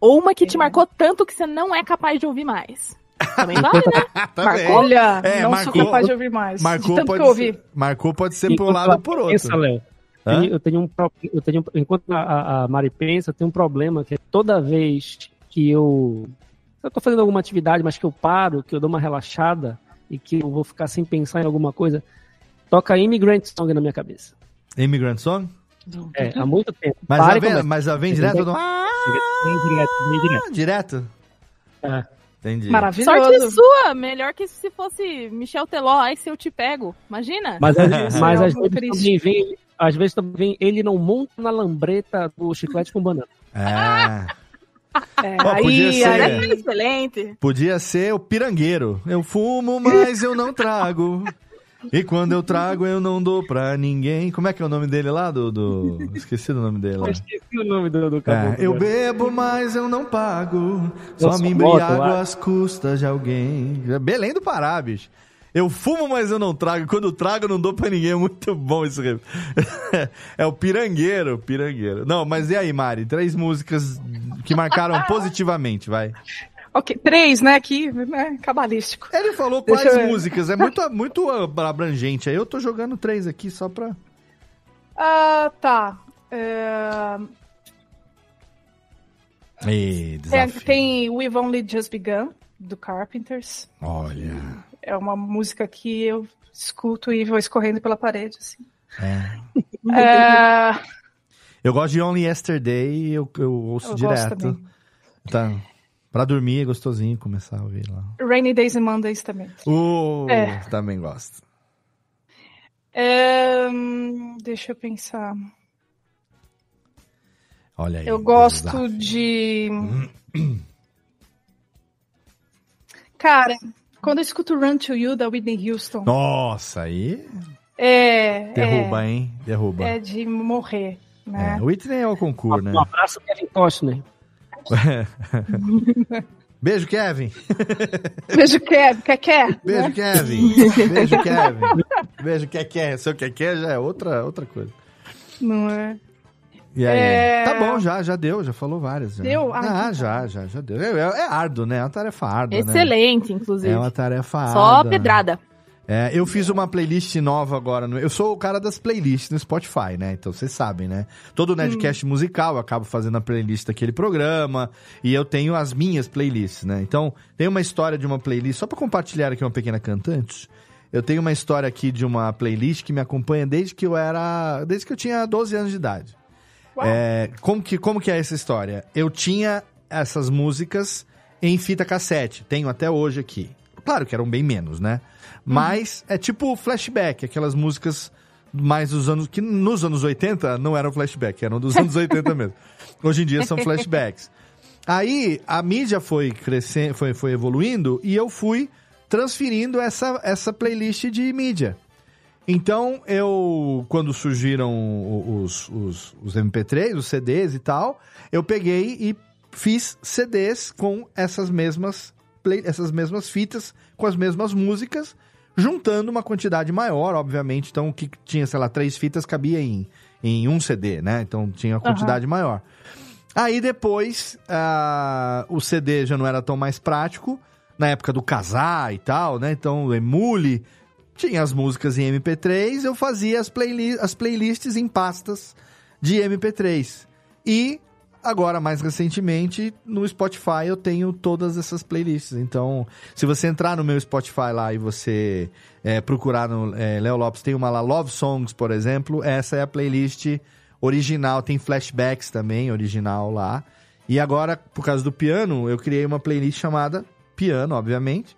Ou uma que te marcou tanto que você não é capaz de ouvir mais. Também vale, né? Também. Olha, É, não marcou- sou capaz de ouvir mais. Marcou de tanto pode, que eu ouvi. ser, marcou pode ser por um lado ou por outro. Pensa, Léo. Hã? Eu tenho um, eu tenho, enquanto a- a, Mari pensa, eu tenho um problema que é toda vez que eu, eu tô fazendo alguma atividade, mas que eu paro, que eu dou uma relaxada e que eu vou ficar sem pensar em alguma coisa, toca Immigrant Song na minha cabeça. Immigrant Song? É, há muito tempo. Mas Para ela vem, mas ela vem direto do... Ah, Vem direto, vem direto. direto? É. Entendi. Maravilhoso. Sorte sua, melhor que se fosse Michel Teló, aí se eu te pego. Imagina? Mas, às- mas vezes triste. Às vezes também vem, ele não monta na lambreta do chiclete com banana. É. É, Ó, podia ser- aí, Excelente. Podia ser o pirangueiro. Eu fumo, mas eu não trago. E quando eu trago, eu não dou pra ninguém. Como é que é o nome dele lá? Do, do... Esqueci do nome dele lá. Eu esqueci o nome do, do É, caboclo. eu agora. bebo, mas eu não pago. Eu Só sou me embriago às custas de alguém. É Belém do Pará, bicho. Eu fumo, mas eu não trago. Quando trago, eu não dou pra ninguém. É muito bom isso. ref- É o pirangueiro, pirangueiro. Não, mas e aí, Mari? Três músicas que marcaram positivamente, vai. Ok, três, né? Aqui, né? Cabalístico. Ele falou Deixa quais músicas. É muito, muito abrangente. Aí eu tô jogando três aqui só pra. Ah, tá. É, é, tem We've Only Just Begun, do Carpenters. Olha. É uma música que eu escuto e vou escorrendo pela parede, assim. É. É, Eu gosto de Only Yesterday, eu, eu ouço Eu direto. Tá. Pra dormir é gostosinho começar a ouvir lá. Rainy Days and Mondays também. Uh, É. Também gosto. É, hum, deixa eu pensar. Olha aí. Eu gosto desafio. de. Cara, quando eu escuto Run to You da Whitney Houston, Nossa, aí é. derruba, é, hein? Derruba. É de morrer, né? É, Whitney é o concurso, né? Um abraço, Kevin Costner. Beijo, Kevin. Beijo, quer, quer, quer? Beijo, né? Kevin. Beijo, Kevin. Beijo, quer, quer. Seu quer, quer já é outra, outra coisa. Não é? E aí? É. Tá bom, já, já deu, já falou várias. Já. Deu? Ah, Ah, já, já, já deu. É, é árduo, né? É uma tarefa árdua, né? Excelente, inclusive. É uma tarefa Só árdua. pedrada. É, eu fiz uma playlist nova agora. No, eu sou o cara das playlists no Spotify, né? Então vocês sabem, né? Todo Nerdcast musical eu acabo fazendo a playlist daquele programa. E eu tenho as minhas playlists, né? Então, tem uma história de uma playlist, só pra compartilhar aqui uma pequena cantante. Eu tenho uma história aqui de uma playlist que me acompanha desde que eu era. Desde que eu tinha 12 anos de idade. É, como, que, como que é essa história? Eu tinha essas músicas em fita cassete. Tenho até hoje aqui. Claro que eram bem menos, né? Mas é tipo flashback, aquelas músicas mais dos anos. que nos anos 80 não eram flashback, eram dos anos 80 mesmo. Hoje em dia são flashbacks. Aí a mídia foi crescendo, foi, foi evoluindo e eu fui transferindo essa, essa playlist de mídia. Então, eu, quando surgiram os, os, os MP3, os CDs e tal, eu peguei e fiz CDs com essas mesmas, play, essas mesmas fitas, com as mesmas músicas, juntando uma quantidade maior, obviamente. Então, o que tinha, sei lá, três fitas cabia em, em um CD, né? Então, tinha uma quantidade maior. Aí depois, ah, o CD já não era tão mais prático, na época do casar e tal, né? Então, o Emule tinha as músicas em MP3, eu fazia as, playli as playlists em pastas de MP3. E agora, mais recentemente, no Spotify eu tenho todas essas playlists. Então, se você entrar no meu Spotify lá e você é, procurar no é, Léo Lopes, tem uma lá, Love Songs, por exemplo, essa é a playlist original, tem flashbacks também, original lá. E agora, por causa do piano, eu criei uma playlist chamada Piano, obviamente,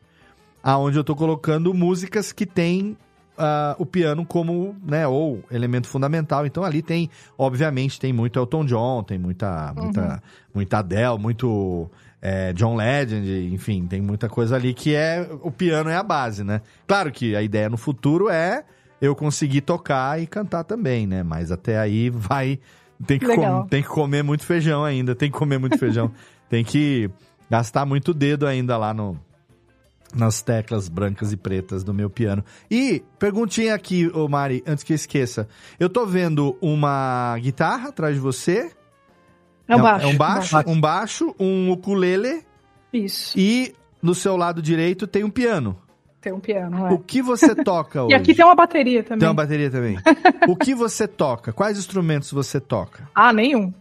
aonde eu tô colocando músicas que tem ah, o piano como, né, ou elemento fundamental. Então ali tem, obviamente, tem muito Elton John, tem muita, muita, muita Adele, muito é, John Legend, enfim, tem muita coisa ali que é, o piano é a base, né? Claro que a ideia no futuro é eu conseguir tocar e cantar também, né? Mas até aí vai, tem que, com- tem que comer muito feijão ainda, tem que comer muito feijão, tem que gastar muito dedo ainda lá no, nas teclas brancas e pretas do meu piano. E perguntinha aqui, ô Mari, antes que eu esqueça. Eu tô vendo uma guitarra atrás de você. É um baixo. É um baixo, baixo. um baixo, um ukulele Isso. e no seu lado direito tem um piano. Tem um piano, é. O que você toca hoje? E aqui tem uma bateria também. Tem uma bateria também. o que você toca? Quais instrumentos você toca? Ah, nenhum.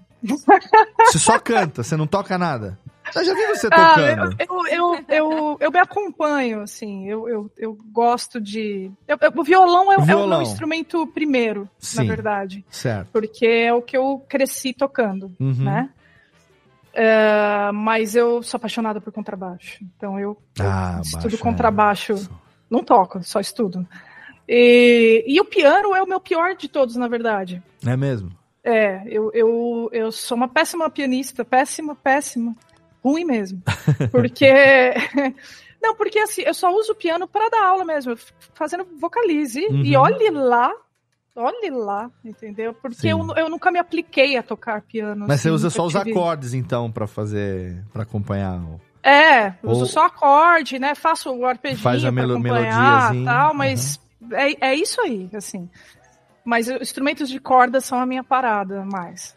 Você só canta, você não toca nada? Eu já vi você Ah, tocando. eu, eu, eu, eu, eu me acompanho, assim, eu, eu, eu gosto de... o violão é, O é o violão. meu instrumento primeiro, Sim. na verdade. Certo. Porque é o que eu cresci tocando, Uhum. né? É, mas eu sou apaixonada por contrabaixo. Então eu, Ah, estudo baixo, contrabaixo. Não toco, só estudo. E, e o piano é o meu pior de todos, na verdade. É mesmo? É, eu, eu, eu sou uma péssima pianista, péssima, péssima, ruim mesmo. Porque. Não, porque assim, eu só uso o piano para dar aula mesmo, fazendo vocalize. Uhum. E olhe lá, olhe lá, entendeu? Porque eu, eu nunca me apliquei a tocar piano. Mas você assim, usa nunca só os tive- acordes, então, pra fazer. para acompanhar. o- É, eu uso Ou- só acorde, né? Faço o arpejinho Faz a pra melo- acompanhar melodiazinha, tal, mas é, é isso aí, assim. Mas os instrumentos de corda são a minha parada mais.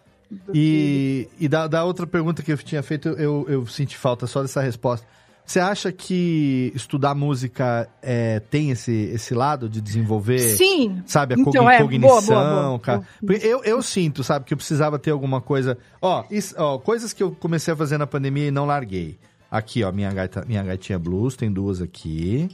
E, e da, da outra pergunta que eu tinha feito, eu, eu senti falta só dessa resposta. Você acha que estudar música é, tem esse, esse lado de desenvolver? Sim. Sabe, a Então, é, cognição, boa, boa, boa. cara. Porque eu, eu sinto, sabe, que eu precisava ter alguma coisa. Ó, isso- ó, coisas que eu comecei a fazer na pandemia e não larguei. Aqui, ó, minha, gaita, minha gaitinha blues, tem duas aqui.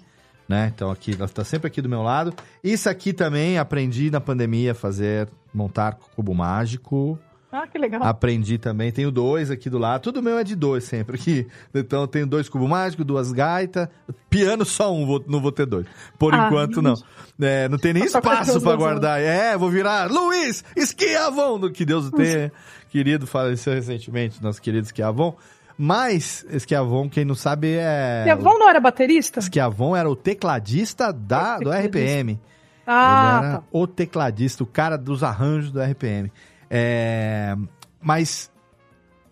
Né? Então aqui, ela tá sempre aqui do meu lado. Isso aqui também aprendi na pandemia a fazer, montar cubo mágico. Ah, que legal. Aprendi também. Tenho dois aqui do lado. Tudo meu é de dois sempre aqui. Então eu tenho dois cubos mágicos, duas gaitas. Piano só um, vou- não vou ter dois. Por Ah, enquanto, não. É, não tem nem espaço as guardar. É, vou virar Luiz Esquiavon, do que Deus o tenha. Querido, faleceu recentemente, nosso querido Esquiavon. Mas, Esquiavon, quem não sabe, é. E a Von não era baterista? Esquiavon era o tecladista da, do RPM. Ah, Ele era tá. o tecladista, o cara dos arranjos do RPM. É, Mas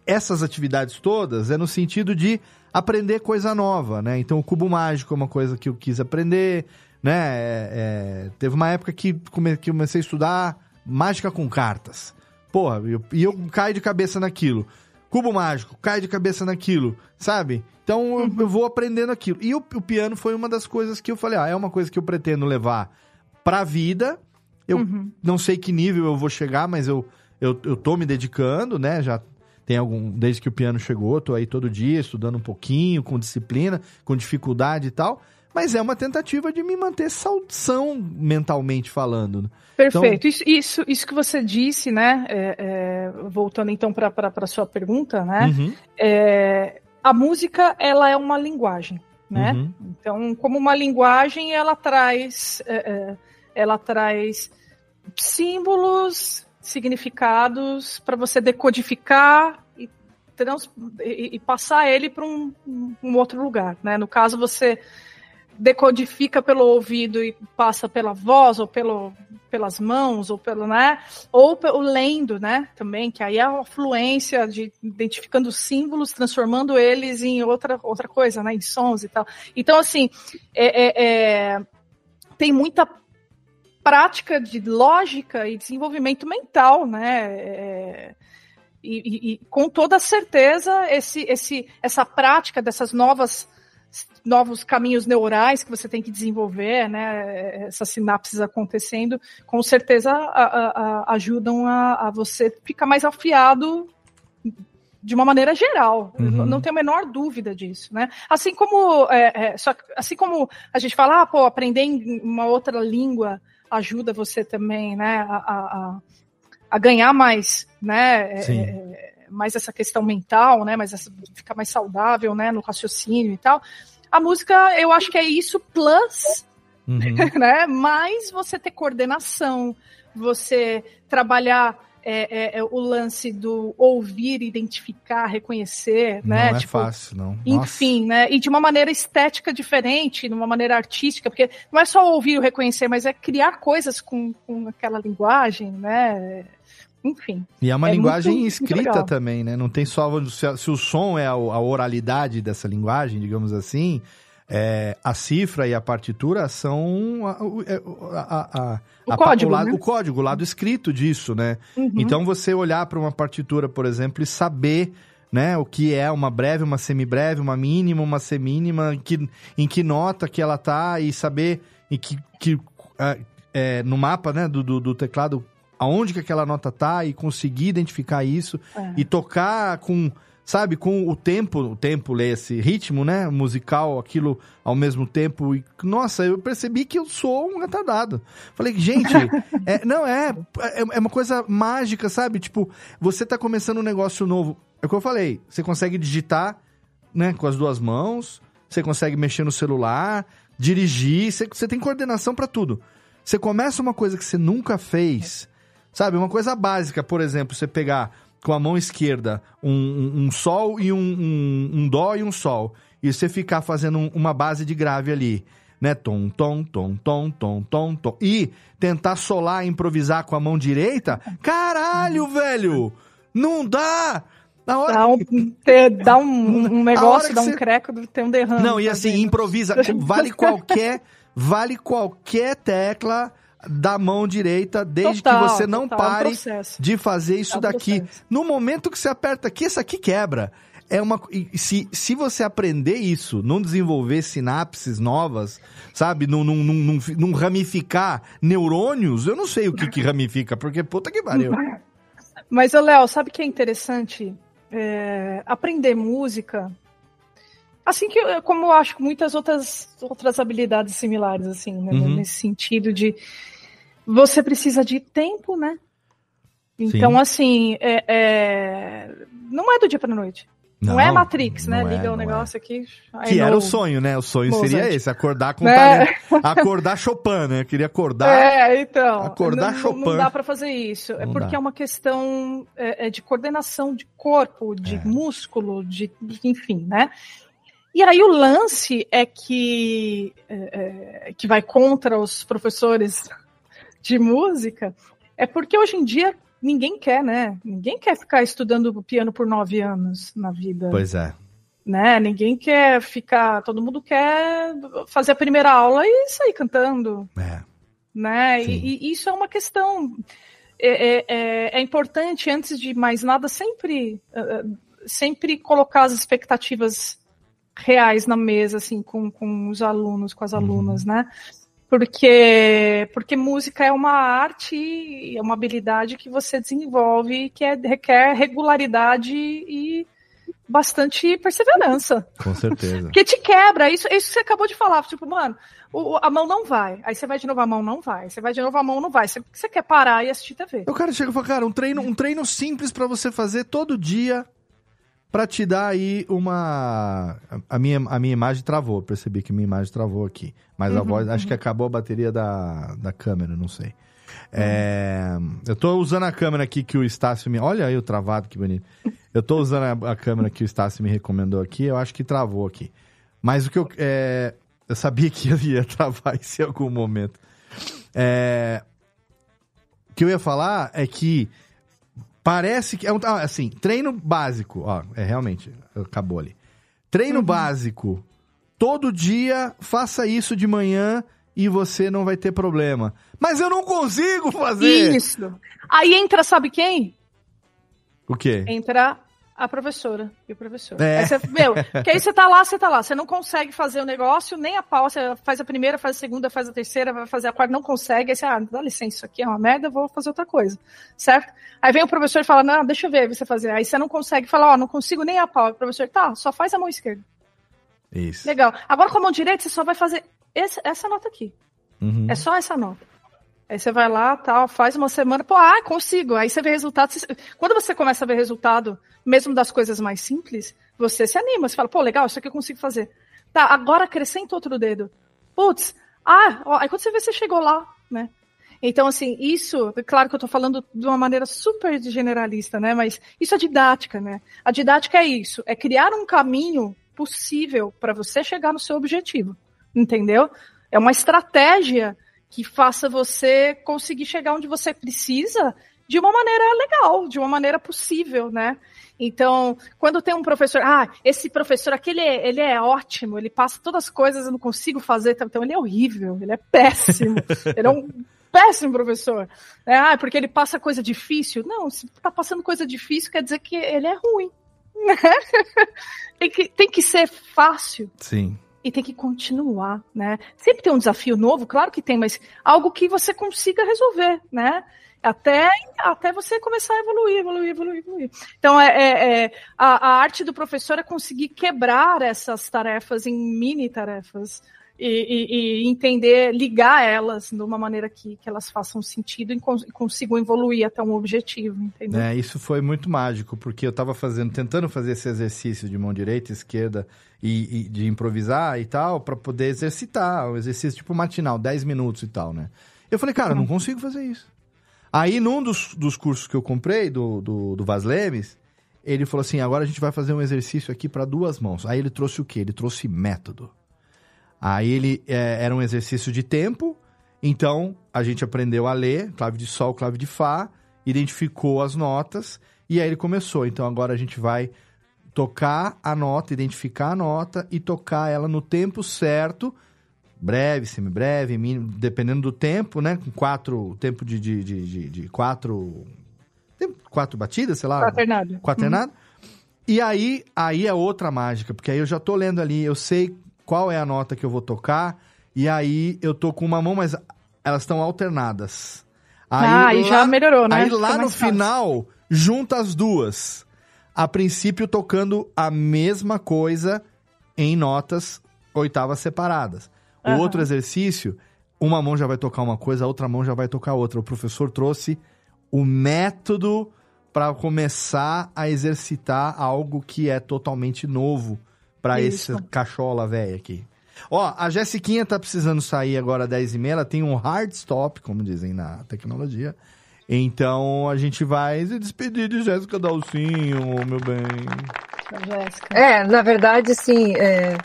essas atividades todas é no sentido de aprender coisa nova, né? Então o cubo mágico é uma coisa que eu quis aprender, né? É, é, Teve uma época que, comecei a estudar mágica com cartas. Porra, eu- e eu, caio de cabeça naquilo. Cubo mágico, caio de cabeça naquilo, sabe? Então eu, eu vou aprendendo aquilo. E o, o piano foi uma das coisas que eu falei, ah, é uma coisa que eu pretendo levar pra vida. Eu Uhum. não sei que nível eu vou chegar, mas eu, eu, eu tô me dedicando, né? Já tem algum. Desde que o piano chegou, tô aí todo dia estudando um pouquinho, com disciplina, com dificuldade e tal. Mas é uma tentativa de me manter saudação mentalmente falando. né? Perfeito. Isso, isso, isso que você disse, né? é, é, voltando então para a sua pergunta, né? Uhum. é, a música ela é uma linguagem, né? Uhum. Então, como uma linguagem, ela traz, é, é, ela traz símbolos, significados para você decodificar e, trans, e, e passar ele para um, um outro lugar, né? No caso, você decodifica pelo ouvido e passa pela voz ou pelo, pelas mãos ou pelo né? Ou pelo lendo né? Também que aí é a fluência de identificando os símbolos transformando eles em outra outra coisa né? Em sons e tal. Então assim é, é- é- tem muita prática de lógica e desenvolvimento mental né É, e, e- e com toda certeza esse, esse essa prática dessas novas novos caminhos neurais que você tem que desenvolver, né? Essas sinapses acontecendo, com certeza a- a- a- ajudam a, você ficar mais afiado de uma maneira geral. Uhum. Não tenho a menor dúvida disso, né? Assim como é, é, só, assim como a gente fala, ah, pô, aprender uma outra língua ajuda você também, né? A, a, a- ganhar mais, né? é, é, mais essa questão mental, né? Mais essa, ficar mais saudável, né? No raciocínio e tal. A música, eu acho que é isso plus, Uhum. né? Mais você ter coordenação, você trabalhar é, é, é, o lance do ouvir, identificar, reconhecer, né? Não é Tipo, fácil, não. Nossa. enfim, né? E de uma maneira estética diferente, de uma maneira artística, porque não é só ouvir ou reconhecer, mas é criar coisas com, com aquela linguagem, né? Enfim. E é uma É linguagem muito- muito escrita legal. também, né? Não tem só. Se, se o som é a, a oralidade dessa linguagem, digamos assim, é, a cifra e a partitura são a, o- é, a, a- O código, lado, né? o código, o lado escrito disso, né? Uhum. Então você olhar para uma partitura, por exemplo, e saber né, o que é uma breve, uma semibreve, uma mínima, uma semínima, em que, em que nota que ela tá e saber em que, que ah, é, no mapa né, do, do, do teclado aonde que aquela nota tá e conseguir identificar isso É. e tocar com, sabe, com o tempo, o tempo, esse ritmo, né, musical, aquilo ao mesmo tempo. E, nossa, eu percebi que eu sou um retardado. Falei, gente, é, não, é, é, é uma coisa mágica, sabe? Tipo, você tá começando um negócio novo. É o que eu falei. Você consegue digitar né, com as duas mãos, você consegue mexer no celular, dirigir, você, você tem coordenação pra tudo. Você começa uma coisa que você nunca fez, sabe? Uma coisa básica, por exemplo, você pegar com a mão esquerda um, um- um sol e um, um, dó e um sol, e você ficar fazendo um- uma base de grave ali, né? Tom, tom, tom, tom, tom, tom, tom. E tentar solar, improvisar com a mão direita, caralho, velho! Não dá! Na hora... Dá um, ter- dá um, um negócio, dá um creco, tem um derrame. Não, e assim, improvisa. Vale qualquer, vale qualquer tecla da mão direita, desde Total, que você não total, é um pare processo. de fazer isso É um daqui. processo. No momento que você aperta aqui, isso aqui quebra. É uma, se, se você aprender isso, não desenvolver sinapses novas, sabe? Não, não, não, não, não ramificar neurônios, eu não sei o que, que ramifica, porque puta que pariu. Mas, Léo, sabe o que é interessante? É, aprender música. Assim que, como eu acho que muitas outras, outras habilidades similares, assim, né? Uhum. Nesse sentido de você precisa de tempo, né? Então, Sim. assim, é, é, não é do dia pra noite. Não, Não, é Matrix, né? é, Liga o não é. negócio aqui. I Que era o sonho, né? O sonho Mozart. seria esse, acordar com Né? Acordar Chopin, né? Eu queria acordar. É, então. Acordar não, Chopin. Não dá pra fazer isso. é Não porque dá. é uma questão é, é de coordenação de corpo, de É. músculo, de enfim, né? E aí o lance é que é, é, que vai contra os professores de música é porque hoje em dia ninguém quer, né? Ninguém quer ficar estudando piano por nove anos na vida Pois é. né? Ninguém quer ficar, todo mundo quer fazer a primeira aula e sair cantando, É. né? E, e isso é uma questão é, é- é- é importante antes de mais nada sempre eh, eh, sempre colocar as expectativas reais na mesa assim com, com os alunos, com as alunas, né? Porque, porque música é uma arte, é uma habilidade que você desenvolve que é- requer regularidade e bastante perseverança. Com certeza. Porque te quebra, isso, isso que você acabou de falar. Tipo, mano, o- a mão não vai. Aí você vai de novo, a mão não vai. Você vai de novo, a mão não vai. Você, você quer parar e assistir TV. O cara chega e fala, cara, um treino, um treino simples pra você fazer todo dia pra te dar aí uma... A minha, a minha imagem travou, percebi que minha imagem travou aqui. Mas a Uhum, voz, acho que acabou a bateria da, da câmera, não sei. É, eu tô usando a câmera aqui que o Estácio me... Olha aí o travado, que bonito. Eu tô usando a, a câmera que o Estácio me recomendou aqui, eu acho que travou aqui. Mas o que eu... é, eu sabia que ele ia travar isso em algum momento. É, o que eu ia falar é que parece que é um, ah, assim, treino básico, ó, é realmente, acabou ali. Treino básico. Todo dia faça isso de manhã e você não vai ter problema. Mas eu não consigo fazer. Isso. Aí entra, sabe quem? O quê? Entra a professora e o professor. É. Aí você, meu, porque aí você tá lá, você tá lá. Você não consegue fazer o negócio, nem a pau. Você faz a primeira, faz a segunda, faz a terceira, vai fazer a quarta, não consegue. Aí você, ah, dá licença, isso aqui é uma merda, eu vou fazer outra coisa. Certo? Aí vem o professor e fala, não, deixa eu ver você fazer. Aí você não consegue, fala, ó, não consigo nem a pau. Aí o professor, tá, só faz a mão esquerda. Isso. Legal. Agora com a mão direita, você só vai fazer esse- essa nota aqui. Uhum. É só essa nota. Aí você vai lá, tal, faz uma semana, pô, ah, consigo. Aí você vê resultado. Quando você começa a ver resultado, mesmo das coisas mais simples, você se anima, você fala, pô, legal, isso aqui eu consigo fazer. Tá, agora acrescenta outro dedo. Putz, ah, ó, aí quando você vê, você chegou lá, né? Então, assim, isso, claro que eu tô falando de uma maneira super generalista, né? Mas isso é didática, né? A didática é isso, é criar um caminho possível para você chegar no seu objetivo, entendeu? É uma estratégia que faça você conseguir chegar onde você precisa de uma maneira legal, de uma maneira possível, né? Então, quando tem um professor, ah, esse professor aquele, é- ele é ótimo, ele passa todas as coisas, eu não consigo fazer, então ele é horrível, ele é péssimo, ele é um péssimo professor. né? Ah, porque ele passa coisa difícil. Não, se tá passando coisa difícil, quer dizer que ele é ruim. né? tem, que, tem que ser fácil Sim. E tem que continuar, né? Sempre tem um desafio novo, claro que tem, mas algo que você consiga resolver, né? Até, até você começar a evoluir, evoluir, evoluir, evoluir. Então, é, é- é- a, a arte do professor é conseguir quebrar essas tarefas em mini tarefas e, e, e entender, ligar elas de uma maneira que, que elas façam sentido e cons consigam evoluir até um objetivo, entendeu? É, isso foi muito mágico, porque eu estava fazendo, tentando fazer esse exercício de mão direita, esquerda e, e de improvisar e tal, para poder exercitar, um exercício tipo matinal, 10 minutos e tal, né? Eu falei, cara, eu não consigo fazer isso. Aí, num dos, dos cursos que eu comprei, do, do, do Vaz Lemes, ele falou assim: agora a gente vai fazer um exercício aqui para duas mãos. Aí ele trouxe o quê? Ele trouxe método. Aí ele é, era um exercício de tempo, então a gente aprendeu a ler, clave de sol, clave de fá, identificou as notas, e aí ele começou. Então agora a gente vai tocar a nota, identificar a nota e tocar ela no tempo certo, breve, semibreve, mínimo, dependendo do tempo, né? Com quatro, tempo de, de, de, de, de quatro, quatro batidas, sei lá. Quaternado. Quaternado. E aí, aí é outra mágica, porque aí eu já tô lendo ali, eu sei qual é a nota que eu vou tocar, e aí eu tô com uma mão, mas elas estão alternadas. Ah, aí já melhorou, né? Aí Fica lá no mais fácil. final, junta as duas. A princípio, tocando a mesma coisa em notas oitavas separadas. O Aham. outro exercício, uma mão já vai tocar uma coisa, a outra mão já vai tocar outra. O professor trouxe o método para começar a exercitar algo que é totalmente novo para esse cachola velho aqui. Ó, a Jessiquinha tá precisando sair agora às 10h30, ela tem um hard stop, como dizem na tecnologia. Então a gente vai se despedir de Jéssica Dalcinho, meu bem. Jéssica. É, na verdade, assim, é,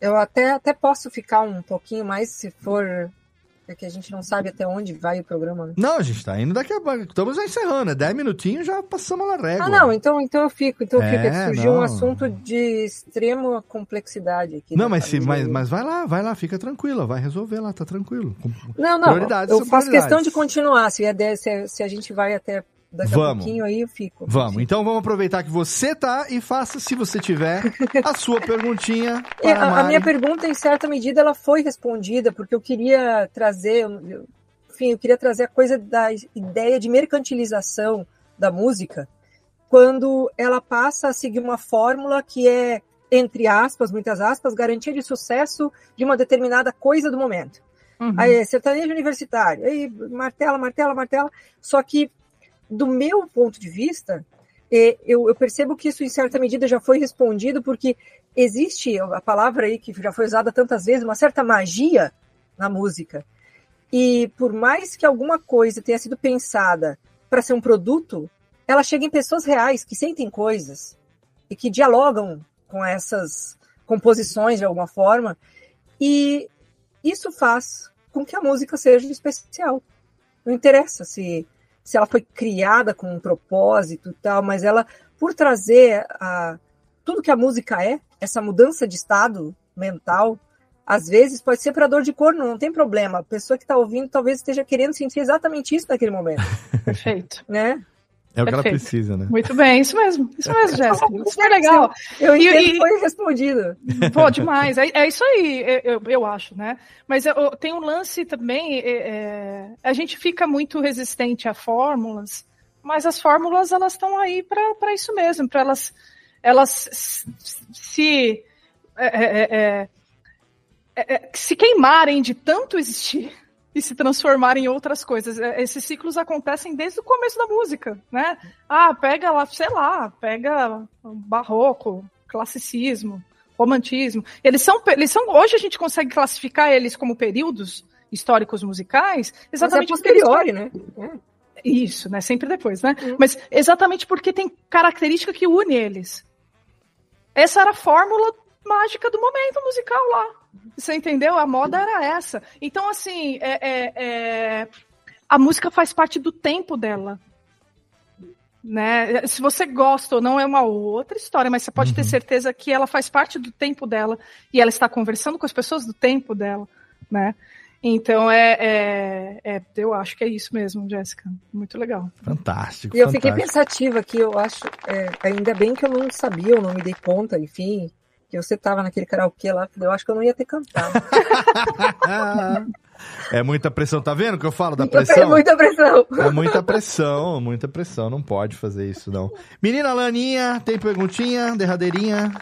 eu até, até posso ficar um pouquinho mais se for. Porque a gente não sabe até onde vai o programa, né? Não, a gente tá indo daqui a pouco. Estamos já encerrando, é 10 minutinhos já passamos na régua. Ah, não, então, então eu fico. Então eu fico. É que É, surgiu um não. assunto de extrema complexidade aqui. Não, da mas, família. mas, mas vai lá, vai lá, fica tranquila, vai resolver lá, tá tranquilo. Não, não, Prioridades eu faço questão de continuar. Se, é se, se a gente vai até daqui a Vamos. pouquinho, aí eu fico. Vamos, então vamos aproveitar que você tá e faça, se você tiver, a sua perguntinha É, para a a, a minha pergunta, em certa medida, ela foi respondida, porque eu queria trazer, eu- enfim, eu queria trazer a coisa da ideia de mercantilização da música, quando ela passa a seguir uma fórmula que é, entre aspas, muitas aspas, garantia de sucesso de uma determinada coisa do momento. Uhum. Aí, é sertanejo universitário, aí martela, martela, martela. Só que, do meu ponto de vista, eh, eu, eu percebo que isso, em certa medida, já foi respondido, porque existe a palavra aí que já foi usada tantas vezes, uma certa magia na música. E por mais que alguma coisa tenha sido pensada para ser um produto, ela chega em pessoas reais que sentem coisas e que dialogam com essas composições de alguma forma. E isso faz com que a música seja especial. Não interessa se, se ela foi criada com um propósito e tal, mas ela, por trazer a, tudo que a música é, essa mudança de estado mental, às vezes pode ser para dor de corno, não tem problema. A pessoa que está ouvindo talvez esteja querendo sentir exatamente isso naquele momento. Perfeito. Né? É o que ela Perfeito. precisa, né? Muito bem, isso mesmo. Isso mesmo, Jéssica. Super legal. Eu E- e- foi respondido. Pô, demais. É, é isso aí, eu, eu- acho, né? Mas eu- tem um lance também, é, é, a gente fica muito resistente a fórmulas, mas as fórmulas elas estão aí para isso mesmo, para elas, elas se é, é, é, se queimarem de tanto existir e se transformarem em outras coisas. É, Esses ciclos acontecem desde o começo da música, né? Ah, pega lá, sei lá, pega barroco, classicismo, romantismo. Eles são, eles são hoje a gente consegue classificar eles como períodos históricos musicais, exatamente Mas é posteriori, né? Isso, né? Sempre depois, né? Mas exatamente porque tem característica que une eles. Essa era a fórmula mágica do momento musical lá. Você entendeu? A moda era essa. Então, assim, é- é- é, a música faz parte do tempo dela. Né? Se você gosta ou não é uma outra história, mas você pode ter certeza que ela faz parte do tempo dela e ela está conversando com as pessoas do tempo dela, né? Então é, é- é- eu acho que é isso mesmo, Jéssica. Muito legal. Fantástico. E eu fiquei fantástico. pensativa aqui, eu acho, é, ainda bem que eu não sabia, eu não me dei conta, enfim, que você tava naquele karaokê lá, eu acho que eu não ia ter cantado. É muita pressão, tá vendo que eu falo da pressão? muita pressão. É muita pressão, muita pressão, não pode fazer isso não. Menina Laninha, tem perguntinha, derradeirinha?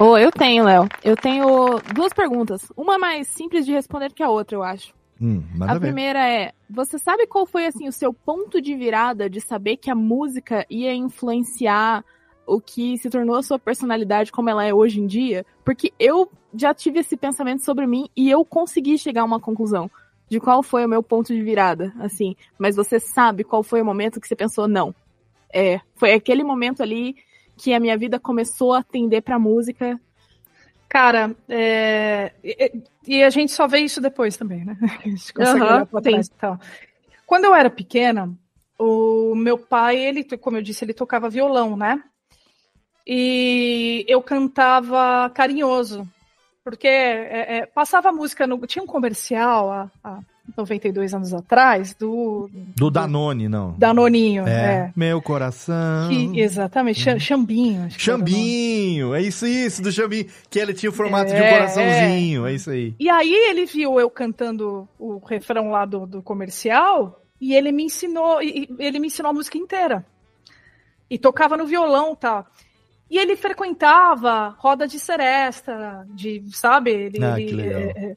Oh, eu tenho, Léo. Eu tenho duas perguntas. Uma mais simples de responder que a outra, eu acho. Hum, a ver. primeira é: você sabe qual foi assim o seu ponto de virada de saber que a música ia influenciar o que se tornou a sua personalidade como ela é hoje em dia? Porque eu já tive esse pensamento sobre mim e eu consegui chegar a uma conclusão de qual foi o meu ponto de virada, assim. Mas você sabe qual foi o momento que você pensou não? É, foi aquele momento ali que a minha vida começou a tender pra música. Cara, é, e, e a gente só vê isso depois também, né? A gente consegue olhar pra trás e tal. Quando eu era pequena, o meu pai, ele, como eu disse, ele tocava violão, né? E eu cantava carinhoso, porque é, é, passava música no. Tinha um comercial há, há 92 anos atrás do Do Danone, não. Danoninho. É. É. Meu coração. Que, exatamente, Cha- Chambinho. Chambinho, é isso, isso, do Chambinho. Que ele tinha o formato de um É, coraçãozinho, é. isso aí. E aí ele viu eu cantando o refrão lá do, do comercial e ele me ensinou, ele me ensinou a música inteira. E tocava no violão e tal. E ele frequentava roda de seresta, de, sabe? Ele, Ah, ele- que legal. é, é.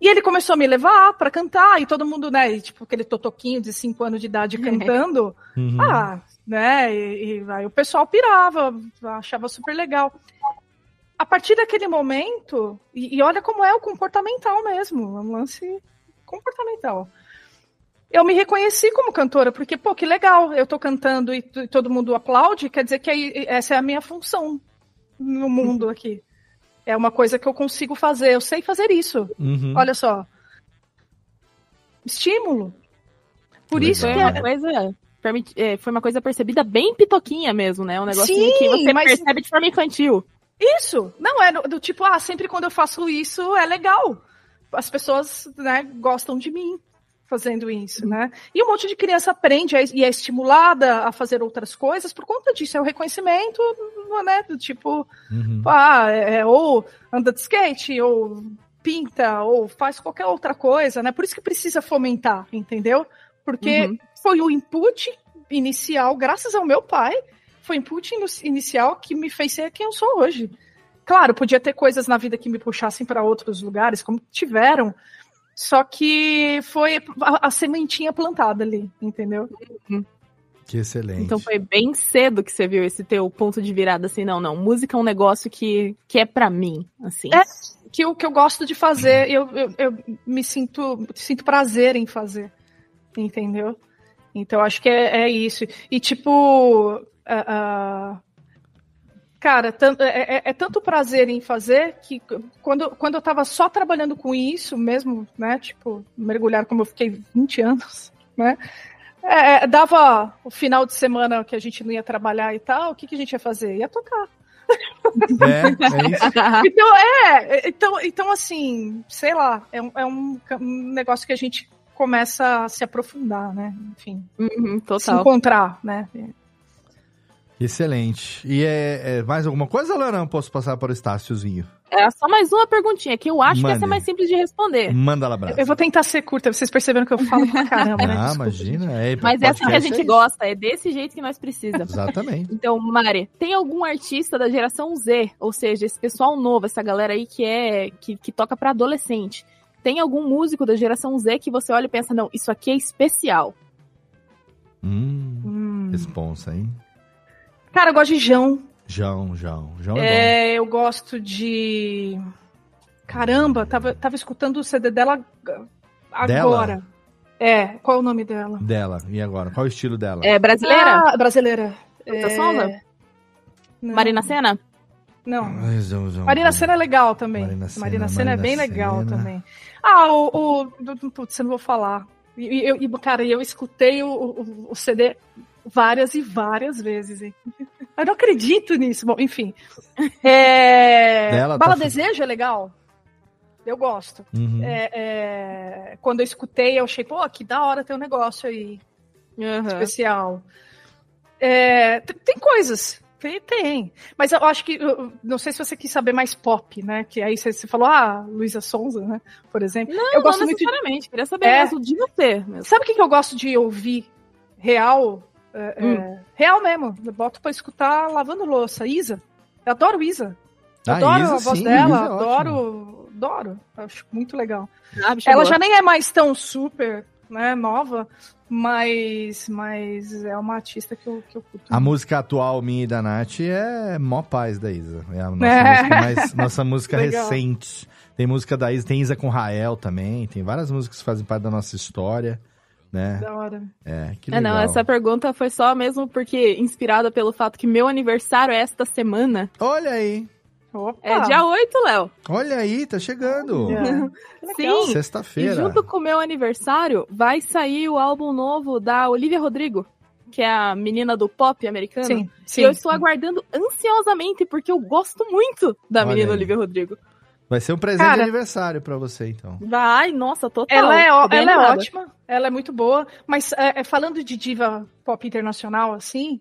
E ele começou a me levar pra cantar, e todo mundo, né, e, tipo, aquele totoquinho de 5 anos de idade cantando. Uhum. Ah, né? E, e aí o pessoal pirava, achava super legal. A partir daquele momento, e, e olha como é o comportamental mesmo, é um lance comportamental. Eu me reconheci como cantora, porque, pô, que legal, eu tô cantando e, t- todo mundo aplaude, quer dizer que aí, essa é a minha função no mundo aqui. É uma coisa que eu consigo fazer, eu sei fazer isso. Uhum. Olha só. Estímulo. Por isso foi que uma é, coisa. é, foi uma coisa percebida bem pitoquinha mesmo, né? Um negócio Sim, que você mas- percebe de forma infantil. Isso! Não, é do, do tipo, ah, sempre quando eu faço isso é legal. As pessoas, né, gostam de mim fazendo isso, né? E um monte de criança aprende e é estimulada a fazer outras coisas por conta disso. É o reconhecimento, né? Do tipo, Uhum. ah, é, ou anda de skate, ou pinta, ou faz qualquer outra coisa, né? Por isso que precisa fomentar, entendeu? Porque Uhum. foi o input inicial, graças ao meu pai, foi o input inicial que me fez ser quem eu sou hoje. Claro, podia ter coisas na vida que me puxassem para outros lugares, como tiveram, só que foi a, a sementinha plantada ali, entendeu? Que excelente. Então foi bem cedo que você viu esse teu ponto de virada, assim, não, não. Música é um negócio que, que é pra mim, assim. É que o que eu gosto de fazer, eu, eu, eu me sinto, sinto prazer em fazer, entendeu? Então acho que é, é isso. E tipo, ah, ah, cara, é, é- é tanto prazer em fazer que quando, quando eu tava só trabalhando com isso mesmo, né? Tipo, mergulhar como eu fiquei 20 anos, né? É, é, dava o final de semana que a gente não ia trabalhar e tal, o que, que a gente ia fazer? Ia tocar. É, é isso. Então, é, então, então assim, sei lá, é um, é um um negócio que a gente começa a se aprofundar, né? Enfim, Uhum, se encontrar, né? Excelente. E é, é mais alguma coisa, Lana? Eu posso passar para o Estáciozinho. É só mais uma perguntinha que eu acho que essa é mais simples de responder. Manda lá, abraço. Eu vou tentar ser curta, vocês perceberam que eu falo pra caramba, né? Ah, Desculpa. imagina. É, Mas essa que a gente é gosta, é desse jeito que nós precisamos. Exatamente. Então, Mari, tem algum artista da geração Z, ou seja, esse pessoal novo, essa galera aí que é que, que toca pra adolescente? Tem algum músico da geração Z que você olha e pensa, não, isso aqui é especial? Hum, Hum. responsa, hein? Cara, eu gosto de João. João, João. João é, É, eu gosto de. Caramba, tava, tava escutando o CD dela agora. É, qual é o nome dela? Dela. E agora? Qual é o estilo dela? É brasileira? Ah, brasileira. Luta É. Marina Senna? Não. Marina. Senna é legal também. Marina Marina, Senna, Senna é Marina bem legal também. Ah, o. o do- putz, eu não vou falar. E, e eu, e, cara, eu escutei o, o, o CD várias e várias vezes. hein? Eu não acredito nisso. Bom, enfim. É... Dela Bala tá- Desejo é legal. Eu gosto. Uhum. É, é, Quando eu escutei, eu achei, pô, que da hora ter um negócio aí especial. É, t- Tem coisas. Tem, tem. Mas eu acho que. eu- Não sei se você quis saber mais pop, né? Que aí você, você falou, ah, Luísa Sonza, né? Por exemplo. Não, eu gosto não muito de- necessariamente. Queria saber É. mesmo de você. mesmo. Sabe o que, que eu gosto de ouvir real? É, Hum. é, real mesmo. Eu boto pra escutar lavando louça. Isa. Eu adoro Isa. A adoro Isa, a voz sim, dela, Isa é adoro, adoro. Acho muito legal. Ah, Ela já nem é mais tão super, né, nova, mas, mas é uma artista que eu, que eu curto. A música atual minha e da Nath é mó paz da Isa. É a nossa É. música, mais, nossa música recente. Tem música da Isa, tem Isa com Rael também. Tem várias músicas que fazem parte da nossa história, né? Da hora. É, que É, legal. não, essa pergunta foi só mesmo porque inspirada pelo fato que meu aniversário é esta semana. Olha aí. Opa. É dia 8, Léo. Olha aí, tá chegando. Sim. Sexta-feira. E junto com o meu aniversário, vai sair o álbum novo da Olivia Rodrigo, que é a menina do pop americano. Sim, sim, e eu estou aguardando ansiosamente, porque eu gosto muito da Olha menina aí. Olivia Rodrigo. Vai ser um presente Cara- de aniversário pra você, então. Vai, nossa, total. Ela é, ó- ela é ótima, ela é muito boa, mas é, é, falando de diva pop internacional, assim,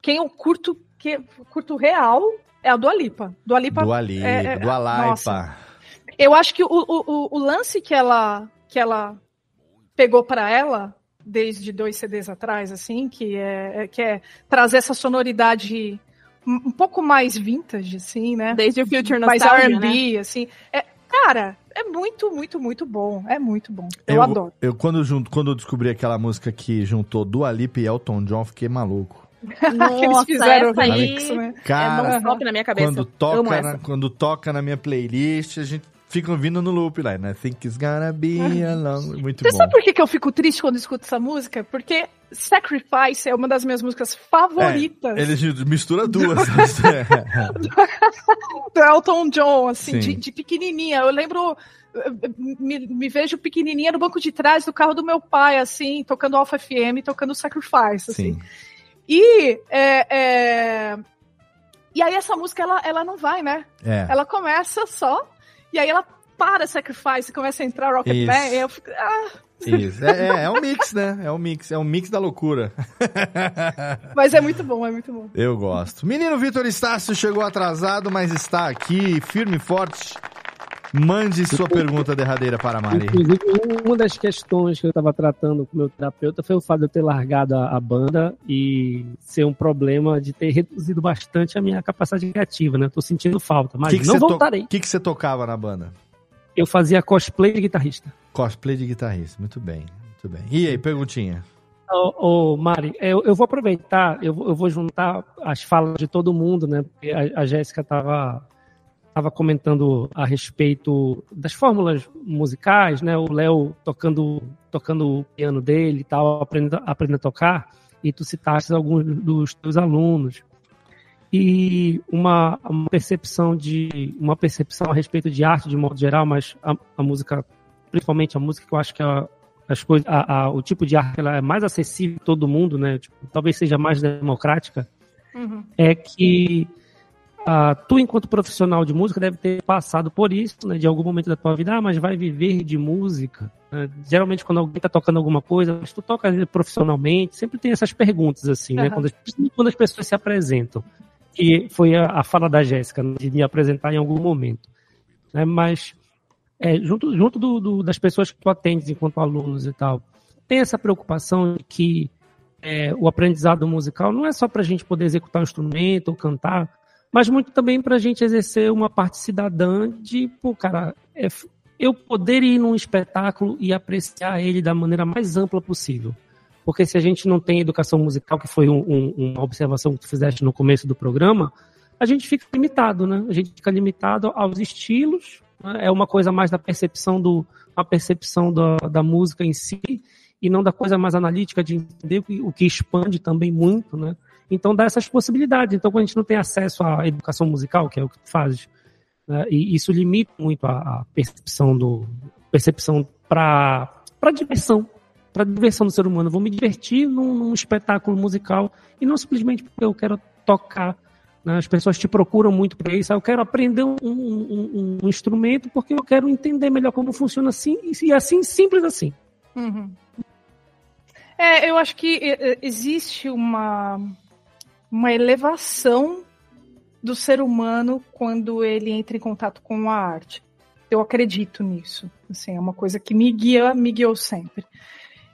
quem eu curto, que eu curto real é a Dua Lipa. Dua Lipa. Dua Lipa, é- é- Dua Lipa. nossa. Eu acho que o, o, o- o lance que ela, que ela pegou para ela desde dois CDs atrás, assim, que é, é- que é trazer essa sonoridade um pouco mais vintage, assim, né? Desde o Future mais Nostalgia, R&B, né? assim. É, cara, é muito, muito, muito bom. É muito bom. Eu, adoro. Eu, quando, junto, quando eu descobri aquela música que juntou Dua Lipa e Elton John, fiquei maluco. Nossa, eles fizeram essa aí né? Cara, é non-stop na minha cabeça. Quando toca, na, quando toca na minha playlist, a gente fica ouvindo no loop lá, né? Think it's gonna be along. Muito Você bom. sabe por que, que eu fico triste quando escuto essa música? Porque Sacrifice é uma das minhas músicas favoritas É, ele mistura duas. do Elton John, assim, Sim. de, de pequenininha. Eu lembro, me, me vejo pequenininha no banco de trás do carro do meu pai, assim, tocando Alpha FM, tocando Sacrifice, assim. Sim. E, é, é, e aí essa música, ela, ela não vai, né? É. Ela começa só, e aí ela para Sacrifice e começa a entrar Rocket Isso. E eu fico... Ah, Isso. É, é, é um mix, né? É um mix. É um mix da loucura. mas é muito bom, é muito bom. Eu gosto. Menino Vitor Estácio chegou atrasado, mas está aqui, firme e forte. Mande sua pergunta derradeira para a Mari. Inclusive, uma das questões que eu estava tratando com o meu terapeuta foi o fato de eu ter largado a, a banda e ser um problema de ter reduzido bastante a minha capacidade criativa, né? Tô sentindo falta, mas Que que não voltarei. O que, que você tocava na banda? Eu fazia cosplay de guitarrista. Cosplay de guitarrista. Muito bem, muito bem. E aí, perguntinha? Ô, ô, Mari, eu, eu vou aproveitar, eu, vou- eu vou juntar as falas de todo mundo, né? Porque a, a Jéssica estava tava comentando a respeito das fórmulas musicais, né? O Léo tocando, tocando o piano dele e tal, aprendendo, aprendendo a tocar, e tu citaste alguns dos teus alunos. E uma, uma percepção de uma percepção a respeito de arte de modo geral, mas a, a música, principalmente a música que eu acho que é a, as coisas, a- a- o tipo de arte ela é mais acessível a todo mundo, né? Tipo, talvez seja mais democrática. É que ah, tu, enquanto profissional de música, deve ter passado por isso, né? De algum momento da tua vida, ah, mas vai viver de música. né? Geralmente, quando alguém está tocando alguma coisa, mas tu toca profissionalmente, sempre tem essas perguntas, assim, né? Aham. Quando as, quando as pessoas se apresentam. Que foi a, a fala da Jéssica, né? de me apresentar em algum momento. Né? Mas é, junto, junto do, do- das pessoas que tu atendes enquanto alunos e tal, tem essa preocupação de que é, o aprendizado musical não é só para a gente poder executar um instrumento ou cantar, mas muito também para a gente exercer uma parte cidadã de, pô, cara, é eu poder ir num espetáculo e apreciar ele da maneira mais ampla possível. Porque se a gente não tem educação musical, que foi um- um- uma observação que tu fizeste no começo do programa, a gente fica limitado, né? A gente fica limitado aos estilos? É uma coisa mais da percepção do, a percepção da, da música em si e não da coisa mais analítica de entender o que, expande também muito, né? Então dá essas possibilidades. Então quando a gente não tem acesso à educação musical, que é o que tu né? e isso limita muito a, a percepção do percepção para para diversão, para diversão do ser humano. Vou me divertir num, num espetáculo musical e não simplesmente porque eu quero tocar né? As pessoas te procuram muito para isso. Ah, Eu quero aprender um, um- um- um instrumento porque eu quero entender melhor como funciona assim e assim simples assim. Uhum. É, eu acho que existe uma, uma elevação do ser humano quando ele entra em contato com a arte. Eu acredito nisso. Assim, é uma coisa que me guia, me guiou sempre.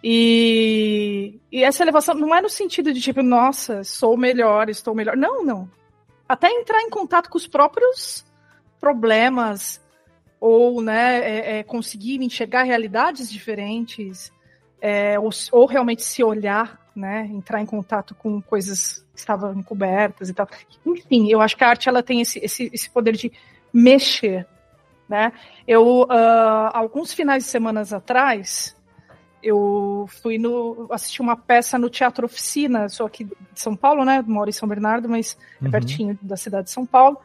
E, e essa elevação não é no sentido de tipo, nossa, sou melhor, estou melhor. Não, não. Até entrar em contato com os próprios problemas ou né, é, é, conseguir enxergar realidades diferentes, é, ou, ou, realmente se olhar, né, entrar em contato com coisas que estavam encobertas e tal. Enfim, eu acho que a arte ela tem esse, esse, esse poder de mexer. Né? Eu, uh, alguns finais de semanas atrás, eu fui no assistir uma peça no Teatro Oficina, sou aqui de São Paulo, né? Moro em São Bernardo, mas é uhum. é pertinho da cidade de São Paulo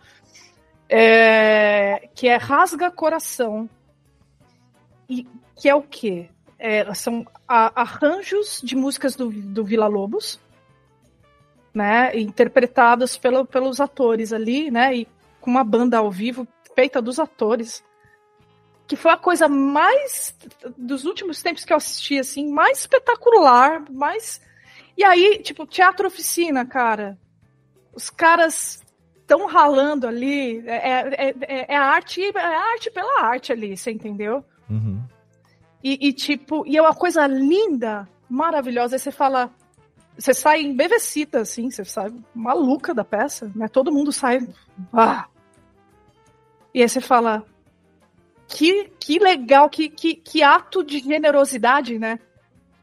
é, que é Rasga Coração. E que é o quê? É, são a, arranjos de músicas do, do Vila Lobos, né? Interpretadas pelo, pelos atores ali, né? E com uma banda ao vivo feita dos atores. Que foi a coisa mais dos últimos tempos que eu assisti, assim, mais espetacular, mais. E aí, tipo, teatro oficina, cara. Os caras estão ralando ali. É, é, é, é, a arte, é a arte pela arte ali, você entendeu? Uhum. E, e, tipo, e é uma coisa linda, maravilhosa. Aí você fala, você sai embevecida, assim, você sai maluca da peça, né? Todo mundo sai. Ah! E aí você fala, que, que legal, que, que, que ato de generosidade, né?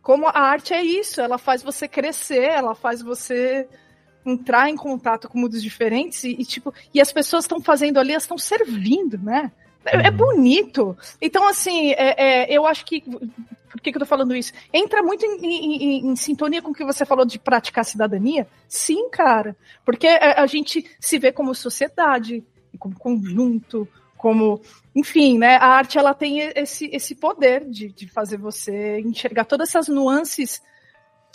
Como a arte é isso, ela faz você crescer, ela faz você entrar em contato com mundos diferentes e, e tipo, e as pessoas estão fazendo ali, elas estão servindo, né? É, é, uhum. bonito. Então, assim, é, é, eu acho que. Por que, que eu tô falando isso? Entra muito em, em, em, em, sintonia com o que você falou de praticar cidadania? Sim, cara. Porque a, a gente se vê como sociedade, como conjunto, como. Enfim, né? A arte ela tem esse, esse poder de, de fazer você enxergar todas essas nuances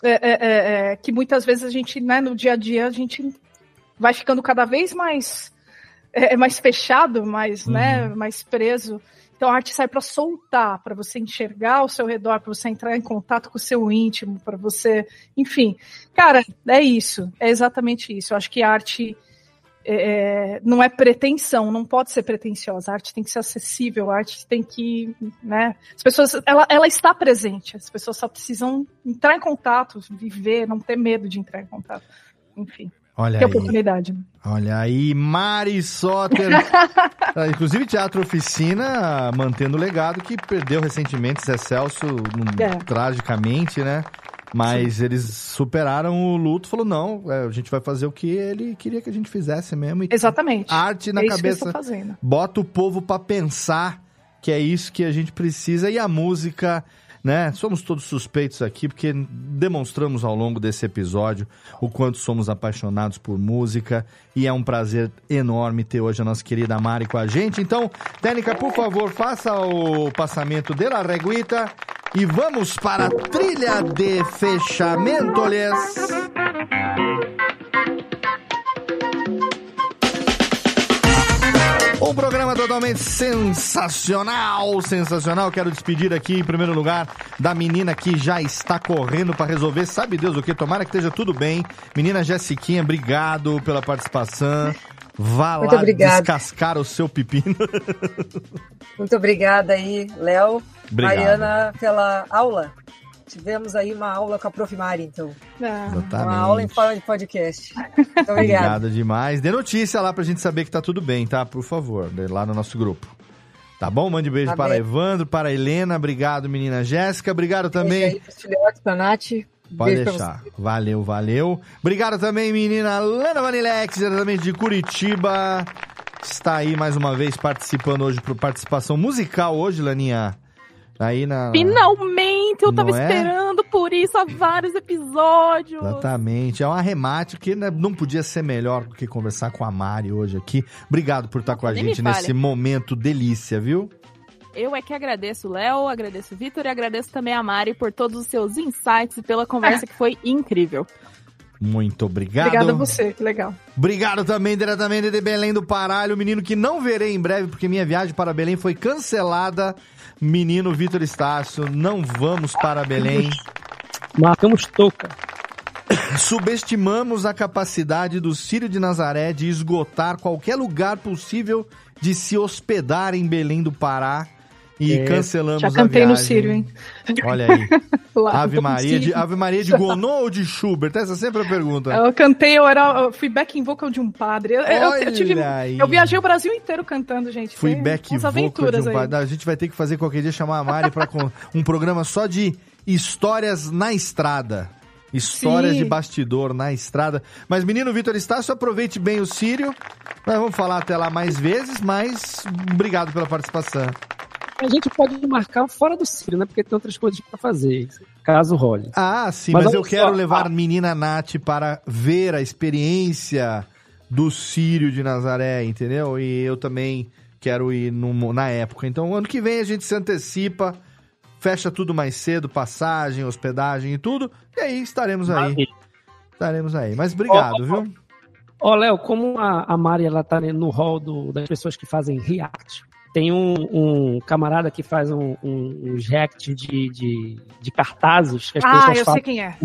é, é, é, é, que muitas vezes a gente, né, no dia a dia, a gente vai ficando cada vez mais, é, é mais fechado, mais, né, uhum. né, mais preso. Então a arte sai para soltar, para você enxergar ao seu redor, para você entrar em contato com o seu íntimo, para você, enfim. Cara, é isso, é exatamente isso. Eu acho que a arte é, não é pretensão, não pode ser pretensiosa. A arte tem que ser acessível, a arte tem que, né? As pessoas, ela, ela está presente. As pessoas só precisam entrar em contato, viver, não ter medo de entrar em contato. Enfim. Olha que aí. oportunidade. Olha aí, Mari Soter. Ah, inclusive, Teatro Oficina mantendo o legado que perdeu recentemente Zé Celso é. tragicamente, né? Mas Sim. eles superaram o luto, falou não, é, a gente vai fazer o que ele queria que a gente fizesse mesmo. E Exatamente. Arte na é cabeça. Bota o povo para pensar que é isso que a gente precisa e a música né? Somos todos suspeitos aqui porque demonstramos ao longo desse episódio o quanto somos apaixonados por música e é um prazer enorme ter hoje a nossa querida Mari com a gente. Então, Técnica, por favor, faça o passamento de la reguita e vamos para a trilha de fechamento, -lhes. Um programa totalmente sensacional, sensacional. Quero despedir aqui, em primeiro lugar, da menina que já está correndo para resolver, sabe Deus o que? Tomara que esteja tudo bem. Menina Jessiquinha, obrigado pela participação. Vá Muito lá obrigado. descascar o seu pepino. Muito obrigada aí, Léo. Mariana, pela aula. Tivemos aí uma aula com a Prof. Mari, então. Ah. Uma aula em forma de podcast. Muito obrigado. Obrigado demais. Dê notícia lá pra gente saber que tá tudo bem, tá? Por favor, lá no nosso grupo. Tá bom? Mande beijo tá para bem. Evandro, para Helena. Obrigado, menina Jéssica. Obrigado também. Beijo aí, filhotes, pra Nath. Pode beijo deixar. Valeu, valeu. Obrigado também, menina Lana Vanilex, diretamente de Curitiba. Está aí mais uma vez participando hoje, por participação musical hoje, Laninha. Aí na. Finalmente! Eu tava é? esperando por isso há vários episódios. Exatamente. É um arremate que né, não podia ser melhor do que conversar com a Mari hoje aqui. Obrigado por estar com a gente nesse momento delícia, viu? Eu é que agradeço o Léo, agradeço o Vitor e agradeço também a Mari por todos os seus insights e pela conversa que foi incrível. Muito obrigado. Obrigado a você, que legal. Obrigado também diretamente de Belém do Pará, o menino que não verei em breve porque minha viagem para Belém foi cancelada menino Vitor Estácio, não vamos para Belém. Marcamos toca. Subestimamos a capacidade do Círio de Nazaré de esgotar qualquer lugar possível de se hospedar em Belém do Pará. E É, cancelamos Já a cantei no viagem. Sírio, hein? Olha aí. Ave Maria, de. Ave Maria de Gounod ou de Schubert? Essa é sempre a pergunta. Eu cantei, eu, era, eu fui back vocal de um padre. Eu, eu- eu tive- eu viajei o Brasil inteiro cantando, gente. Fui Tem back umas vocal de um aí. pai. A gente vai ter que fazer qualquer dia chamar a Mari para um programa só de histórias na estrada. Histórias Sim. de bastidor na estrada. Mas, menino Vitor Estácio, aproveite bem o Sírio. Nós vamos falar até lá mais vezes, mas obrigado pela participação. A gente pode marcar fora do Sírio, né? Porque tem outras coisas pra fazer, caso role. Ah, sim, Mas mas, eu quero só, levar ah. menina Nath para ver a experiência do Sírio de Nazaré, entendeu? E eu também quero ir no- na época. Então, ano que vem a gente se antecipa, fecha tudo mais cedo, passagem, hospedagem e tudo, e aí estaremos aí. Maravilha. Estaremos aí. Mas obrigado, Ó, ó, viu? Ó, Léo, como a, a Mari ela tá no hall do- das pessoas que fazem react, tem um, um camarada que faz um, um, uns react de, de, de cartazes que as Ah, pessoas eu falam. sei quem é.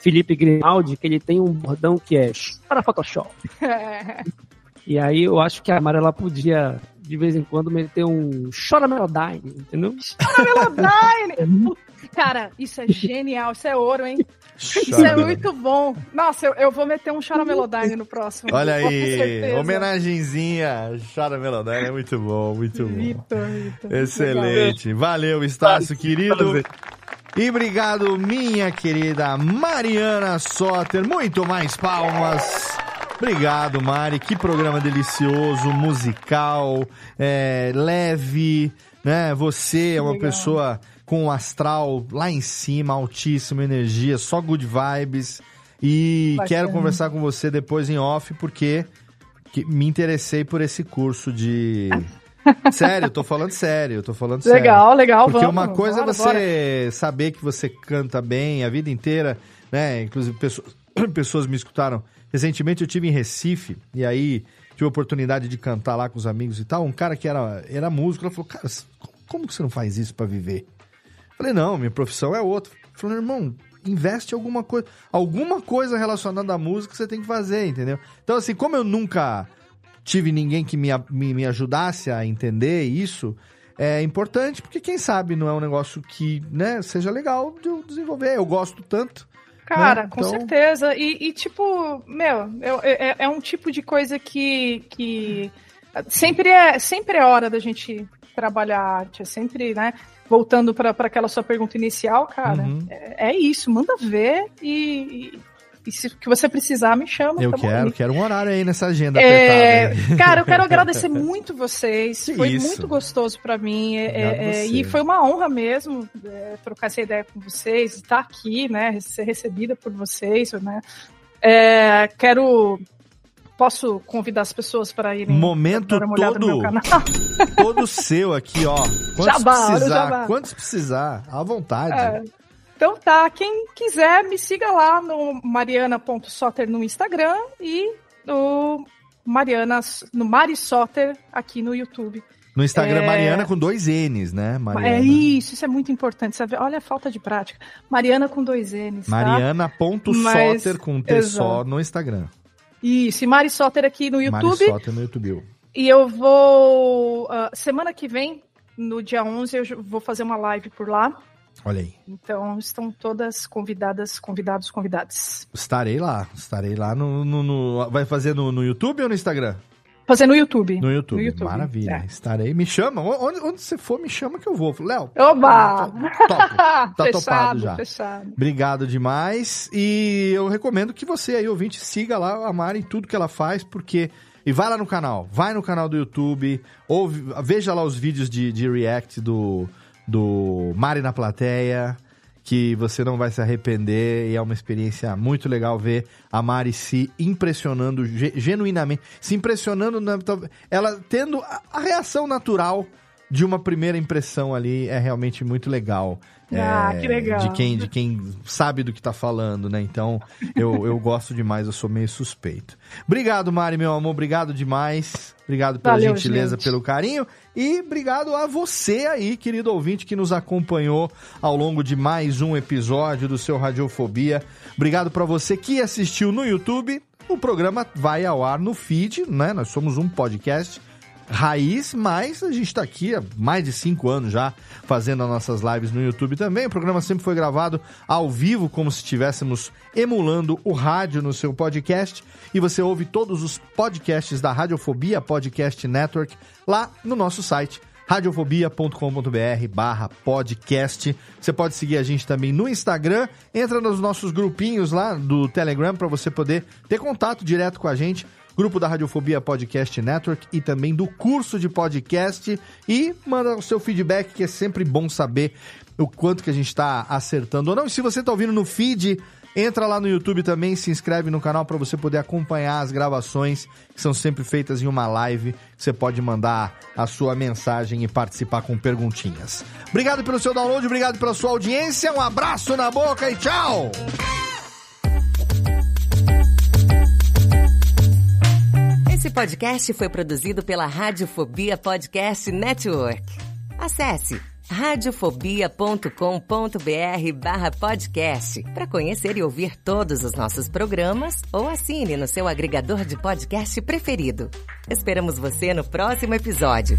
Felipe Grimaldi, que ele tem um bordão que é para Photoshop. E aí eu acho que a Mari ela podia, de vez em quando, meter um Chora Melodyne, entendeu? Melodyne! Cara, isso é genial, isso é ouro, hein? Isso é muito bom. Nossa, eu, eu vou meter um Chora Melodyne no próximo. Olha aí, homenagenzinha, Chara Melodyne, é muito bom, muito bom. Vitor, Vitor. Excelente. Valeu, Estácio, querido. E obrigado, minha querida Mariana Soter. Muito mais palmas. Obrigado, Mari. Que programa delicioso, musical, é, leve, né? Você é uma Legal. pessoa com um astral lá em cima, altíssima energia, só good vibes. E quero conversar com você depois em off, porque que- me interessei por esse curso de. Sério, eu tô falando sério, eu tô falando sério. Legal, legal, Porque vamos, uma coisa bora, é você saber que você canta bem a vida inteira, né? Inclusive, pessoas, pessoas me escutaram. Recentemente eu tive em Recife, e aí tive a oportunidade de cantar lá com os amigos e tal. Um cara que era, era músico, ele falou, cara, como- como que você não faz isso pra viver? Falei, não, minha profissão é outra. Falou, irmão, investe em alguma coisa. Alguma coisa relacionada à música você tem que fazer, entendeu? Então, assim, como eu nunca tive ninguém que me, me, me ajudasse a entender isso, é importante, porque quem sabe não é um negócio que, né, seja legal de eu desenvolver. Eu gosto tanto. Cara, né? com Então, certeza. E, e, tipo, meu, eu- é, é um tipo de coisa que, que sempre, é, sempre é hora da gente trabalhar arte. É sempre, né? Voltando para aquela sua pergunta inicial, cara, Uhum. é, é isso. Manda ver e, e, e se que você precisar, me chama. Eu quero, aí. quero um horário aí nessa agenda É, apertada. cara, eu quero agradecer muito vocês. Que foi isso. muito gostoso pra mim. é, é, você. e foi uma honra mesmo é, trocar essa ideia com vocês, estar aqui, né? Ser recebida por vocês, né? É, quero. Posso convidar as pessoas para irem Momento dar uma olhada no meu todo, canal? todo seu aqui, ó. Quantos Jabá, precisar, jabá. quantos precisar, à vontade. É. Então tá, quem quiser me siga lá no mariana.soter no Instagram e no Mariana, no Mari Soter aqui no YouTube. No Instagram, É. Mariana com dois N's, né? Mariana. É isso, isso é muito importante. Sabe? Olha a falta de prática. Mariana com dois N's. Tá? Mariana.soter Mas- com T só no Instagram. Isso, e Mari Soter aqui no Mari YouTube. Soter no YouTube. E eu vou. ah, semana que vem, no dia 11, eu vou fazer uma live por lá. Olha aí. Então estão todas convidadas, convidados, convidadas. Estarei lá. Estarei lá no. no- no- vai fazer no, no YouTube ou no Instagram? Fazer no YouTube. No YouTube. No YouTube, Maravilha. é. Estarei. Me chama. Onde, onde você for, me chama que eu vou. Léo. Oba! Top. Tá fechado, topado já. fechado. Obrigado demais. E eu recomendo que você aí, ouvinte, siga lá a Mari em tudo que ela faz, porque. E vai lá no canal, vai no canal do YouTube, ouve, veja lá os vídeos de, de react do, do Mari na plateia, que você não vai se arrepender. E é uma experiência muito legal ver a Mari se impressionando ge- genuinamente, se impressionando, na, ela tendo a reação natural de uma primeira impressão ali é realmente muito legal. Ah, É, que legal. De quem, de quem sabe do que tá falando, né? Então, eu, eu gosto demais, eu sou meio suspeito. Obrigado, Mari, meu amor, obrigado demais. Obrigado pela Valeu, gentileza, gente. pelo carinho. E obrigado a você aí, querido ouvinte, que nos acompanhou ao longo de mais um episódio do seu Radiofobia. Obrigado para você que assistiu no YouTube. O programa vai ao ar no feed, né? Nós somos um podcast. Raiz, mas a gente está aqui há mais de cinco anos já fazendo as nossas lives no YouTube também. O programa sempre foi gravado ao vivo, como se estivéssemos emulando o rádio no seu podcast. E você ouve todos os podcasts da Radiofobia Podcast Network lá no nosso site radiofobia.com.br barra podcast. Você pode seguir a gente também no Instagram, entra nos nossos grupinhos lá do Telegram para você poder ter contato direto com a gente. Grupo da Radiofobia Podcast Network e também do curso de podcast. E manda o seu feedback, que é sempre bom saber o quanto que a gente está acertando ou não. E se você está ouvindo no feed, Entra lá no YouTube também, se inscreve no canal para você poder acompanhar as gravações que são sempre feitas em uma live. Você pode mandar a sua mensagem e participar com perguntinhas. Obrigado pelo seu download, obrigado pela sua audiência. Um abraço na boca e tchau! Esse podcast foi produzido pela Radiofobia Podcast Network. Acesse radiofobia.com.br barra podcast para conhecer e ouvir todos os nossos programas ou assine no seu agregador de podcast preferido. Esperamos você no próximo episódio.